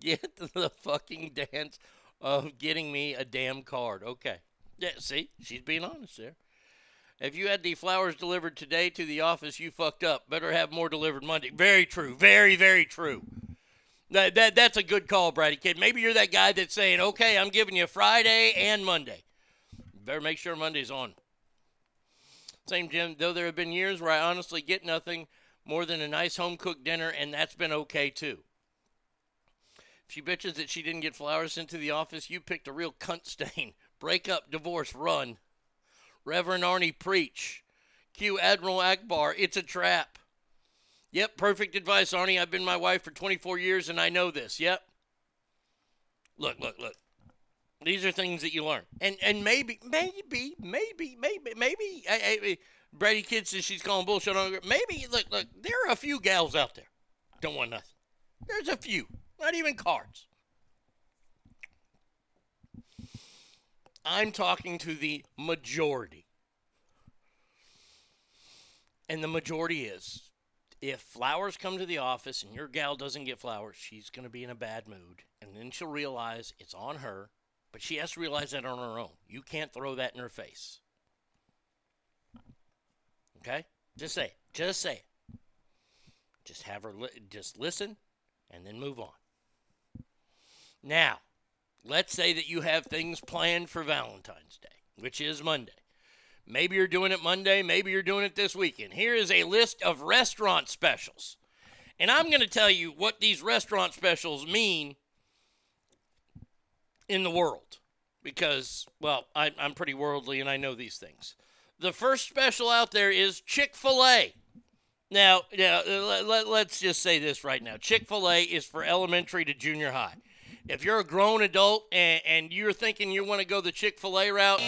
get the fucking dance of getting me a damn card. Okay. Yeah, see, she's being honest there. If you had the flowers delivered today to the office, you fucked up. Better have more delivered Monday. Very true. Very, very true. That, that that's a good call, Brady Kid. Maybe you're that guy that's saying, "Okay, I'm giving you Friday and Monday." Better make sure Monday's on. Same, Jim. Though there have been years where I honestly get nothing more than a nice home cooked dinner, and that's been okay too. If she bitches that she didn't get flowers into the office, you picked a real cunt stain. Break up, divorce, run. Reverend Arnie, preach. Q Admiral Ackbar, it's a trap. Yep, perfect advice, Arnie. I've been my wife for 24 years and I know this. Yep. Look, look, look. These are things that you learn. And and maybe, maybe, maybe, maybe, maybe, I, I, Brady Kid says she's calling bullshit on her. Maybe, look, look, there are a few gals out there. Don't want nothing. There's a few. Not even cards. I'm talking to the majority. And the majority is if flowers come to the office and your gal doesn't get flowers, she's going to be in a bad mood. And then she'll realize it's on her, but she has to realize that on her own. You can't throw that in her face. Okay? Just say it. Just say it. Just have her li- just listen and then move on. Now, let's say that you have things planned for Valentine's Day, which is Monday. Maybe you're doing it Monday, maybe you're doing it this weekend. Here is a list of restaurant specials. And I'm going to tell you what these restaurant specials mean in the world because, well, I, I'm pretty worldly and I know these things. The first special out there is Chick fil A. Now, now uh, let, let, let's just say this right now Chick fil A is for elementary to junior high. If you're a grown adult and, and you're thinking you want to go the Chick fil A route,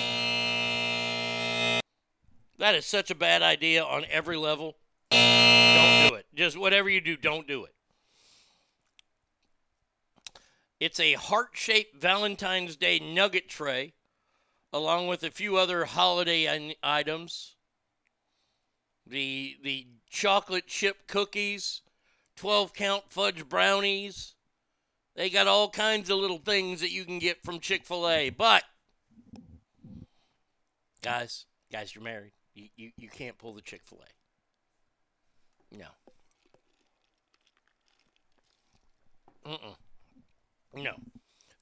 that is such a bad idea on every level. Don't do it. Just whatever you do, don't do it. It's a heart shaped Valentine's Day nugget tray, along with a few other holiday items. the the chocolate chip cookies, 12 count fudge brownies. They got all kinds of little things that you can get from Chick fil A. But, guys, guys, you're married. You, you, you can't pull the Chick fil A. No. Mm-mm. No.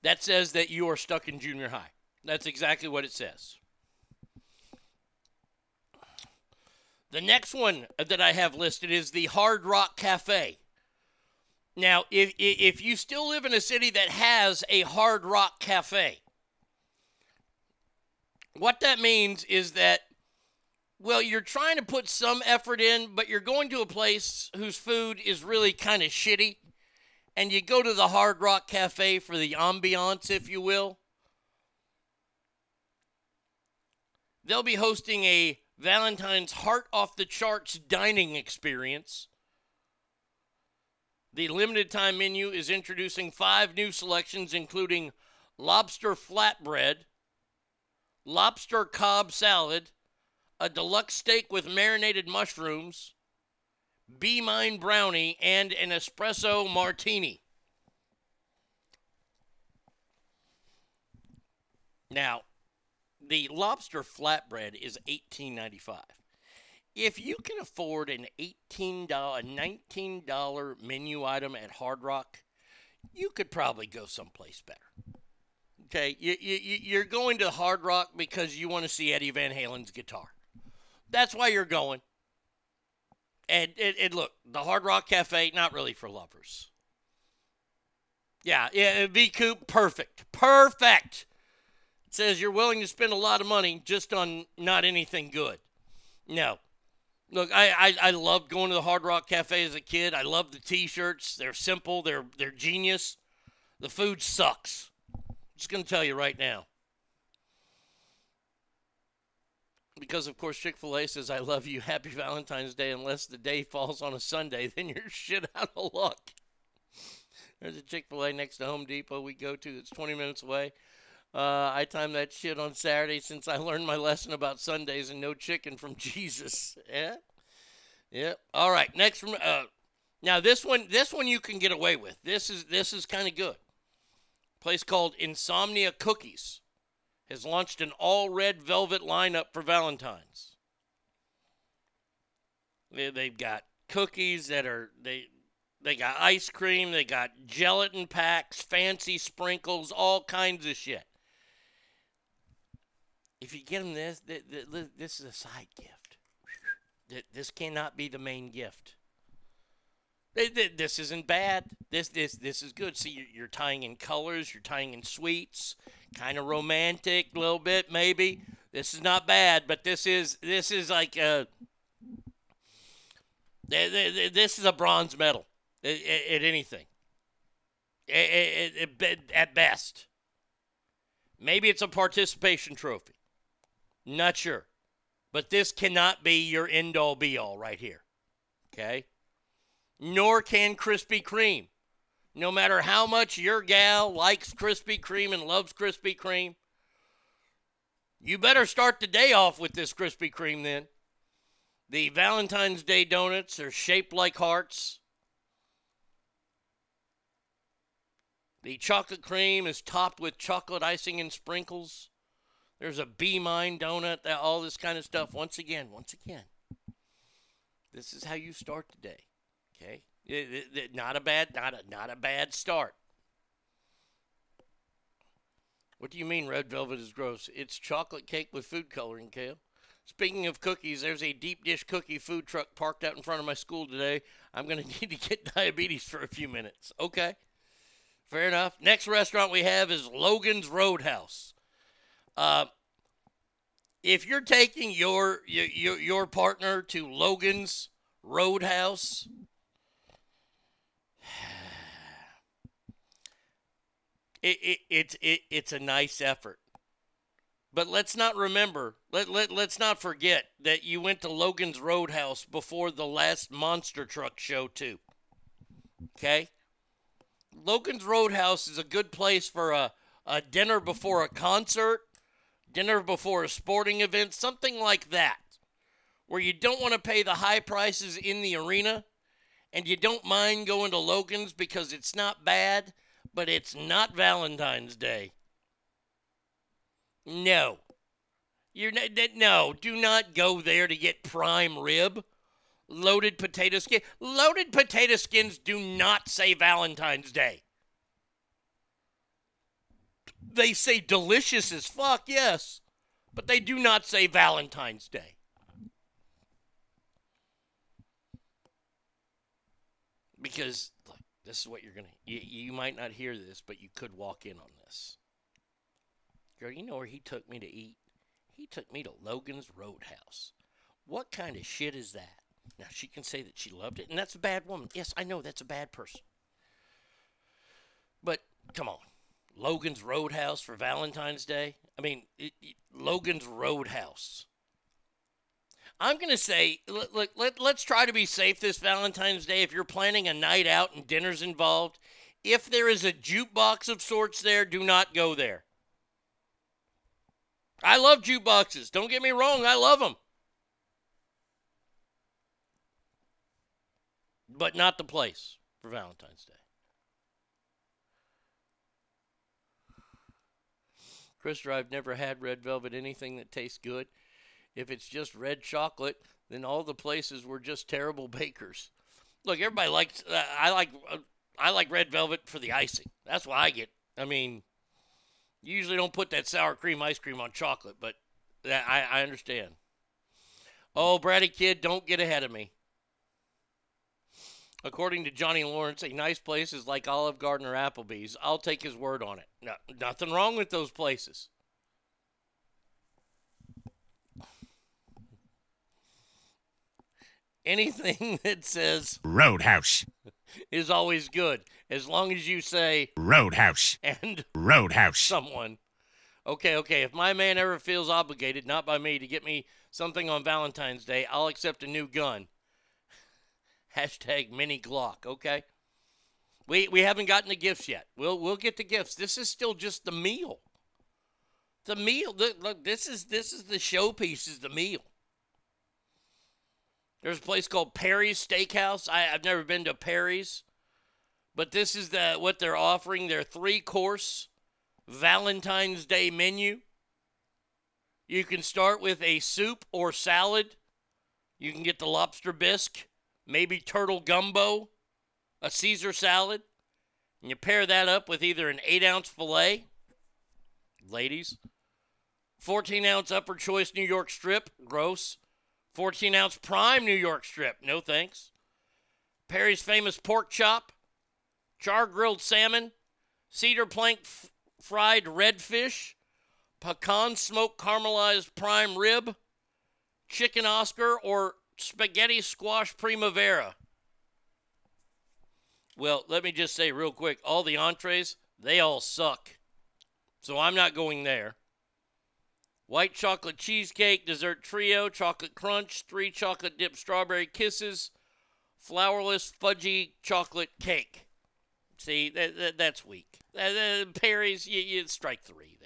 That says that you are stuck in junior high. That's exactly what it says. The next one that I have listed is the Hard Rock Cafe. Now, if if you still live in a city that has a Hard Rock Cafe, what that means is that well, you're trying to put some effort in, but you're going to a place whose food is really kind of shitty, and you go to the Hard Rock Cafe for the ambiance, if you will. They'll be hosting a Valentine's Heart Off the Charts dining experience. The limited time menu is introducing five new selections, including lobster flatbread, lobster Cobb salad, a deluxe steak with marinated mushrooms, Be Mine brownie, and an espresso martini. Now, the lobster flatbread is $18.95. If you can afford an $18, $19 menu item at Hard Rock, you could probably go someplace better. Okay, you, you, you're going to Hard Rock because you want to see Eddie Van Halen's guitar. That's why you're going. And, and, and look, the Hard Rock Cafe, not really for lovers. Yeah, yeah, V Coop, perfect. Perfect. Says you're willing to spend a lot of money just on not anything good. No. Look, I, I, I loved going to the Hard Rock Cafe as a kid. I love the t-shirts. They're simple. They're they're genius. The food sucks. Just gonna tell you right now. Because of course Chick-fil-A says I love you, happy Valentine's Day, unless the day falls on a Sunday, then you're shit out of luck. There's a Chick-fil-A next to Home Depot we go to that's 20 minutes away. Uh, I timed that shit on Saturday since I learned my lesson about Sundays and no chicken from Jesus. Yeah, yeah. All right. Next from uh, now this one, this one you can get away with. This is this is kind of good. place called Insomnia Cookies has launched an all red velvet lineup for Valentine's. They, they've got cookies that are they they got ice cream, they got gelatin packs, fancy sprinkles, all kinds of shit if you get them this, this is a side gift. This cannot be the main gift. This isn't bad. This this this is good. See, you're tying in colors. You're tying in sweets. Kind of romantic, a little bit maybe. This is not bad, but this is this is like a. This is a bronze medal at, at anything. At best, maybe it's a participation trophy. Not sure. But this cannot be your end all be all right here. Okay? Nor can Krispy Kreme. No matter how much your gal likes Krispy Kreme and loves Krispy Kreme, you better start the day off with this Krispy Kreme then. The Valentine's Day donuts are shaped like hearts. The chocolate cream is topped with chocolate icing and sprinkles. There's a Be Mine donut, that, all this kind of stuff. Once again, once again, this is how you start the day. Okay, it, it, it, not a bad, not a not a bad start. What do you mean red velvet is gross? It's chocolate cake with food coloring, Kale. Speaking of cookies, there's a deep dish cookie food truck parked out in front of my school today. I'm going to need to get diabetes for a few minutes. Okay. Fair enough. Next restaurant we have is Logan's Roadhouse. Uh, if you're taking your, your your partner to Logan's Roadhouse, it, it, it, it, it's a nice effort. But let's not remember, let, let, let's not forget that you went to Logan's Roadhouse before the last monster truck show, too. Okay? Logan's Roadhouse is a good place for a, a dinner before a concert dinner before a sporting event, something like that, where you don't want to pay the high prices in the arena and you don't mind going to Logan's because it's not bad, but it's not Valentine's Day. No. You're no, do not go there to get prime rib. Loaded potato skin. Loaded potato skins do not say Valentine's Day. They say delicious as fuck, yes, but they do not say Valentine's Day. Because this is what you're gonna. You, you might not hear this, but you could walk in on this. Girl, you know where he took me to eat? He took me to Logan's Roadhouse. What kind of shit is that? Now she can say that she loved it, and that's a bad woman. Yes, I know that's a bad person. But come on, Logan's Roadhouse for Valentine's Day. I mean, it, it- Logan's Roadhouse. I'm gonna say, look, look let, let's try to be safe this Valentine's Day. If you're planning a night out and dinner's involved, if there is a jukebox of sorts there, do not go there. I love jukeboxes. Don't get me wrong, I love them. But not the place for Valentine's Day. Christopher, I've never had red velvet anything that tastes good. If it's just red chocolate, then all the places were just terrible bakers. Look, everybody likes. Uh, I like. Uh, I like red velvet for the icing. That's what I get. I mean, you usually don't put that sour cream ice cream on chocolate, but that, I, I understand. Oh, Brady kid, don't get ahead of me. According to Johnny Lawrence, a nice place is like Olive Garden or Applebee's. I'll take his word on it. No, nothing wrong with those places. Anything that says Roadhouse. is always good as long as you say Roadhouse. and Roadhouse. someone. Okay, okay. If my man ever feels obligated, not by me, to get me something on Valentine's Day, I'll accept a new gun. Hashtag mini Glock. Okay. We we haven't gotten the gifts yet. We'll we'll get the gifts. This is still just the meal. The meal. Look, look this is this is the showpiece. Is the meal. There's a place called Perry's Steakhouse. I, I've never been to Perry's, but this is the what they're offering. Their three course Valentine's Day menu. You can start with a soup or salad. You can get the lobster bisque, maybe turtle gumbo, a Caesar salad, and you pair that up with either an eight ounce filet, ladies, 14 ounce upper choice New York strip, gross, 14 ounce prime New York strip, no thanks, Perry's famous pork chop, char grilled salmon, cedar plank f- fried redfish, pecan smoked caramelized prime rib, chicken Oscar, or spaghetti squash primavera. Well, let me just say real quick all the entrees, they all suck. So I'm not going there. White chocolate cheesecake, dessert trio, chocolate crunch, three chocolate dipped strawberry kisses, flourless fudgy chocolate cake. See, that, that, that's weak. Uh, uh, Perry's, you, you strike three.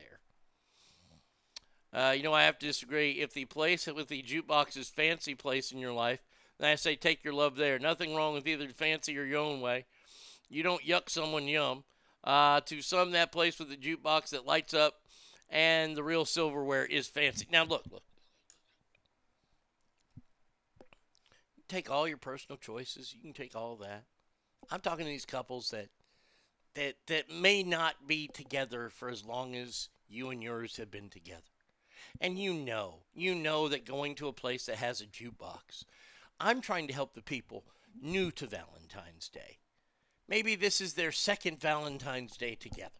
Uh, you know, I have to disagree. If the place with the jukebox is fancy place in your life, then I say take your love there. Nothing wrong with either fancy or your own way. You don't yuck someone yum. Uh, to some, that place with the jukebox that lights up and the real silverware is fancy. Now, look, look. Take all your personal choices. You can take all that. I'm talking to these couples that that that may not be together for as long as you and yours have been together. And you know, you know that going to a place that has a jukebox. I'm trying to help the people new to Valentine's Day. Maybe this is their second Valentine's Day together.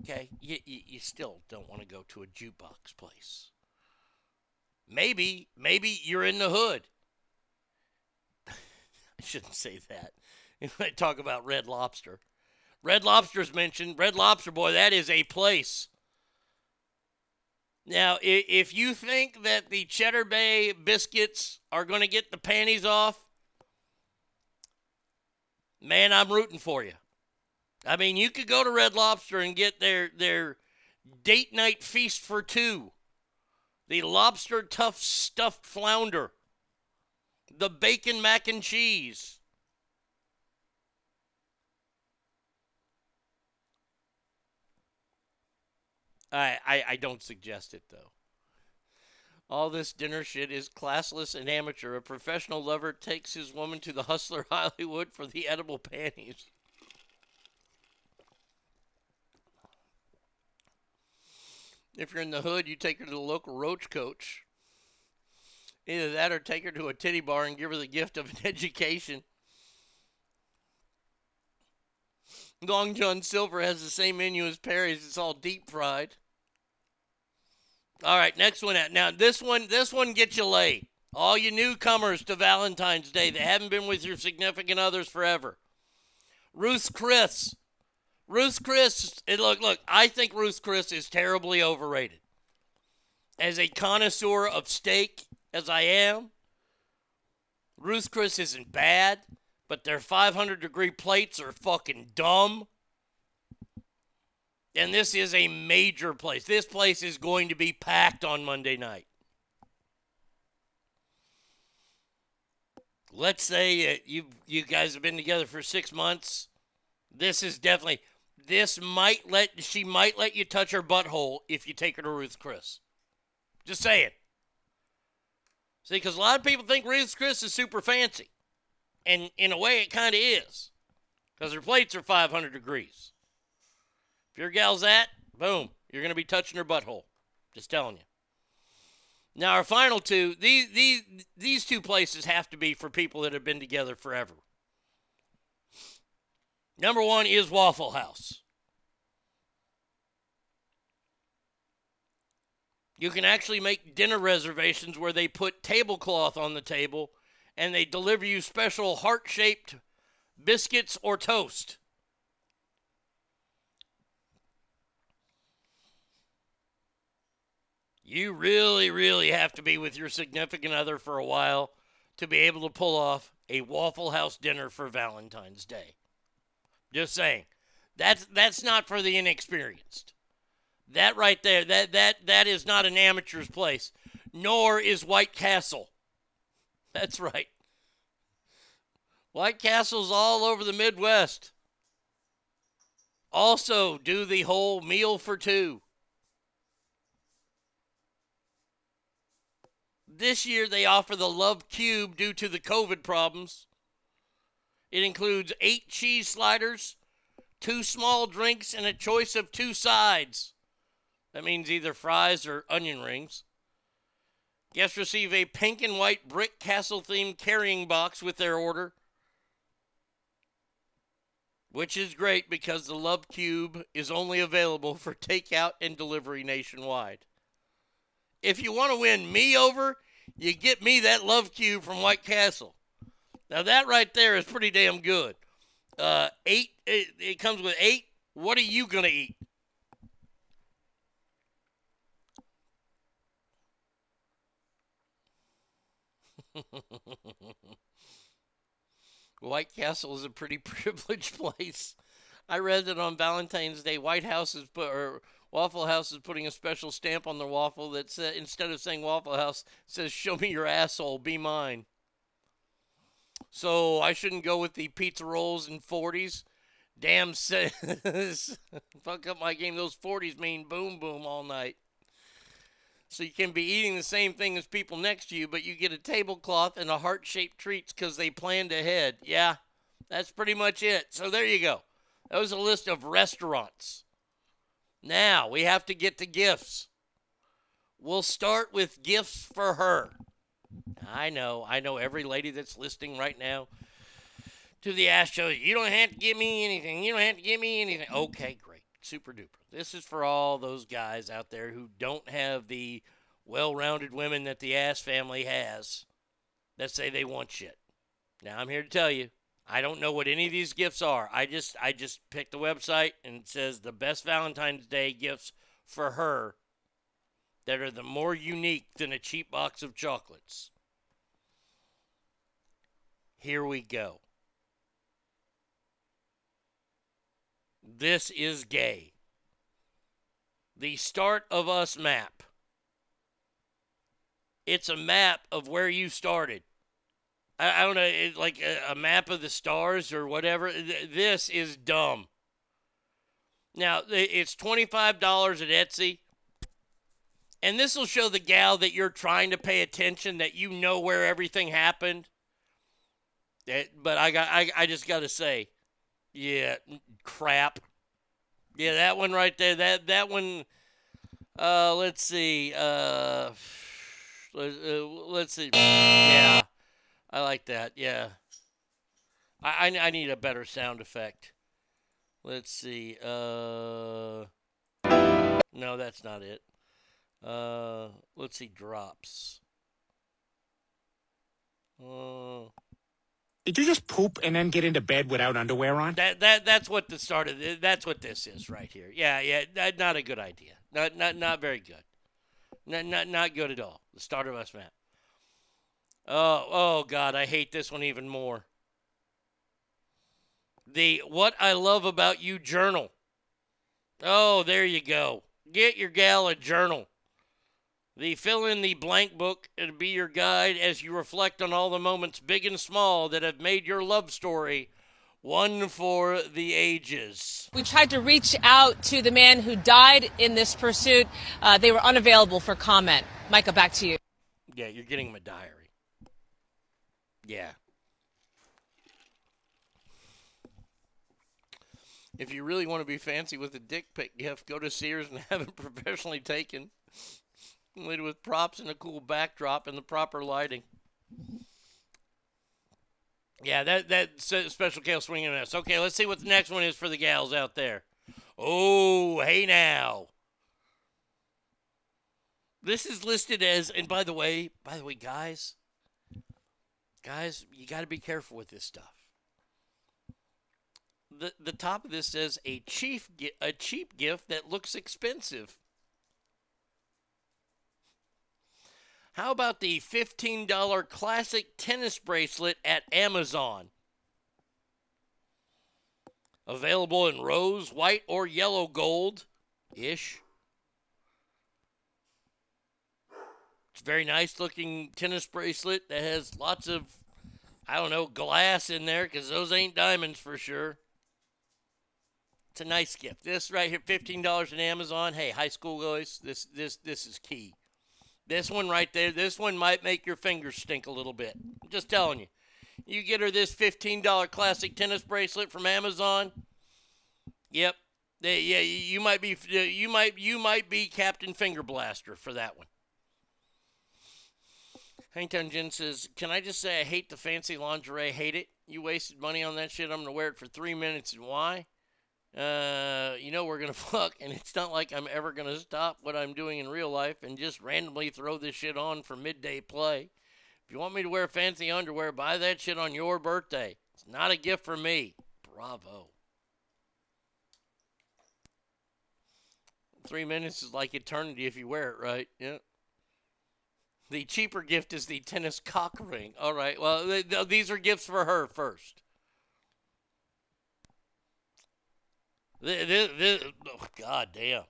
Okay? You, you, you still don't want to go to a jukebox place. Maybe, maybe you're in the hood. I shouldn't say that. I talk about Red Lobster. Red Lobster's mentioned. Red Lobster, boy, that is a place. Now, if you think that the Cheddar Bay biscuits are going to get the panties off, man, I'm rooting for you. I mean, you could go to Red Lobster and get their their date night feast for two. The lobster tough stuffed flounder. The bacon mac and cheese. I, I, I don't suggest it though. All this dinner shit is classless and amateur. A professional lover takes his woman to the hustler Hollywood for the edible panties. If you're in the hood, you take her to the local roach coach. Either that or take her to a titty bar and give her the gift of an education. Long John Silver has the same menu as Perry's. It's all deep fried. All right, next one out. Now this one, this one gets you laid. All you newcomers to Valentine's Day that haven't been with your significant others forever. Ruth Chris. Ruth Chris. And look, look. I think Ruth Chris is terribly overrated. As a connoisseur of steak, as I am, Ruth Chris isn't bad, but their 500 degree plates are fucking dumb. And this is a major place. This place is going to be packed on Monday night. Let's say uh, you you guys have been together for 6 months. This is definitely this might let she might let you touch her butthole if you take her to Ruth's Chris. Just saying. See, because a lot of people think Ruth's Chris is super fancy. And in a way, it kind of is. Because her plates are 500 degrees. Your gal's that, boom, you're going to be touching her butthole. Just telling you. Now, our final two, these, these, these two places have to be for people that have been together forever. Number one is Waffle House. You can actually make dinner reservations where they put tablecloth on the table and they deliver you special heart shaped biscuits or toast. You really, really have to be with your significant other for a while to be able to pull off a Waffle House dinner for Valentine's Day. Just saying. That's that's not for the inexperienced. That right there, that that that is not an amateur's place, nor is White Castle. That's right. White Castle's all over the Midwest. Also, do the whole meal for two. This year, they offer the Love Cube due to the COVID problems. It includes eight cheese sliders, two small drinks, and a choice of two sides. That means either fries or onion rings. Guests receive a pink and white brick castle themed carrying box with their order, which is great because the Love Cube is only available for takeout and delivery nationwide. If you want to win me over, you get me that Love Cube from White Castle. Now that right there is pretty damn good. Uh, eight. It, it comes with eight. What are you gonna eat? White Castle is a pretty privileged place. I read that on Valentine's Day, White House is put, or Waffle House is putting a special stamp on their waffle that says instead of saying Waffle House, says "Show me your asshole, be mine." So I shouldn't go with the pizza rolls and 40s. Damn says fuck up my game. Those 40s mean boom boom all night. So you can be eating the same thing as people next to you, but you get a tablecloth and a heart-shaped treats because they planned ahead. Yeah, that's pretty much it. So there you go. That was a list of restaurants. Now we have to get to gifts. We'll start with gifts for her. I know, I know every lady that's listening right now to the Ash Show, you don't have to give me anything. You don't have to give me anything. Okay, great. Super duper. This is for all those guys out there who don't have the well rounded women that the Ass family has that say they want shit. Now I'm here to tell you, I don't know what any of these gifts are. I just I just picked the website and it says the best Valentine's Day gifts for her that are the more unique than a cheap box of chocolates. Here we go. This is gay. The Start of Us map. It's a map of where you started. I, I don't know, it, like a, a map of the stars or whatever. Th- This is dumb. Now, it's $25 at Etsy. And this will show the gal that you're trying to pay attention, that you know where everything happened. That, but I got, I, I just got to say, yeah, crap. Yeah, that one right there. That that one. Uh, let's see. Uh, let, uh, let's see. Yeah, I like that. Yeah. I, I I need a better sound effect. Let's see. Uh, no, that's not it. Uh, let's see. Drops. Uh, Did you just poop and then get into bed without underwear on? That that that's what the start of the, that's what this is right here. Yeah, yeah, not a good idea. Not not not very good. Not not not good at all. The start of us map. Oh oh God, I hate this one even more. The what I love about you journal. Oh, there you go. Get your gal a journal. The fill in the blank book and be your guide as you reflect on all the moments, big and small, that have made your love story one for the ages. We tried to reach out to the man who died in this pursuit. Uh, they were unavailable for comment. Micah, back to you. Yeah, you're getting him a diary. Yeah. If you really want to be fancy with a dick pic gift, go to Sears and have it professionally taken. Later with props and a cool backdrop and the proper lighting. Yeah, that that special Kale swinging us. Okay, let's see what the next one is for the gals out there. Oh, hey now. This is listed as, and by the way, by the way, guys, guys, you got to be careful with this stuff. The the top of this says a cheap a cheap gift that looks expensive. How about the $15 classic tennis bracelet at Amazon? Available in rose, white, or yellow gold ish. It's a very nice looking tennis bracelet that has lots of, I don't know, glass in there because those ain't diamonds for sure. It's a nice gift. This right here, fifteen dollars on Amazon. Hey, high school guys, this this this is key. This one right there, this one might make your fingers stink a little bit. I'm just telling you. You get her this fifteen dollar classic tennis bracelet from Amazon. Yep. Yeah, you might be you might you might be Captain Finger Blaster for that one. Hangtown Jen says, Can I just say I hate the fancy lingerie? Hate it. You wasted money on that shit. I'm gonna wear it for three minutes and why? Uh, you know we're gonna fuck, and it's not like I'm ever gonna stop what I'm doing in real life and just randomly throw this shit on for midday play. If you want me to wear fancy underwear, buy that shit on your birthday. It's not a gift for me. Bravo. Three minutes is like eternity if you wear it right. Yeah. The cheaper gift is the tennis cock ring. All right. Well, th- th- these are gifts for her first. This, this, oh, God damn.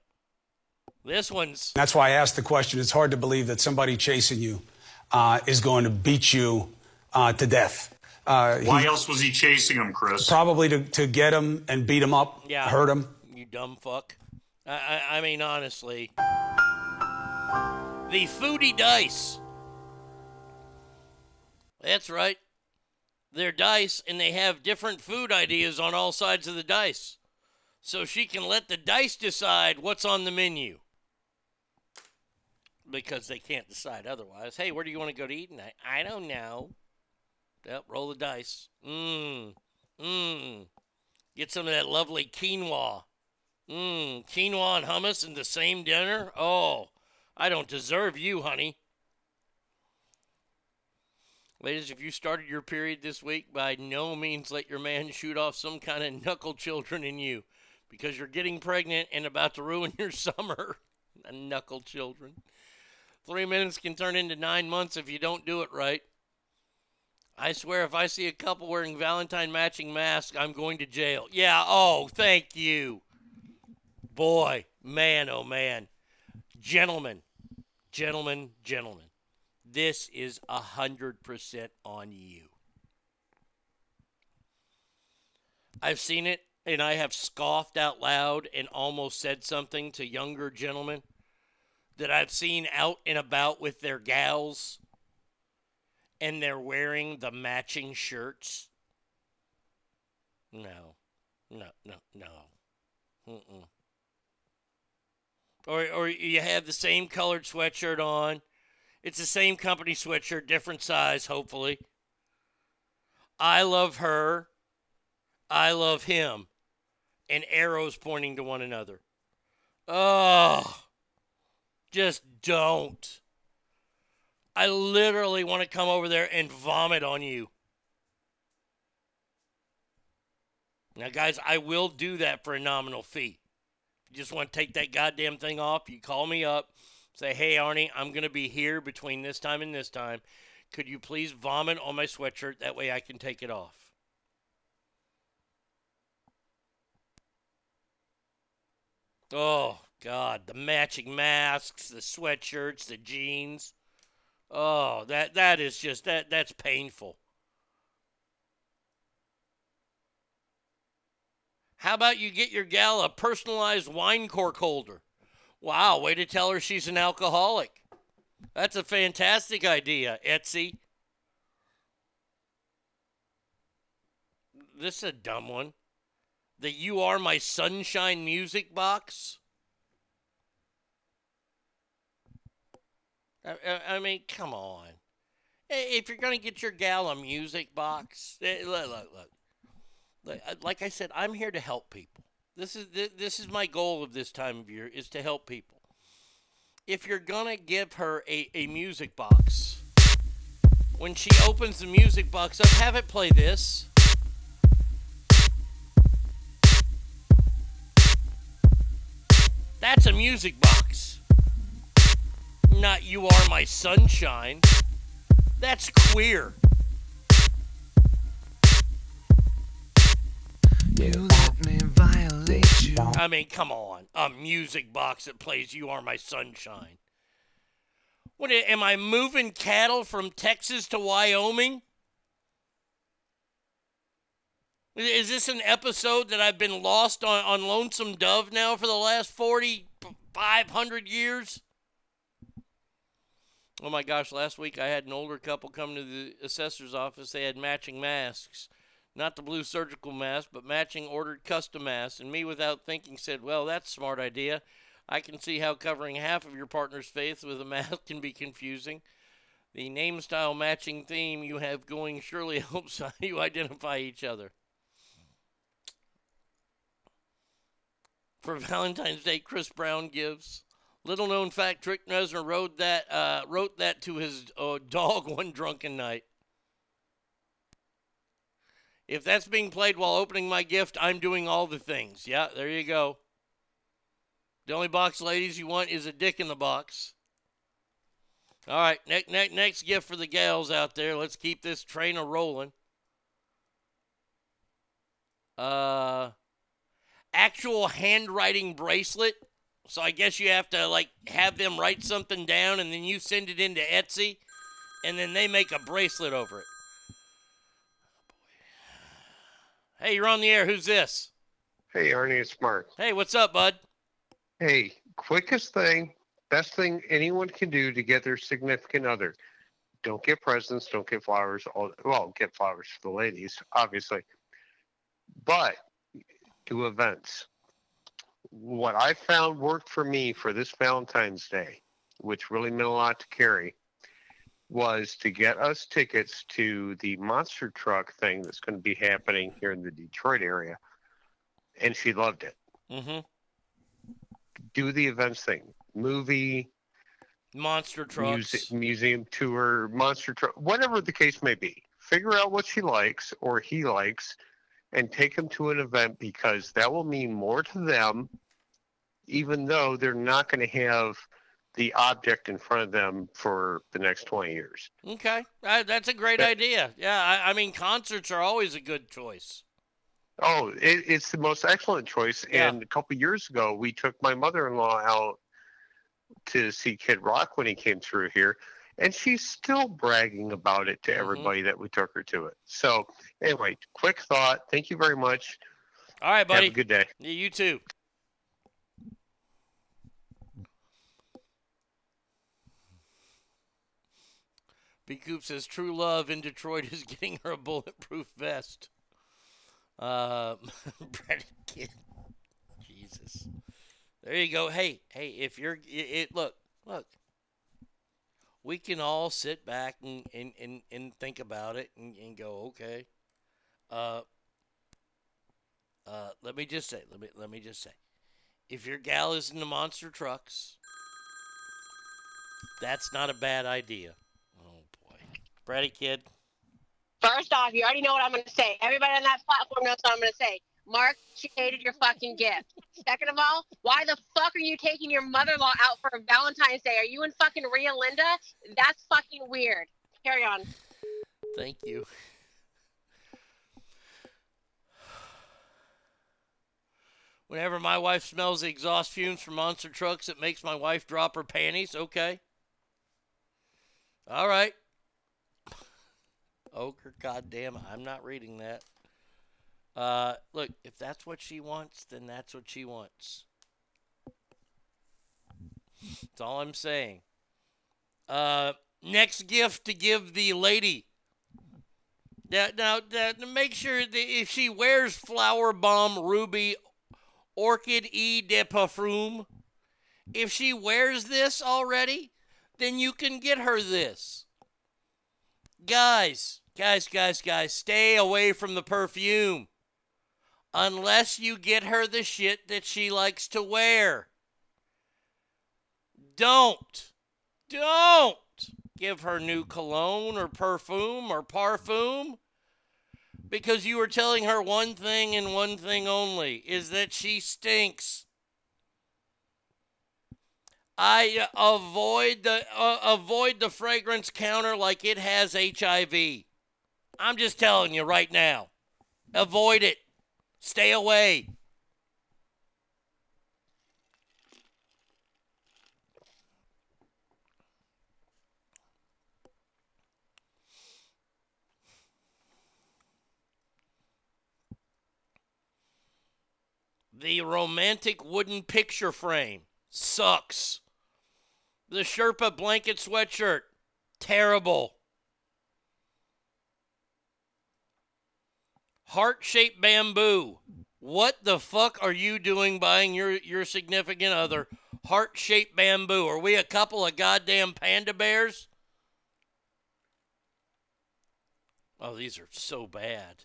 This one's That's why I asked the question. It's hard to believe that somebody chasing you uh, is going to beat you uh, to death. Uh, Why he- else was he chasing him, Chris? Probably to, to get him and beat him up, yeah. hurt him. You dumb fuck. I, I, I mean, honestly. The foodie dice. That's right. They're dice, and they have different food ideas on all sides of the dice. So she can let the dice decide what's on the menu. Because they can't decide otherwise. Hey, where do you want to go to eat tonight? I don't know. Yep, roll the dice. Mmm. Mmm. Get some of that lovely quinoa. Mmm. Quinoa and hummus in the same dinner? Oh, I don't deserve you, honey. Ladies, if you started your period this week, by no means let your man shoot off some kind of knuckle children in you because you're getting pregnant and about to ruin your summer. knuckle children. Three minutes can turn into nine months if you don't do it right. I swear, if I see a couple wearing Valentine matching masks, I'm going to jail. Yeah, oh, thank you. Boy, man, oh man. Gentlemen, Gentlemen, gentlemen, this is 100% on you. I've seen it and I have scoffed out loud and almost said something to younger gentlemen that I've seen out and about with their gals and they're wearing the matching shirts. No, no, no, no. Mm-mm. Or, or you have the same colored sweatshirt on. It's the same company sweatshirt, different size, hopefully. I love her. I love him. And arrows pointing to one another. Oh, just don't. I literally want to come over there and vomit on you. Now, guys, I will do that for a nominal fee. You just want to take that goddamn thing off, you call me up, say, hey, Arnie, I'm going to be here between this time and this time. Could you please vomit on my sweatshirt? That way I can take it off. Oh, God. The matching masks, the sweatshirts, the jeans. Oh, that that is just that that's painful. How about you get your gal a personalized wine cork holder? Wow, way to tell her she's an alcoholic. That's a fantastic idea, Etsy. This is a dumb one. The You Are My Sunshine music box. I, I, I mean, come on. If you're going to get your gal a music box, eh, look, look, look. Like- uh, I said, I'm here to help people. This is thi- this is my goal of this time of year is to help people. If you're gonna give her a, a music box, when she opens the music box up, have it play this. That's a music box. Not you are my sunshine. That's queer. You let me violate you. I mean, come on. A music box that plays You Are My Sunshine. What am I moving cattle from Texas to Wyoming? Is this an episode that I've been lost on, on Lonesome Dove now for the last 4,500 years? Oh my gosh, last week I had an older couple come to the assessor's office. They had matching masks. Not the blue surgical mask, but matching ordered custom masks. And me, without thinking, said, Well, that's a smart idea. I can see how covering half of your partner's face with a mask can be confusing. The name style matching theme you have going surely helps you identify each other. For Valentine's Day, Chris Brown gives. Little known fact: Trick Reznor wrote that uh, wrote that to his uh, dog one drunken night. If that's being played while opening my gift, I'm doing all the things. Yeah, there you go. The only box, ladies, you want is a dick in the box. All right, next, next, next gift for the gals out there. Let's keep this train a rolling. Uh, actual handwriting bracelet. So I guess you have to like have them write something down, and then you send it into Etsy, and then they make a bracelet over it. Hey, you're on the air. Who's this? Hey, Arnie, it's Mark. Hey, what's up, bud? Hey, quickest thing, best thing anyone can do to get their significant other. Don't get presents, don't get flowers. All, well, get flowers for the ladies, obviously. But do events. What I found worked for me for this Valentine's Day, which really meant a lot to Carrie, was to get us tickets to the monster truck thing that's going to be happening here in the Detroit area. And she loved it. Mm-hmm. Do the events thing. Movie, Monster trucks. muse- museum tour, monster truck, whatever the case may be. Figure out what she likes or he likes and take them to an event because that will mean more to them, even though they're not going to have the object in front of them for the next 20 years. Okay, uh, that's a great idea. Yeah, I, I mean, concerts are always a good choice. Oh, it, it's the most excellent choice. Yeah. And a couple years ago, we took my mother in law out to see Kid Rock when he came through here. and she's still bragging about it Mm-hmm. to everybody that we took her to it. So, anyway, quick thought. Thank you very much. All right, buddy. Have a good day. You too. B Coop says true love in Detroit is getting her a bulletproof vest. Uh, Kid. Jesus. There you go. Hey, hey, if you're it, it look, look. We can all sit back and, and, and, and think about it and, and go, okay. Uh uh, let me just say, let me let me just say, if your gal is into monster trucks, that's not a bad idea. Brady kid. First off, you already know what I'm going to say. Everybody on that platform knows what I'm going to say. Mark, she hated your fucking gift. Second of all, why the fuck are you taking your mother-in-law out for Valentine's Day? Are you in fucking Rio Linda? That's fucking weird. Carry on. Thank you. Whenever my wife smells the exhaust fumes from monster trucks, it makes my wife drop her panties. Okay. All right. Ochre, goddamn, I'm not reading that. Uh, look, if that's what she wants, then that's what she wants. That's all I'm saying. Uh, next gift to give the lady. Now, now, now make sure that if she wears Flower Bomb Ruby Orchid E de Parfum, if she wears this already, then you can get her this. Guys, guys, guys, guys, stay away from the perfume. Unless you get her the shit that she likes to wear. Don't, don't give her new cologne or perfume or parfum because you are telling her one thing and one thing only is that she stinks. I uh, avoid the uh, avoid the fragrance counter like it has HIV. I'm just telling you right now. Avoid it. Stay away. The romantic wooden picture frame sucks. The Sherpa blanket sweatshirt terrible. Heart-shaped bamboo. What the fuck are you doing buying your your significant other heart-shaped bamboo? Are we a couple of goddamn panda bears? Oh, these are so bad.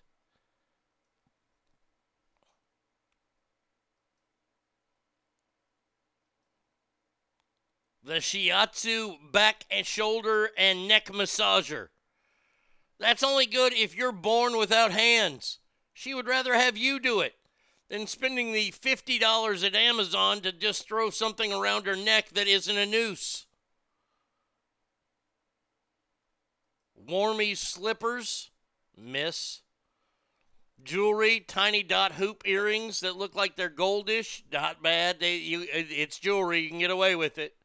The Shiatsu back and shoulder and neck massager. That's only good if you're born without hands. She would rather have you do it than spending the $50 at Amazon to just throw something around her neck that isn't a noose. Warmy slippers, miss. Jewelry, tiny dot hoop earrings that look like they're goldish, not bad. They, you, it's jewelry, you can get away with it.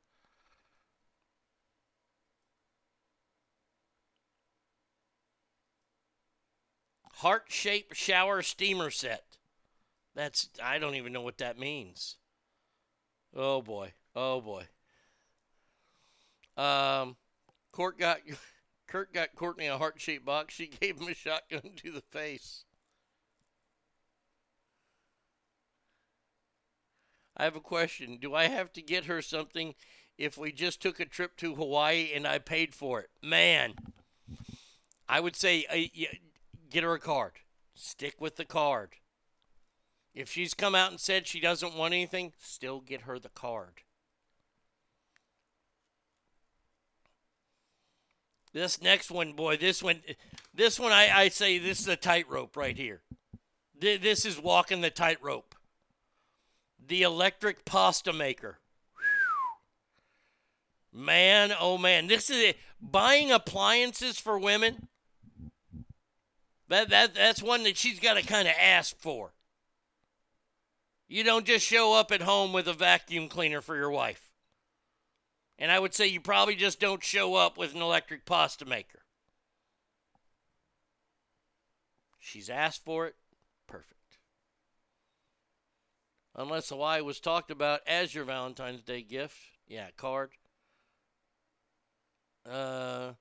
Heart shaped shower steamer set. That's I don't even know what that means. Oh boy. Oh boy. Um Court got Kurt got Courtney a heart shaped box. She gave him a shotgun to the face. I have a question. Do I have to get her something if we just took a trip to Hawaii and I paid for it? Man, I would say uh, get her a card. Stick with the card. If she's come out and said she doesn't want anything, still get her the card. This next one, boy, this one, this one, I, I say this is a tightrope right here. Th- This is walking the tightrope. The electric pasta maker. Man, oh man, this is it. Buying appliances for women. That, that that's one that she's got to kind of ask for. You don't just show up at home with a vacuum cleaner for your wife. And I would say you probably just don't show up with an electric pasta maker. She's asked for it. Perfect. Unless Hawaii was talked about as your Valentine's Day gift. Yeah, card. Uh,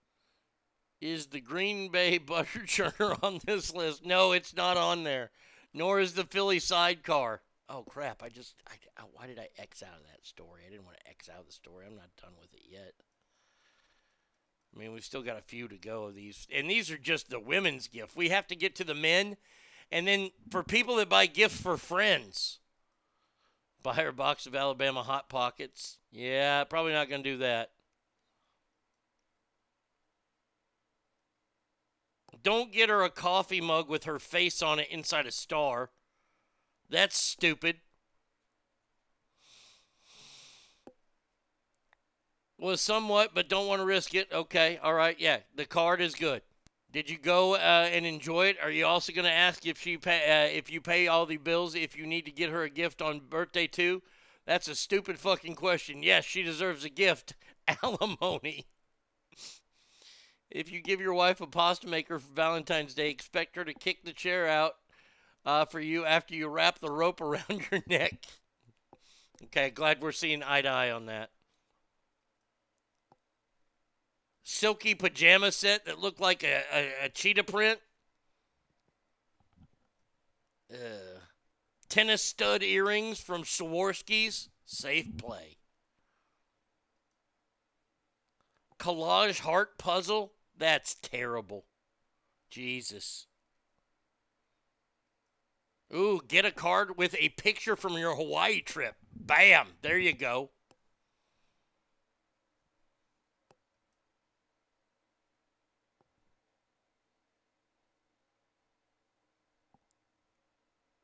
is the Green Bay butter churner on this list? No, it's not on there. Nor is the Philly sidecar. Oh crap! I just I, why did I X out of that story? I didn't want to X out of the story. I'm not done with it yet. I mean, we've still got a few to go of these, and these are just the women's gift. We have to get to the men, and then for people that buy gifts for friends, buy her a box of Alabama hot pockets. Yeah, probably not going to do that. Don't get her a coffee mug with her face on it inside a star. That's stupid. Was somewhat, but don't want to risk it. Okay, all right, yeah. The card is good. Did you go uh, and enjoy it? Are you also going to ask if she pay uh, if you pay all the bills if you need to get her a gift on birthday too? That's a stupid fucking question. Yes, she deserves a gift. Alimony. If you give your wife a pasta maker for Valentine's Day, expect her to kick the chair out uh, for you after you wrap the rope around your neck. Okay, glad we're seeing eye to eye on that. Silky pajama set that looked like a, a, a cheetah print. Uh, tennis stud earrings from Swarovski's. Safe play. Collage heart puzzle. That's terrible. Jesus. Ooh, get a card with a picture from your Hawaii trip. Bam. There you go.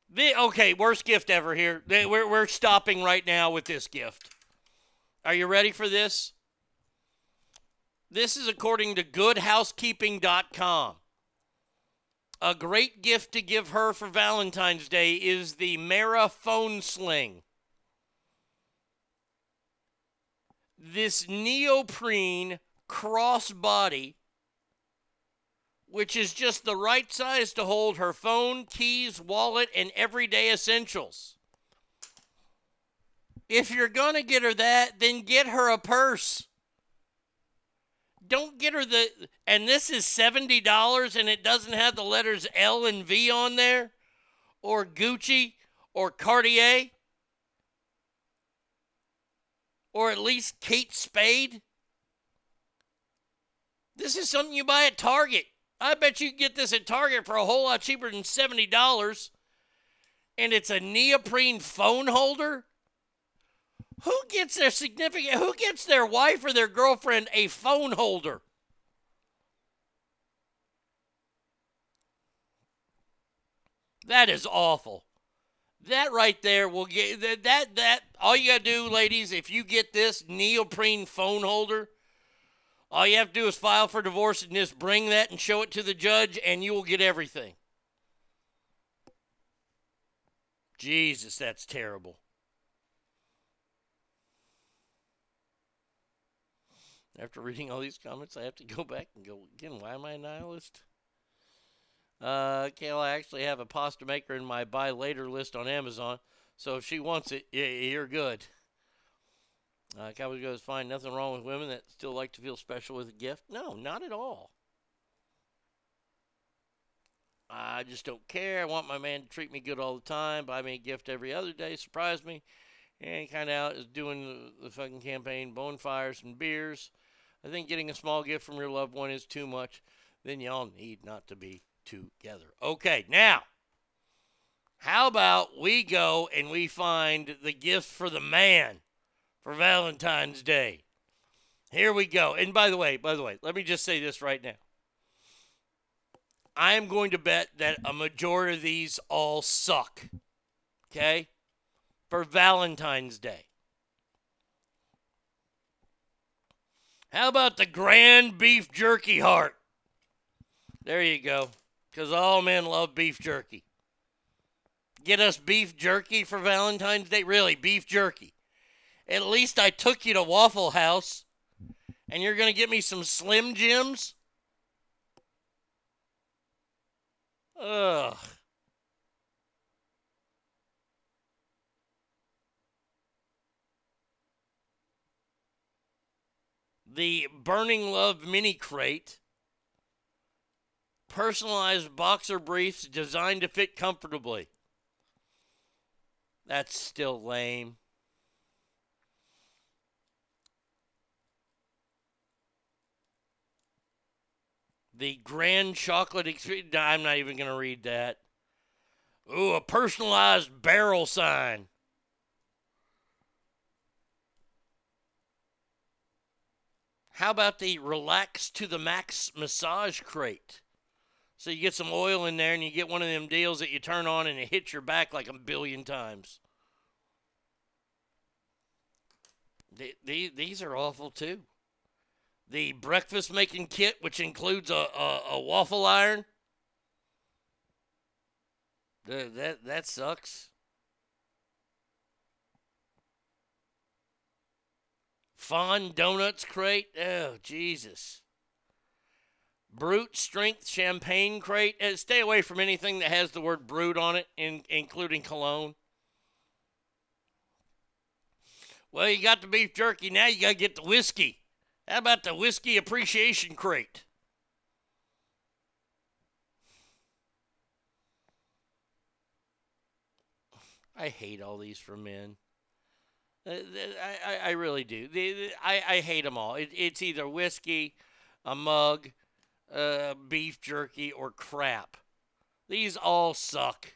The, okay, worst gift ever here. We're, we're stopping right now with this gift. Are you ready for this? This is according to goodhousekeeping.com. A great gift to give her for Valentine's Day is the Mara phone sling. This neoprene crossbody, which is just the right size to hold her phone, keys, wallet, and everyday essentials. If you're going to get her that, then get her a purse don't get her the and this is $70 and it doesn't have the letters L and V on there or Gucci or Cartier or at least Kate Spade. This is something you buy at Target. I bet you get this at Target for a whole lot cheaper than $70. And it's a neoprene phone holder. Who gets their significant who gets their wife or their girlfriend a phone holder? That is awful. That right there will get that that, that all you got to do ladies if you get this neoprene phone holder all you have to do is file for divorce and just bring that and show it to the judge and you will get everything. Jesus, that's terrible. After reading all these comments, I have to go back and go again. Why am I a nihilist? Uh, I actually have a pasta maker in my buy later list on Amazon, so if she wants it, yeah, you're good. Uh, Cowboys goes fine. Nothing wrong with women that still like to feel special with a gift. No, not at all. I just don't care. I want my man to treat me good all the time, buy me a gift every other day, surprise me. And kind of out is doing the, the fucking campaign, bonfires and beers. I think getting a small gift from your loved one is too much. Then y'all need not to be together. Okay, now, how about we go and we find the gift for the man for Valentine's Day? Here we go. And by the way, by the way, let me just say this right now. I am going to bet that a majority of these all suck. Okay? For Valentine's Day. How about the grand beef jerky heart? There you go. Because all men love beef jerky. Get us beef jerky for Valentine's Day? Really, beef jerky. At least I took you to Waffle House. And you're going to get me some Slim Jims? Ugh. The Burning Love mini crate. Personalized boxer briefs designed to fit comfortably. That's still lame. The Grand Chocolate Experience. I'm not even going to read that. Ooh, a personalized barrel sign. How about the Relax to the Max massage crate? So you get some oil in there and you get one of them deals that you turn on and it hits your back like a billion times. The- the- These are awful too. The breakfast making kit, which includes a, a, a waffle iron. Th- That, that sucks. Fond Donuts crate. Oh, Jesus. Brute Strength Champagne crate. Uh, stay away from anything that has the word brute on it, in, including cologne. Well, you got the beef jerky. Now you got to get the whiskey. How about the whiskey appreciation crate? I hate all these for men. Uh, I, I, really do. I, I hate them all. It, it's either whiskey, a mug, uh, beef jerky, or crap. These all suck.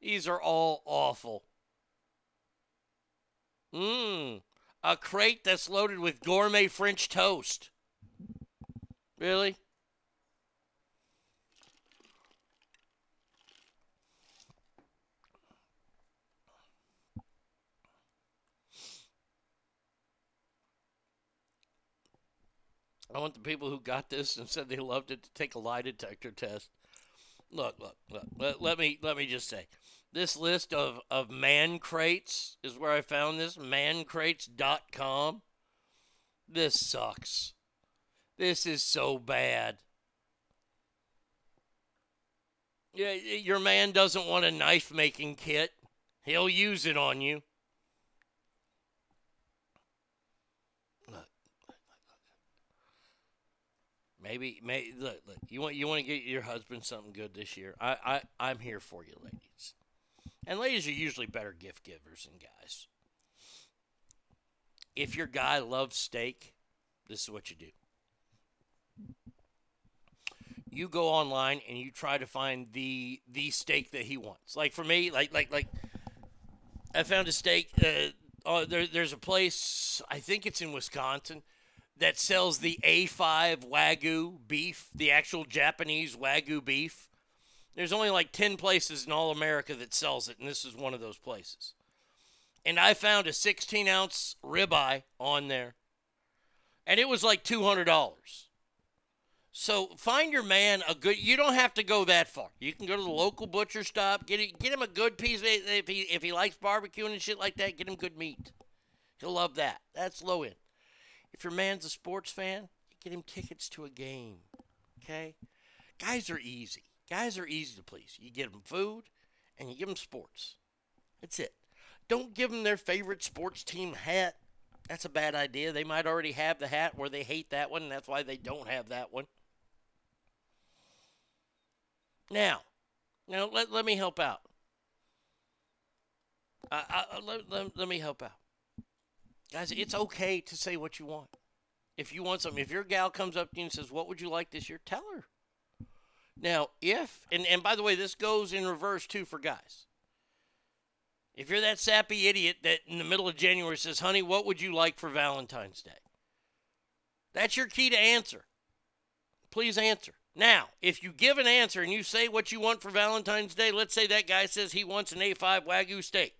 These are all awful. Mmm. A crate that's loaded with gourmet French toast. Really? I want the people who got this and said they loved it to take a lie detector test. Look, look, look. Let, let me let me just say, this list of of man crates is where I found this mancrates.com. This sucks. This is so bad. Yeah, your man doesn't want a knife making kit. He'll use it on you. Maybe, may look, look. You want you want to get your husband something good this year. I, I I'm here for you, ladies. And ladies are usually better gift givers than guys. If your guy loves steak, this is what you do. You go online and you try to find the the steak that he wants. Like for me, like like like I found a steak. Uh, oh, there, there's a place I think it's in Wisconsin that sells the A5 Wagyu beef, the actual Japanese Wagyu beef. There's only like 10 places in all America that sells it, and this is one of those places. And I found a 16 ounce ribeye on there, and it was like $200. So find your man a good. You don't have to go that far. You can go to the local butcher stop. Get it, get him a good piece. If he if he likes barbecuing and shit like that, get him good meat. He'll love that. That's low end. If your man's a sports fan, get him tickets to a game. Okay? Guys are easy. Guys are easy to please. You give them food and you give them sports. That's it. Don't give them their favorite sports team hat. That's a bad idea. They might already have the hat where they hate that one, and that's why they don't have that one. Now, now let, let me help out. I, I, let, let, let me help out. Guys, it's okay to say what you want. If you want something, if your gal comes up to you and says, What would you like this year? Tell her. Now, if, and, and by the way, this goes in reverse too for guys. If you're that sappy idiot that in the middle of January says, Honey, what would you like for Valentine's Day? That's your key to answer. Please answer. Now, if you give an answer and you say what you want for Valentine's Day, let's say that guy says he wants an A5 Wagyu steak.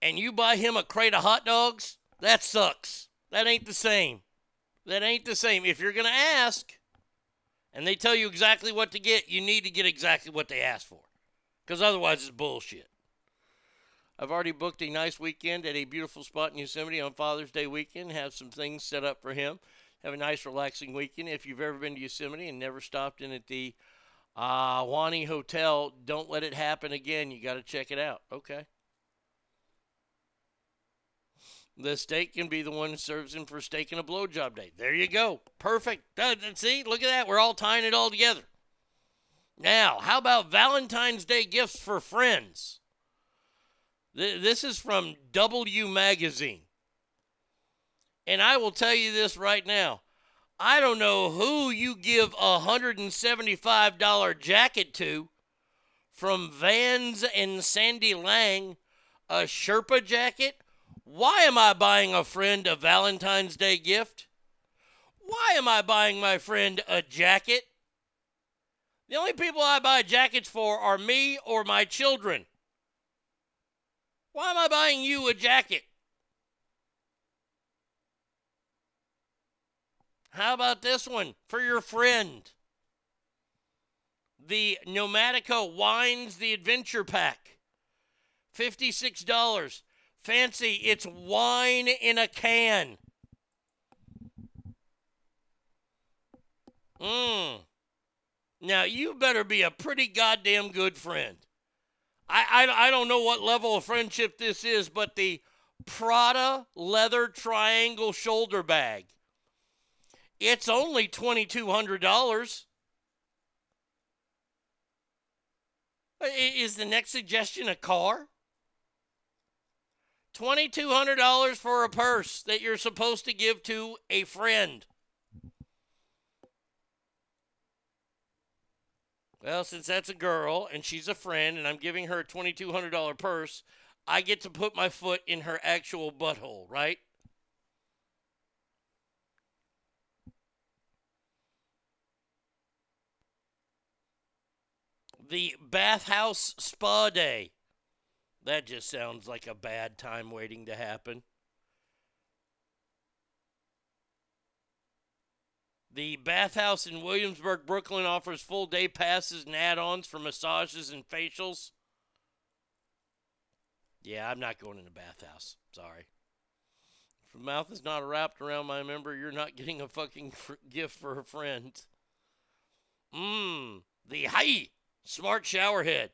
And you buy him a crate of hot dogs, that sucks. That ain't the same. That ain't the same. If you're going to ask and they tell you exactly what to get, you need to get exactly what they asked for. Because otherwise, it's bullshit. I've already booked a nice weekend at a beautiful spot in Yosemite on Father's Day weekend. Have some things set up for him. Have a nice, relaxing weekend. If you've ever been to Yosemite and never stopped in at the uh, Wani Hotel, don't let it happen again. You got to check it out. Okay. The steak can be the one who serves him for steak and a blowjob day. There you go. Perfect. Uh, See, look at that. We're all tying it all together. Now, how about Valentine's Day gifts for friends? This is from W Magazine. And I will tell you this right now. I don't know who you give a $175 jacket to from Vans and Sandy Liang, a Sherpa jacket. Why am I buying a friend a Valentine's Day gift? Why am I buying my friend a jacket? The only people I buy jackets for are me or my children. Why am I buying you a jacket? How about this one for your friend? The Nomadica Wines the Adventure Pack. $56. Fancy, it's wine in a can. Mmm. Now, you better be a pretty goddamn good friend. I, I, I don't know what level of friendship this is, but the Prada leather triangle shoulder bag. It's only $2,200. Is the next suggestion a car? $2,200 for a purse that you're supposed to give to a friend. Well, since that's a girl and she's a friend and I'm giving her a $2,200 purse, I get to put my foot in her actual butthole, right? The bathhouse spa day. That just sounds like a bad time waiting to happen. The bathhouse in Williamsburg, Brooklyn offers full day passes and add ons for massages and facials. Yeah, I'm not going in the bathhouse. Sorry. If the mouth is not wrapped around my member, you're not getting a fucking gift for a friend. Mmm. The Hai Smart Shower Head.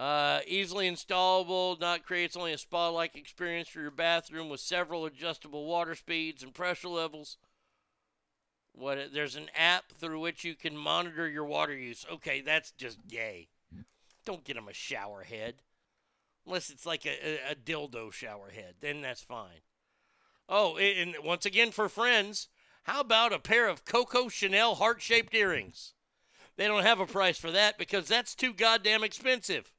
Uh, easily installable, not creates only a spa-like experience for your bathroom with several adjustable water speeds and pressure levels. What? There's an app through which you can monitor your water use. Okay, that's just gay. Don't get him a shower head, unless it's like a, a, a dildo shower head. Then that's fine. Oh, and once again for friends, how about a pair of Coco Chanel heart-shaped earrings? They don't have a price for that because that's too goddamn expensive.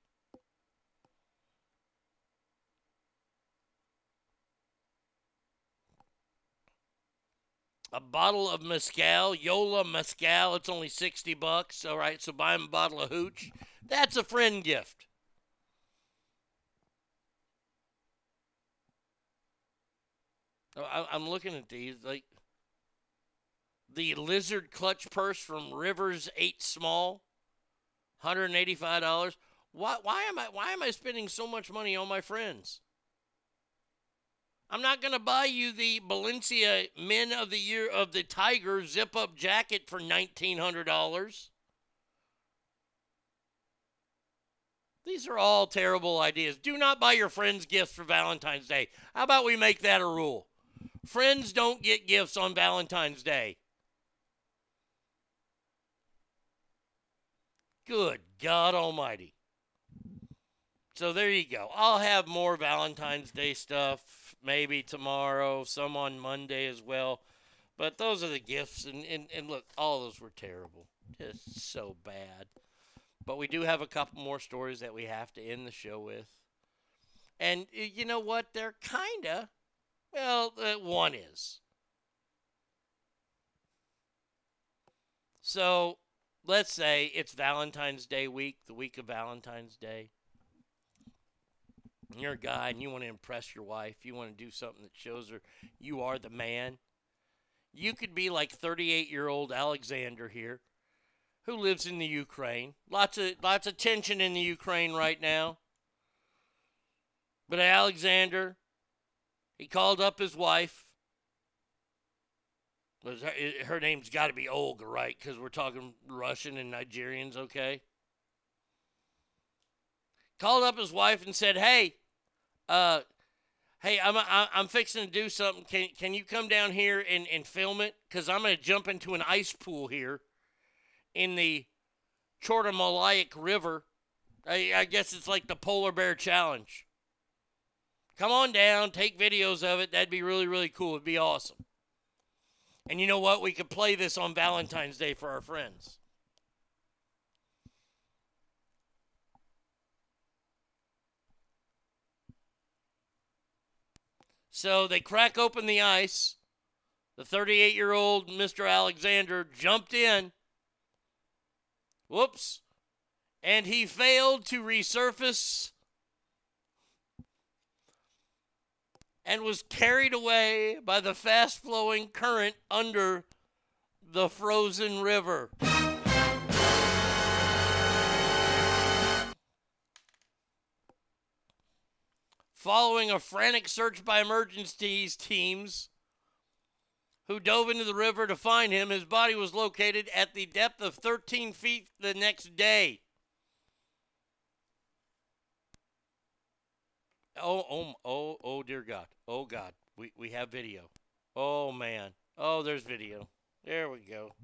A bottle of mezcal, Yola mezcal. It's only 60 bucks. All right, so buy him a bottle of hooch. That's a friend gift. Oh, I'm looking at these like the lizard clutch purse from Rivers Eight Small, hundred and eighty-five dollars. Why? Why am I? Why am I spending so much money on my friends? I'm not going to buy you the Balencia Men of the Year of the Tiger zip up jacket for $1,900. These are all terrible ideas. Do not buy your friends gifts for Valentine's Day. How about we make that a rule? Friends don't get gifts on Valentine's Day. Good God Almighty. So there you go. I'll have more Valentine's Day stuff maybe tomorrow, some on Monday as well. But those are the gifts. And, and, and look, all those were terrible. Just so bad. But we do have a couple more stories that we have to end the show with. And you know what? They're kind of, well, uh, one is. So let's say it's Valentine's Day week, the week of Valentine's Day. And You're a guy and you want to impress your wife. You want to do something that shows her you are the man. You could be like 38 year old Alexander here. who lives in the Ukraine. Lots of lots of tension in the Ukraine right now. But Alexander, he called up his wife. Was her, her name's got to be Olga, right? Because we're talking Russian and Nigerians, okay? Called up his wife and said, "Hey, uh, hey, I'm I'm fixing to do something. Can can you come down here and and film it? Because I'm gonna jump into an ice pool here in the Chortomalayak River. I, I guess it's like the polar bear challenge. Come on down, take videos of it. That'd be really really cool. It'd be awesome. And you know what? We could play this on Valentine's Day for our friends. So they crack open the ice. The 38 year old Mr. Alexander jumped in. Whoops. And he failed to resurface and was carried away by the fast flowing current under the frozen river. Following a frantic search by emergency teams who dove into the river to find him, his body was located at the depth of 13 feet the next day. Oh, oh, oh, oh, dear God. Oh, God. We, we have video. Oh, man. Oh, there's video. There we go.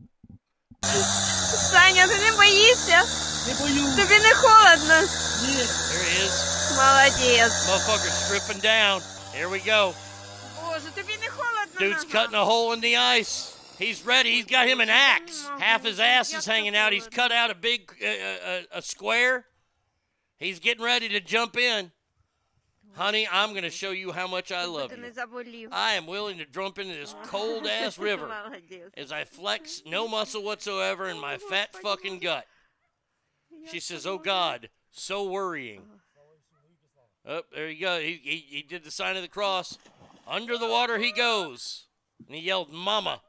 Саня, ти не боїшся? Не боюсь. Тобі не холодно? There he is. Молодець. Motherfucker stripping down. Here we go. Боже, тобі не холодно? Dude's cutting a hole in the ice. He's ready. He's got him an axe. Half his ass is hanging out. He's cut out a big uh, uh, a square. He's getting ready to jump in. Honey, I'm going to show you how much I love you. I am willing to jump into this cold ass river as I flex no muscle whatsoever in my fat fucking gut. She says, Oh God, so worrying. Up oh, there you go. He, he, he did the sign of the cross. Under the water he goes. And he yelled, Mama.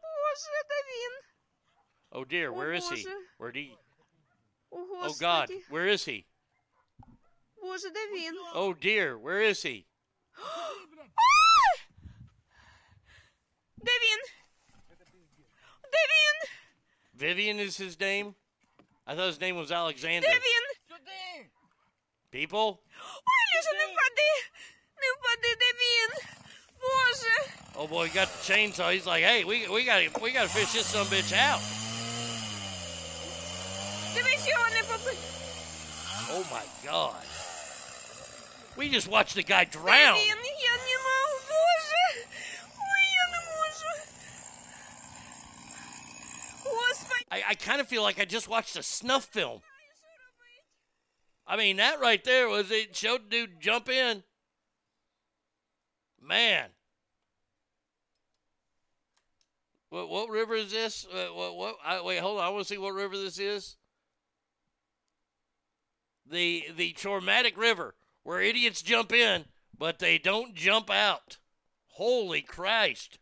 Oh, oh dear, where is he? Where did he? Oh, oh God, where is he? Боже, де він? Oh dear, where is he? Де він? Де він? Vivian is his name? I thought his name was Alexander. Де він? People? Ой, Люша, не впади. Не впади, де він? Боже. Oh boy, he got the chainsaw. He's like, hey, we we gotta we gotta fish this some bitch out. Дивись, його не попи... Oh my god. We just watched the guy drown. I, I kind of feel like I just watched a snuff film. I mean, that right there was it showed dude jump in. Man. What, what river is this? What, what, what I, wait, hold on. I want to see what river this is. The the Chormatic River where idiots jump in, but they don't jump out. Holy Christ!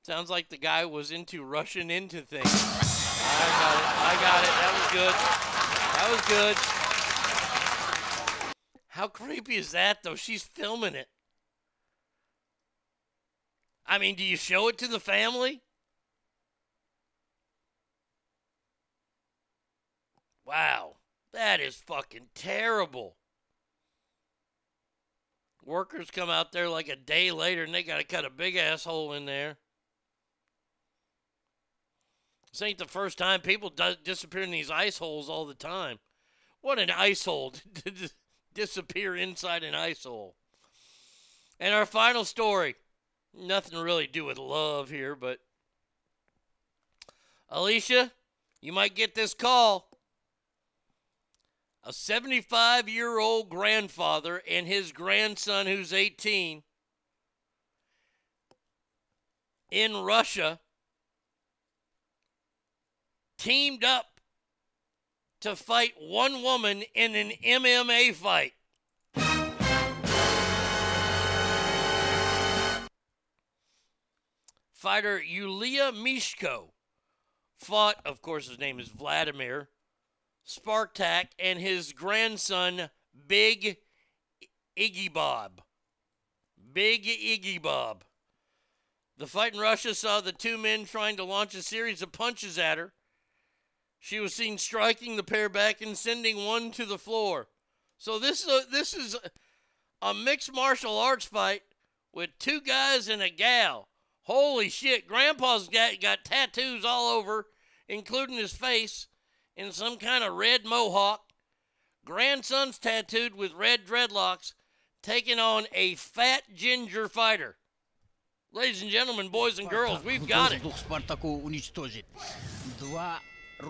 Sounds like the guy was into rushing into things. I got it. I got it. That was good. That was good. How creepy is that, though? She's filming it. I mean, do you show it to the family? Wow. That is fucking terrible. Workers come out there like a day later and they got to cut a big asshole in there. This ain't the first time people do- disappear in these ice holes all the time. What an ice hole to disappear inside an ice hole. And our final story, nothing to really do with love here, but Alicia, you might get this call. A 75 year old grandfather and his grandson, who's 18, in Russia teamed up to fight one woman in an MMA fight. fighter Yulia Mishko fought, of course, his name is Vladimir Spartak, and his grandson, Big Iggy Bob. Big Iggy Bob. The fight in Russia saw the two men trying to launch a series of punches at her. She was seen striking the pair back and sending one to the floor. So this is a, this is a mixed martial arts fight with two guys and a gal. Holy shit! Grandpa's got got tattoos all over, including his face, in some kind of red mohawk. Grandson's tattooed with red dreadlocks, taking on a fat ginger fighter. Ladies and gentlemen, boys and girls, we've got it.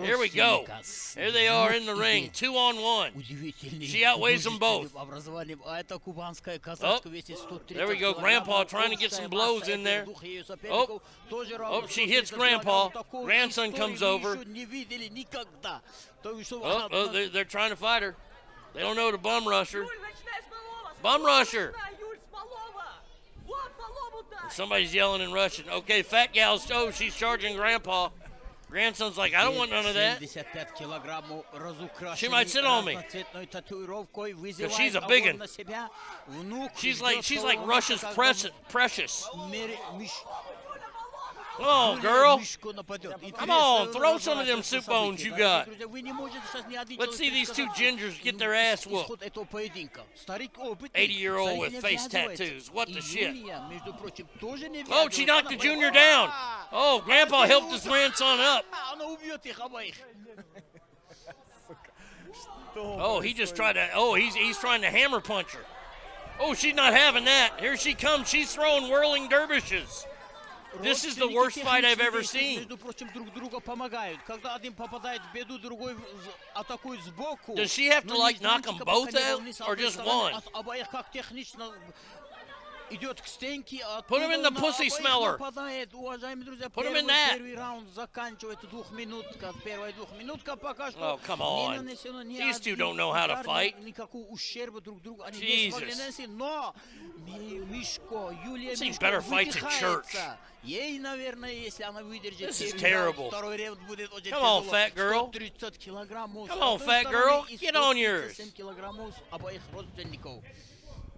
Here we go. Here they are in the ring, two on one. She outweighs them both. Oh, there we go. Grandpa trying to get some blows in there. Oh, oh she hits Grandpa. Grandson comes over. Oh, oh they're, they're trying to fight her. They don't know the bum rusher. Bum rusher. Somebody's yelling in Russian. Okay, fat gal's oh, she's charging Grandpa. Grandson's like, I don't want none of that. She might sit on me. Cause she's a big one. She's like she's like Russia's precious. precious. Come on, girl. Come on, throw some of them soup bones you got. Let's see these two gingers get their ass whooped. 80 year old with face tattoos. What the shit? Oh, she knocked the junior down. Oh, Grandpa helped his grandson up. Oh, he just tried to. Oh, he's he's trying to hammer punch her. Oh, she's not having that. Here she comes. She's throwing whirling dervishes. This is the worst fight I've ever seen. Does she have to like knock them both out or just one? Put him in the pussy smeller. Put him in that. Oh, come on. These two don't know how to fight. Jesus. Seen better fights in church. This is terrible. Come on, fat girl. Come on, fat girl. Get on yours.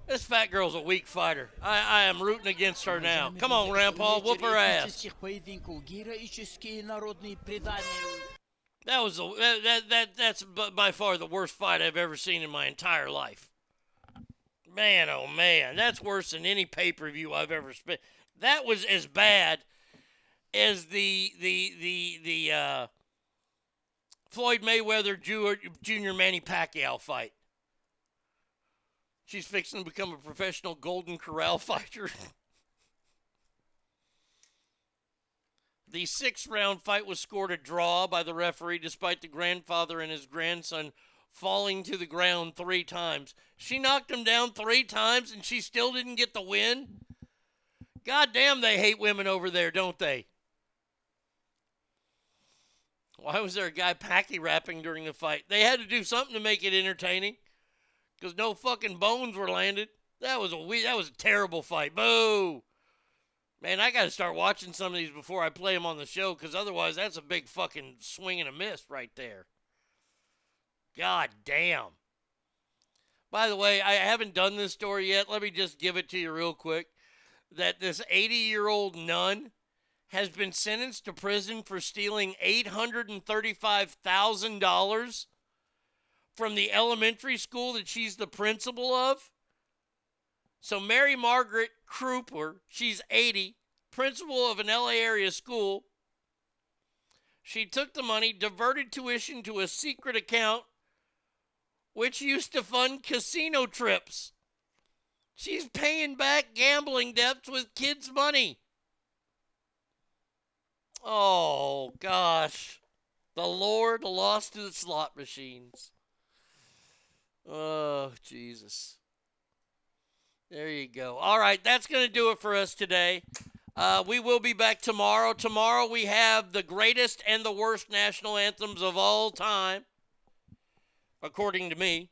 This fat girl's a weak fighter. I, I am rooting against her now. Come on, Grandpa, whoop her ass. That was a, that, that that that's by far the worst fight I've ever seen in my entire life. Man, oh man, that's worse than any pay per view I've ever spent. That was as bad as the the the the uh, Floyd Mayweather Junior Manny Pacquiao fight. She's fixing to become a professional Golden Corral fighter. the sixth round fight was scored a draw by the referee despite the grandfather and his grandson falling to the ground three times. She knocked him down three times and she still didn't get the win. God damn, they hate women over there, don't they? Why was there a guy packy rapping during the fight? They had to do something to make it entertaining because no fucking bones were landed. That was a we- that was a terrible fight. Boo! Man, I got to start watching some of these before I play them on the show because otherwise that's a big fucking swing and a miss right there. God damn. By the way, I haven't done this story yet. Let me just give it to you real quick. That this 80 year old nun has been sentenced to prison for stealing $835,000 from the elementary school that she's the principal of. So, Mary Margaret Kreuper, she's 80, principal of an LA area school. She took the money, diverted tuition to a secret account, which used to fund casino trips. She's paying back gambling debts with kids' money. Oh, gosh. The Lord lost to the slot machines. Oh, Jesus. There you go. All right, that's going to do it for us today. Uh, we will be back tomorrow. Tomorrow we have the greatest and the worst national anthems of all time, according to me.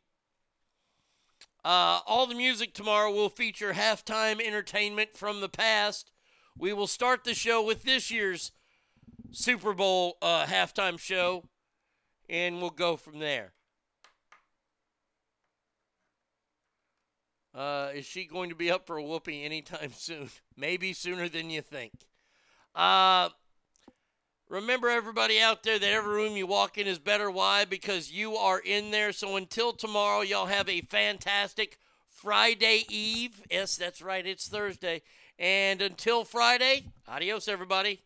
Uh, all the music tomorrow will feature halftime entertainment from the past we will start the show with this year's Super Bowl uh, halftime show, and we'll go from there. Uh, is she going to be up for a whooping anytime soon? Maybe sooner than you think. Uh, remember, everybody out there, that every room you walk in is better. Why? Because you are in there. So until tomorrow, y'all have a fantastic Friday Eve. Yes, that's right. It's Thursday. And until Friday, adios, everybody.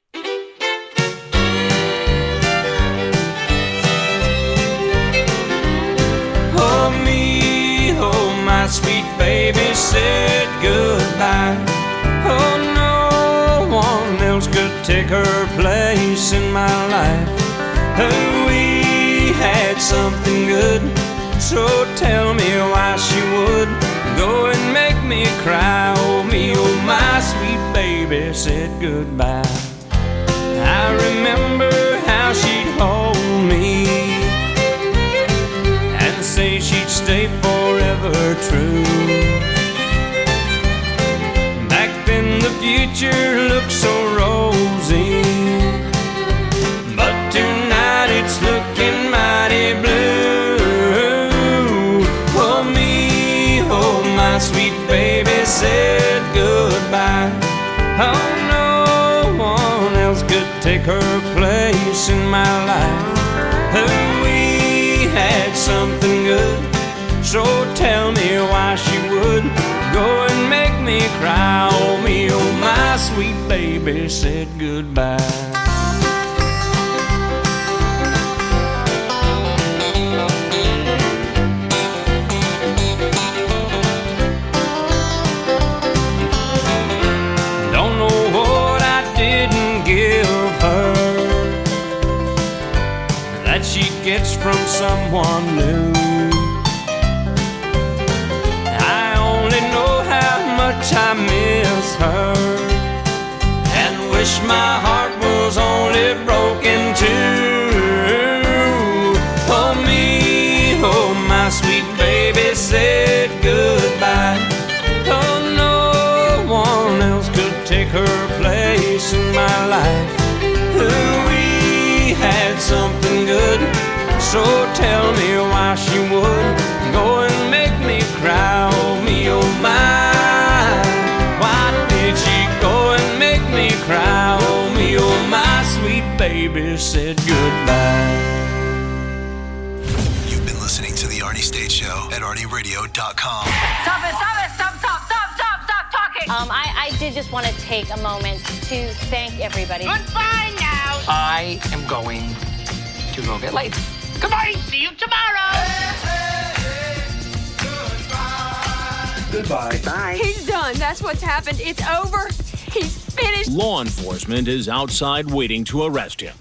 My sweet baby said goodbye. Oh, no one else could take her place in my life. We had something good, so tell me why she would go and make me cry. Oh, me, oh, my sweet baby said goodbye. I remember how she'd hold me forever true. Back then the future looked so rosy, but tonight it's looking mighty blue. Oh me, oh my sweet baby said goodbye. Oh no one else could take her place in my life. Oh, we had something good. So tell me why she would go and make me cry. Oh, me, oh, my sweet baby said goodbye. Don't know what I didn't give her that she gets from someone new. I miss her and wish my heart was only broken too. Oh, me, oh, my sweet baby said goodbye. Oh, no one else could take her place in my life. We had something good, so tell me why she would go and baby said goodbye. You've been listening to The Arnie State Show at ArnieRadio.com. Stop it, stop it, stop, stop, stop, stop, stop talking. Um, I, I did just want to take a moment to thank everybody. Goodbye now. I am going to go get laid. Goodbye. See you tomorrow. Goodbye. Bye. He's done. That's what's happened. It's over. He's finished. Law enforcement is outside waiting to arrest him.